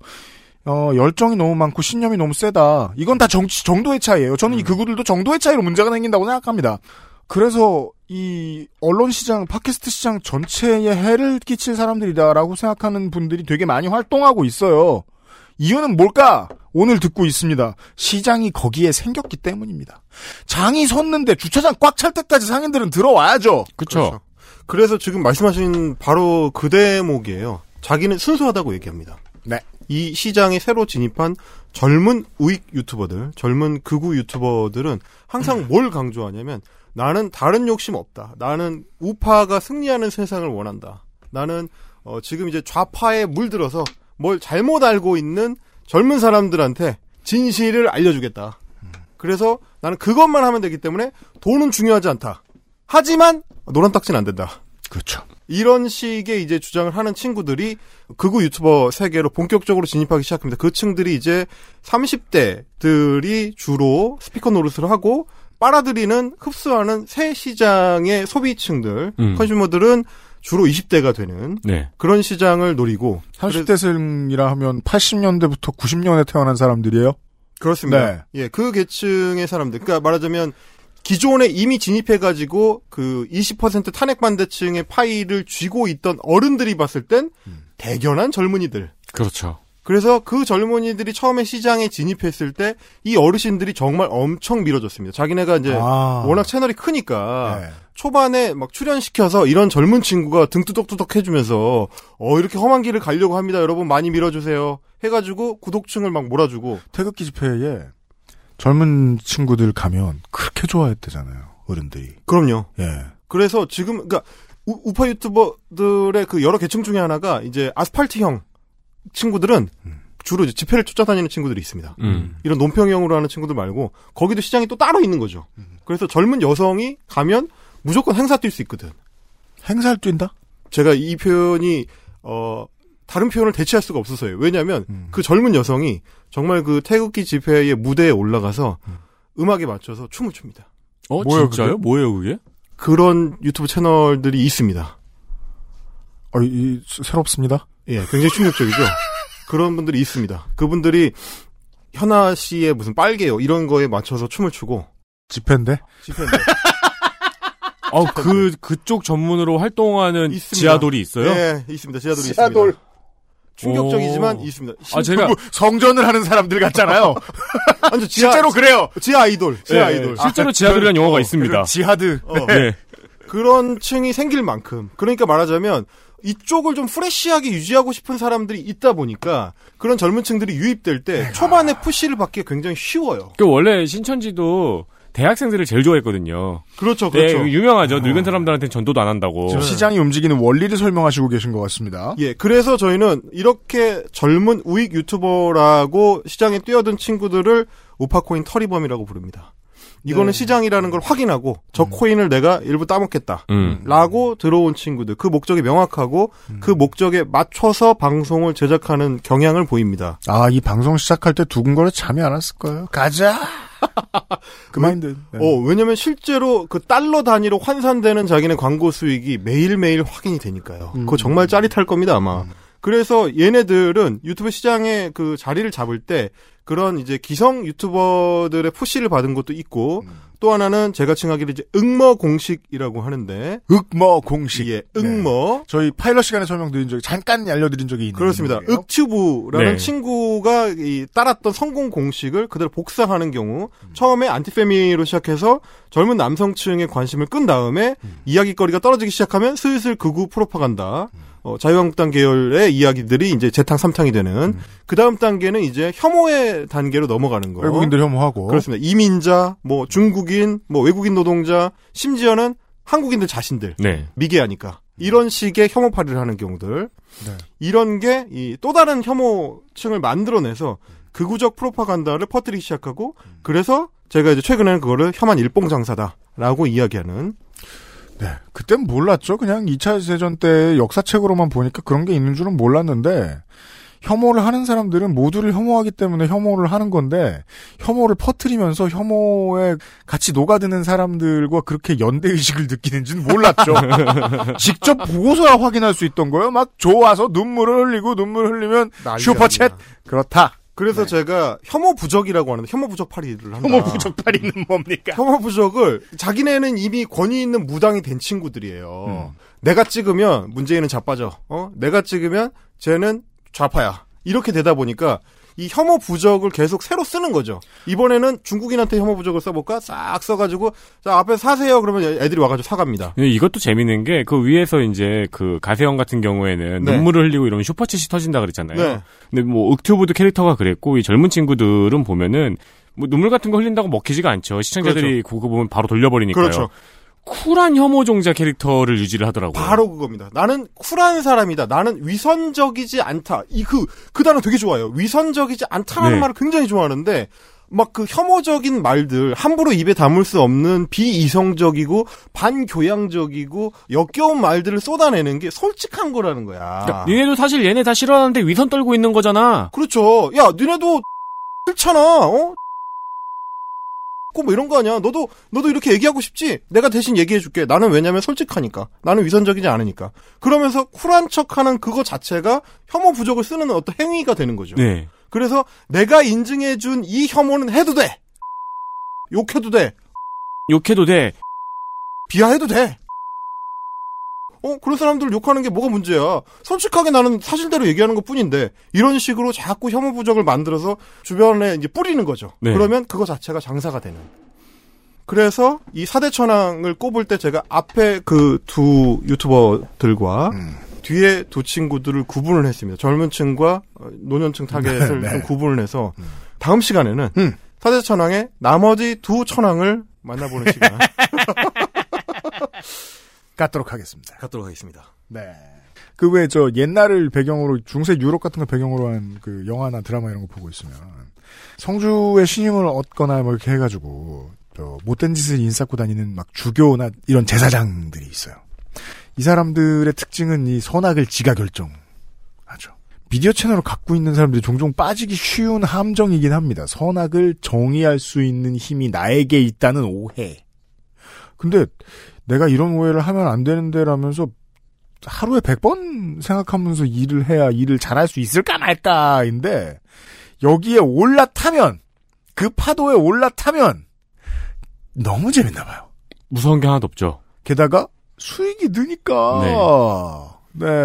어, 열정이 너무 많고 신념이 너무 세다. 이건 다 정치, 정도의 차이예요. 저는 이 극우들도 정도의 차이로 문제가 생긴다고 생각합니다. 그래서 이 언론 시장, 팟캐스트 시장 전체에 해를 끼칠 사람들이다라고 생각하는 분들이 되게 많이 활동하고 있어요. 이유는 뭘까? 오늘 듣고 있습니다. 시장이 거기에 생겼기 때문입니다. 장이 섰는데 주차장 꽉 찰 때까지 상인들은 들어와야죠. 그쵸. 그래서 지금 말씀하신 바로 그 대목이에요. 자기는 순수하다고 얘기합니다. 네. 이 시장에 새로 진입한 젊은 우익 유튜버들, 젊은 극우 유튜버들은 항상 뭘 강조하냐면 나는 다른 욕심 없다. 나는 우파가 승리하는 세상을 원한다. 나는 어, 지금 이제 좌파에 물들어서 뭘 잘못 알고 있는 젊은 사람들한테 진실을 알려주겠다. 그래서 나는 그것만 하면 되기 때문에 돈은 중요하지 않다. 하지만 노란 딱지는 안 된다. 그렇죠. 이런 식의 이제 주장을 하는 친구들이 극우 유튜버 세계로 본격적으로 진입하기 시작합니다. 그 층들이 이제 30대들이 주로 스피커 노릇을 하고 빨아들이는 흡수하는 새 시장의 소비층들, 음. 컨슈머들은 주로 20대가 되는 네. 그런 시장을 노리고 30대생이라 하면 80년대부터 90년에 태어난 사람들이에요? 그렇습니다. 네. 예, 그 계층의 사람들. 그러니까 말하자면 기존에 이미 진입해가지고 그 20% 탄핵 반대층의 파이를 쥐고 있던 어른들이 봤을 땐 대견한 젊은이들. 그렇죠. 그래서 그 젊은이들이 처음에 시장에 진입했을 때 이 어르신들이 정말 엄청 밀어줬습니다. 자기네가 이제 아. 워낙 채널이 크니까 네. 초반에 막 출연시켜서 이런 젊은 친구가 등 뚜덕뚜덕 해주면서 어 이렇게 험한 길을 가려고 합니다. 여러분 많이 밀어주세요. 해가지고 구독층을 막 몰아주고 태극기 집회에 젊은 친구들 가면 그렇게 좋아했대잖아요. 어른들이. 그럼요. 예. 그래서 지금 그러니까 우, 우파 유튜버들의 그 여러 계층 중에 하나가 이제 아스팔트형 친구들은 주로 이제 집회를 쫓아다니는 친구들이 있습니다. 음. 이런 논평형으로 하는 친구들 말고 거기도 시장이 또 따로 있는 거죠. 그래서 젊은 여성이 가면 무조건 행사 뛸 수 있거든. 행사를 뛴다? 제가 이 표현이 어 다른 표현을 대체할 수가 없어서요. 왜냐하면 그 젊은 여성이 정말 그 태극기 집회의 무대에 올라가서 음. 악에 맞춰서 춤을 춥니다. 어, 뭐예요, 진짜요? 그게? 뭐예요, 그게? 그런 유튜브 채널들이 있습니다. 어, 이, 새롭습니다. 예, 굉장히 충격적이죠. 그런 분들이 있습니다. 그분들이 현아 씨의 무슨 빨개요 이런 거에 맞춰서 춤을 추고 집회인데? 집회인데 어, 그, 그쪽 전문으로 활동하는 있습니다. 지하돌이 있어요? 네, 있습니다. 지하돌이 지하돌. 있습니다. 충격적이지만 오. 있습니다. 아, 제가, 성전을 하는 사람들 같잖아요. 아니, 지하, 실제로 그래요. 지하 아이돌, 지하 네, 아이돌. 실제로 지하돌이라는 영화가 있습니다. 지하드. 어. 네. 그런 층이 생길 만큼 그러니까 말하자면 이쪽을 좀 프레시하게 유지하고 싶은 사람들이 있다 보니까 그런 젊은 층들이 유입될 때 초반에 푸시를 받기가 굉장히 쉬워요. 그 원래 신천지도 대학생들을 제일 좋아했거든요. 그렇죠, 네, 그렇죠. 유명하죠. 늙은 사람들한테는 전도도 안 한다고. 지금 시장이 움직이는 원리를 설명하시고 계신 것 같습니다. 예, 그래서 저희는 이렇게 젊은 우익 유튜버라고 시장에 뛰어든 친구들을 오파코인 터리범이라고 부릅니다. 이거는 네. 시장이라는 걸 확인하고 저 코인을 내가 일부 따먹겠다. 음. 라고 들어온 친구들. 그 목적이 명확하고 그 목적에 맞춰서 방송을 제작하는 경향을 보입니다. 아, 이 방송 시작할 때 두근거려 잠이 안 왔을 거예요. 가자! 그 마인드. 네. 어, 왜냐면 실제로 그 달러 단위로 환산되는 자기네 광고 수익이 매일매일 확인이 되니까요. 음. 그거 정말 짜릿할 겁니다, 아마. 그래서 얘네들은 유튜브 시장에 그 자리를 잡을 때 그런 이제 기성 유튜버들의 푸시를 받은 것도 있고 음. 또 하나는 제가 칭하기를 이제 응머 공식이라고 하는데 흑머 공식. 예, 응머. 저희 파일럿 시간에 설명드린 적이, 잠깐 알려드린 적이 있는. 그렇습니다. 내용이에요. 윾튜브라는 네. 친구가 이 따랐던 성공 공식을 그대로 복사하는 경우 처음에 안티페미로 시작해서 젊은 남성층의 관심을 끈 다음에 이야기거리가 떨어지기 시작하면 슬슬 극우 프로파간다. 어, 자유한국당 계열의 이야기들이 이제 재탕 삼탕이 되는 그 다음 단계는 이제 혐오의 단계로 넘어가는 거. 외국인들 혐오하고. 그렇습니다. 이민자, 뭐 중국인, 뭐 외국인 노동자, 심지어는 한국인들 자신들 네. 미개하니까 이런 식의 혐오파리를 하는 경우들 네. 이런 게 이 또 다른 혐오층을 만들어내서 극우적 프로파간다를 퍼뜨리기 시작하고 그래서 제가 이제 최근에는 그거를 혐한 일봉 장사다라고 이야기하는 네. 그땐 몰랐죠. 그냥 2차 세전 때 역사책으로만 보니까 그런 게 있는 줄은 몰랐는데, 혐오를 하는 사람들은 모두를 혐오하기 때문에 혐오를 하는 건데, 혐오를 퍼뜨리면서 혐오에 같이 녹아드는 사람들과 그렇게 연대의식을 느끼는지는 몰랐죠. 직접 보고서야 확인할 수 있던 거예요. 막 좋아서 눈물을 흘리고 눈물 흘리면 슈퍼챗! 그렇다. 그래서 제가 혐오 부적이라고 하는데 혐오 부적 파리를 한다. 혐오 부적팔이는 뭡니까? 혐오 부적을 자기네는 이미 권위 있는 무당이 된 친구들이에요. 음. 내가 찍으면 문재인은 자빠져. 어? 내가 찍으면 쟤는 좌파야. 이렇게 되다 보니까 이 혐오 부적을 계속 새로 쓰는 거죠. 이번에는 중국인한테 혐오 부적을 써볼까? 싹 써가지고 자 앞에 사세요. 그러면 애들이 와가지고 사갑니다. 근데 이것도 재밌는 게 그 위에서 이제 그 가세형 같은 경우에는 네. 눈물을 흘리고 이러면 슈퍼챗이 터진다 그랬잖아요. 네. 근데 뭐 윽튜브도 캐릭터가 그랬고 이 젊은 친구들은 보면은 뭐 눈물 같은 거 흘린다고 먹히지가 않죠. 시청자들이 그거 보면 바로 돌려버리니까요. 그렇죠. 쿨한 혐오 종자 캐릭터를 유지를 하더라고요. 바로 그겁니다. 나는 쿨한 사람이다. 나는 위선적이지 않다. 이그그 단어 되게 좋아요. 위선적이지 않다라는 네. 말을 굉장히 좋아하는데 막 그 혐오적인 말들 함부로 입에 담을 수 없는 비이성적이고 반교양적이고 역겨운 말들을 쏟아내는 게 솔직한 거라는 거야. 그러니까 니네도 사실 얘네 다 싫어하는데 위선 떨고 있는 거잖아. 그렇죠. 야, 니네도 싫잖아. 어? 뭐 이런 거 아니야. 너도 너도 이렇게 얘기하고 싶지. 내가 대신 얘기해 줄게. 나는 왜냐면 솔직하니까. 나는 위선적이지 않으니까. 그러면서 쿨한 척하는 그거 자체가 혐오 부족을 쓰는 어떤 행위가 되는 거죠. 네. 그래서 내가 인증해 준 이 혐오는 해도 돼. 욕해도 돼. 욕해도 돼. 비하해도 돼. 어, 그런 사람들 욕하는 게 뭐가 문제야. 솔직하게 나는 사실대로 얘기하는 것 뿐인데, 이런 식으로 자꾸 혐오 부적을 만들어서 주변에 이제 뿌리는 거죠. 네. 그러면 그거 자체가 장사가 되는. 그래서 이 사대천왕을 꼽을 때 제가 앞에 그 두 유튜버들과 뒤에 두 친구들을 구분을 했습니다. 젊은 층과 어, 노년층 타겟을 네, 네. 좀 구분을 해서 다음 시간에는 사대천왕의 나머지 두 천왕을 만나보는 시간 갖도록 하겠습니다. 갖도록 하겠습니다. 네. 그왜저 옛날을 배경으로 중세 유럽 같은 거 배경으로 한 그 영화나 드라마 이런 거 보고 있으면 성주의 신임을 얻거나 뭐 이렇게 해가지고 저 못된 짓을 인싸고 다니는 막 주교나 이런 제사장들이 있어요. 이 사람들의 특징은 이 선악을 지가 결정하죠. 미디어 채널을 갖고 있는 사람들이 종종 빠지기 쉬운 함정이긴 합니다. 선악을 정의할 수 있는 힘이 나에게 있다는 오해. 근데 내가 이런 오해를 하면 안 되는데라면서 하루에 100번 생각하면서 일을 해야 일을 잘할 수 있을까 말까인데 여기에 올라타면 그 파도에 올라타면 너무 재밌나 봐요. 무서운 게 하나도 없죠. 게다가 수익이 느니까 네. 네.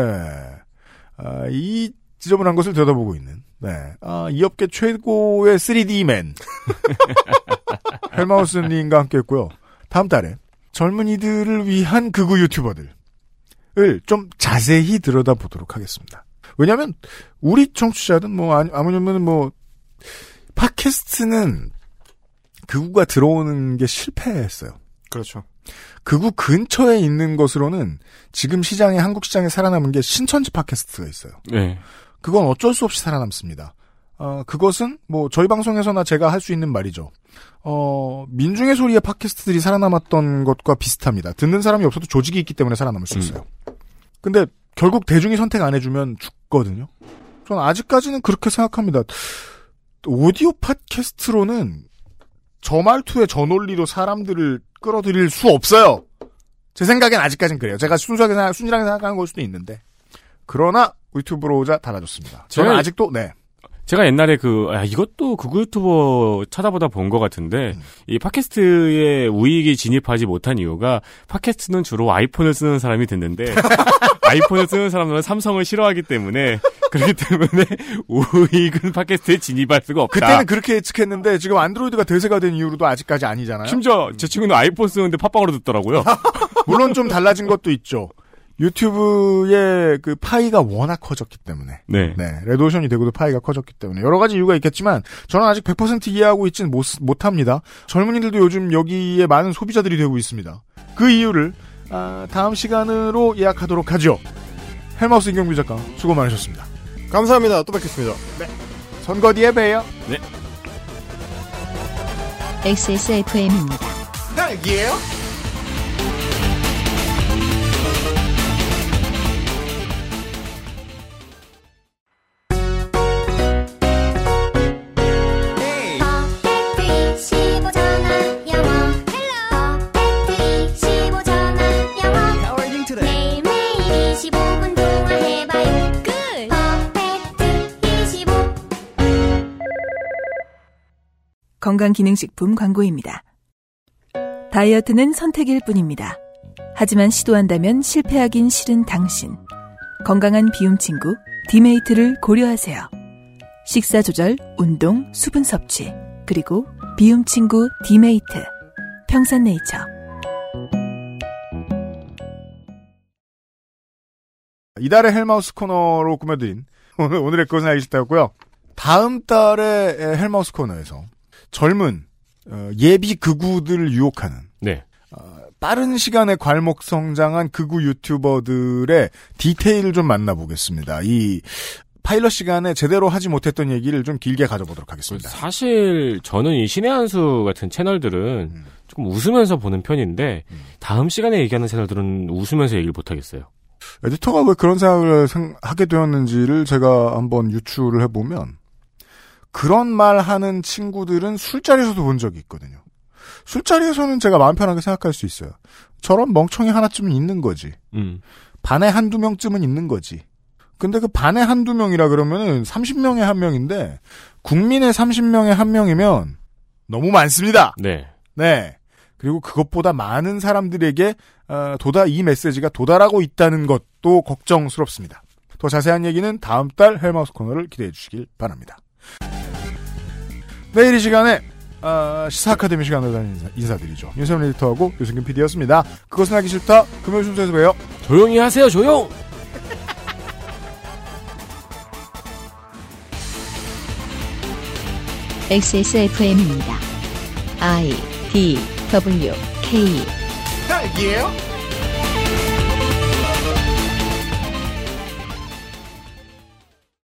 아, 이 지저분한 것을 들여다보고 있는 네. 아, 이 업계 최고의 3D맨 헬마우스님과 함께 했고요. 다음 달에 젊은이들을 위한 극우 유튜버들을 좀 자세히 들여다보도록 하겠습니다. 왜냐하면 우리 청취자든 뭐 아무냐면 뭐 팟캐스트는 극우가 들어오는 게 실패했어요. 그렇죠. 극우 근처에 있는 것으로는 지금 시장에 한국 시장에 살아남은 게 신천지 팟캐스트가 있어요. 네. 그건 어쩔 수 없이 살아남습니다. 어, 그것은 뭐 저희 방송에서나 제가 할 수 있는 말이죠. 어, 민중의 소리의 팟캐스트들이 살아남았던 것과 비슷합니다. 듣는 사람이 없어도 조직이 있기 때문에 살아남을 수 있어요. 근데 결국 대중이 선택 안 해주면 죽거든요. 저는 아직까지는 그렇게 생각합니다. 오디오 팟캐스트로는 저 말투의 저 논리로 사람들을 끌어들일 수 없어요. 제 생각엔 아직까진 그래요. 제가 순수하게 생각, 순진하게 생각하는 걸 수도 있는데. 그러나 유튜브로 오자 달라졌습니다. 저는 제가- 아직도 네. 제가 옛날에 그, 아, 이것도 극우 유튜버 찾아보다 본 것 같은데, 이 팟캐스트에 우익이 진입하지 못한 이유가, 팟캐스트는 주로 아이폰을 쓰는 사람이 듣는데, 아이폰을 쓰는 사람들은 삼성을 싫어하기 때문에, 그렇기 때문에 우익은 팟캐스트에 진입할 수가 없다. 그때는 그렇게 예측했는데 지금 안드로이드가 대세가 된 이후로도 아직까지 아니잖아요. 심지어 제 친구는 아이폰 쓰는데 팟빵으로 듣더라고요. 물론 좀 달라진 것도 있죠. 유튜브의 그 파이가 워낙 커졌기 때문에. 네. 레드오션이 되고도 파이가 커졌기 때문에 여러 가지 이유가 있겠지만 저는 아직 100% 이해하고 있지는 못, 못합니다. 젊은이들도 요즘 여기에 많은 소비자들이 되고 있습니다. 그 이유를 아, 다음 시간으로 예약하도록 하죠. 헬마우스 임경규 작가 수고 많으셨습니다. 감사합니다. 또 뵙겠습니다. 네. 선거 뒤에 봬요. 네. XSFM입니다. 딸기예 건강기능식품 광고입니다. 다이어트는 선택일 뿐입니다. 하지만 시도한다면 실패하긴 싫은 당신. 건강한 비움 친구 디메이트를 고려하세요. 식사 조절, 운동, 수분 섭취, 그리고 비움 친구 디메이트. 평산네이처. 이달의 헬마우스 코너로 꾸며드린 오늘, 오늘의 그것은 알기 싫다였고요. 다음 달의 헬마우스 코너에서 젊은 어, 예비 극우들을 유혹하는 네. 빠른 시간에 괄목 성장한 극우 유튜버들의 디테일을 좀 만나보겠습니다. 이 파일럿 시간에 제대로 하지 못했던 얘기를 좀 길게 가져보도록 하겠습니다. 사실 저는 이 신의 한수 같은 채널들은 음. 조금 웃으면서 보는 편인데 다음 시간에 얘기하는 채널들은 웃으면서 얘기를 못 하겠어요. 에디터가 왜 그런 생각을 생- 하게 되었는지를 제가 한번 유추를 해보면 그런 말 하는 친구들은 술자리에서도 본 적이 있거든요. 술자리에서는 제가 마음 편하게 생각할 수 있어요. 저런 멍청이 하나쯤은 있는 거지. 음. 반에 한두 명쯤은 있는 거지. 근데 그 반에 한두 명이라 그러면은 30명에 한 명인데 국민의 30명에 한 명이면 너무 많습니다. 네. 네. 그리고 그것보다 많은 사람들에게 어, 도다 이 메시지가 도달하고 있다는 것도 걱정스럽습니다. 더 자세한 얘기는 다음 달 헬마우스 코너를 기대해 주시길 바랍니다. 내일 이 시간에 어, 시사 아카데미 시간으로 인사, 인사드리죠. 윤세민 에디터하고 유승균 PD였습니다. 그것은 하기 싫다. 금요일 순서에서 봬요. 조용히 하세요, 조용! XSFM입니다. I D W K 딸기예요?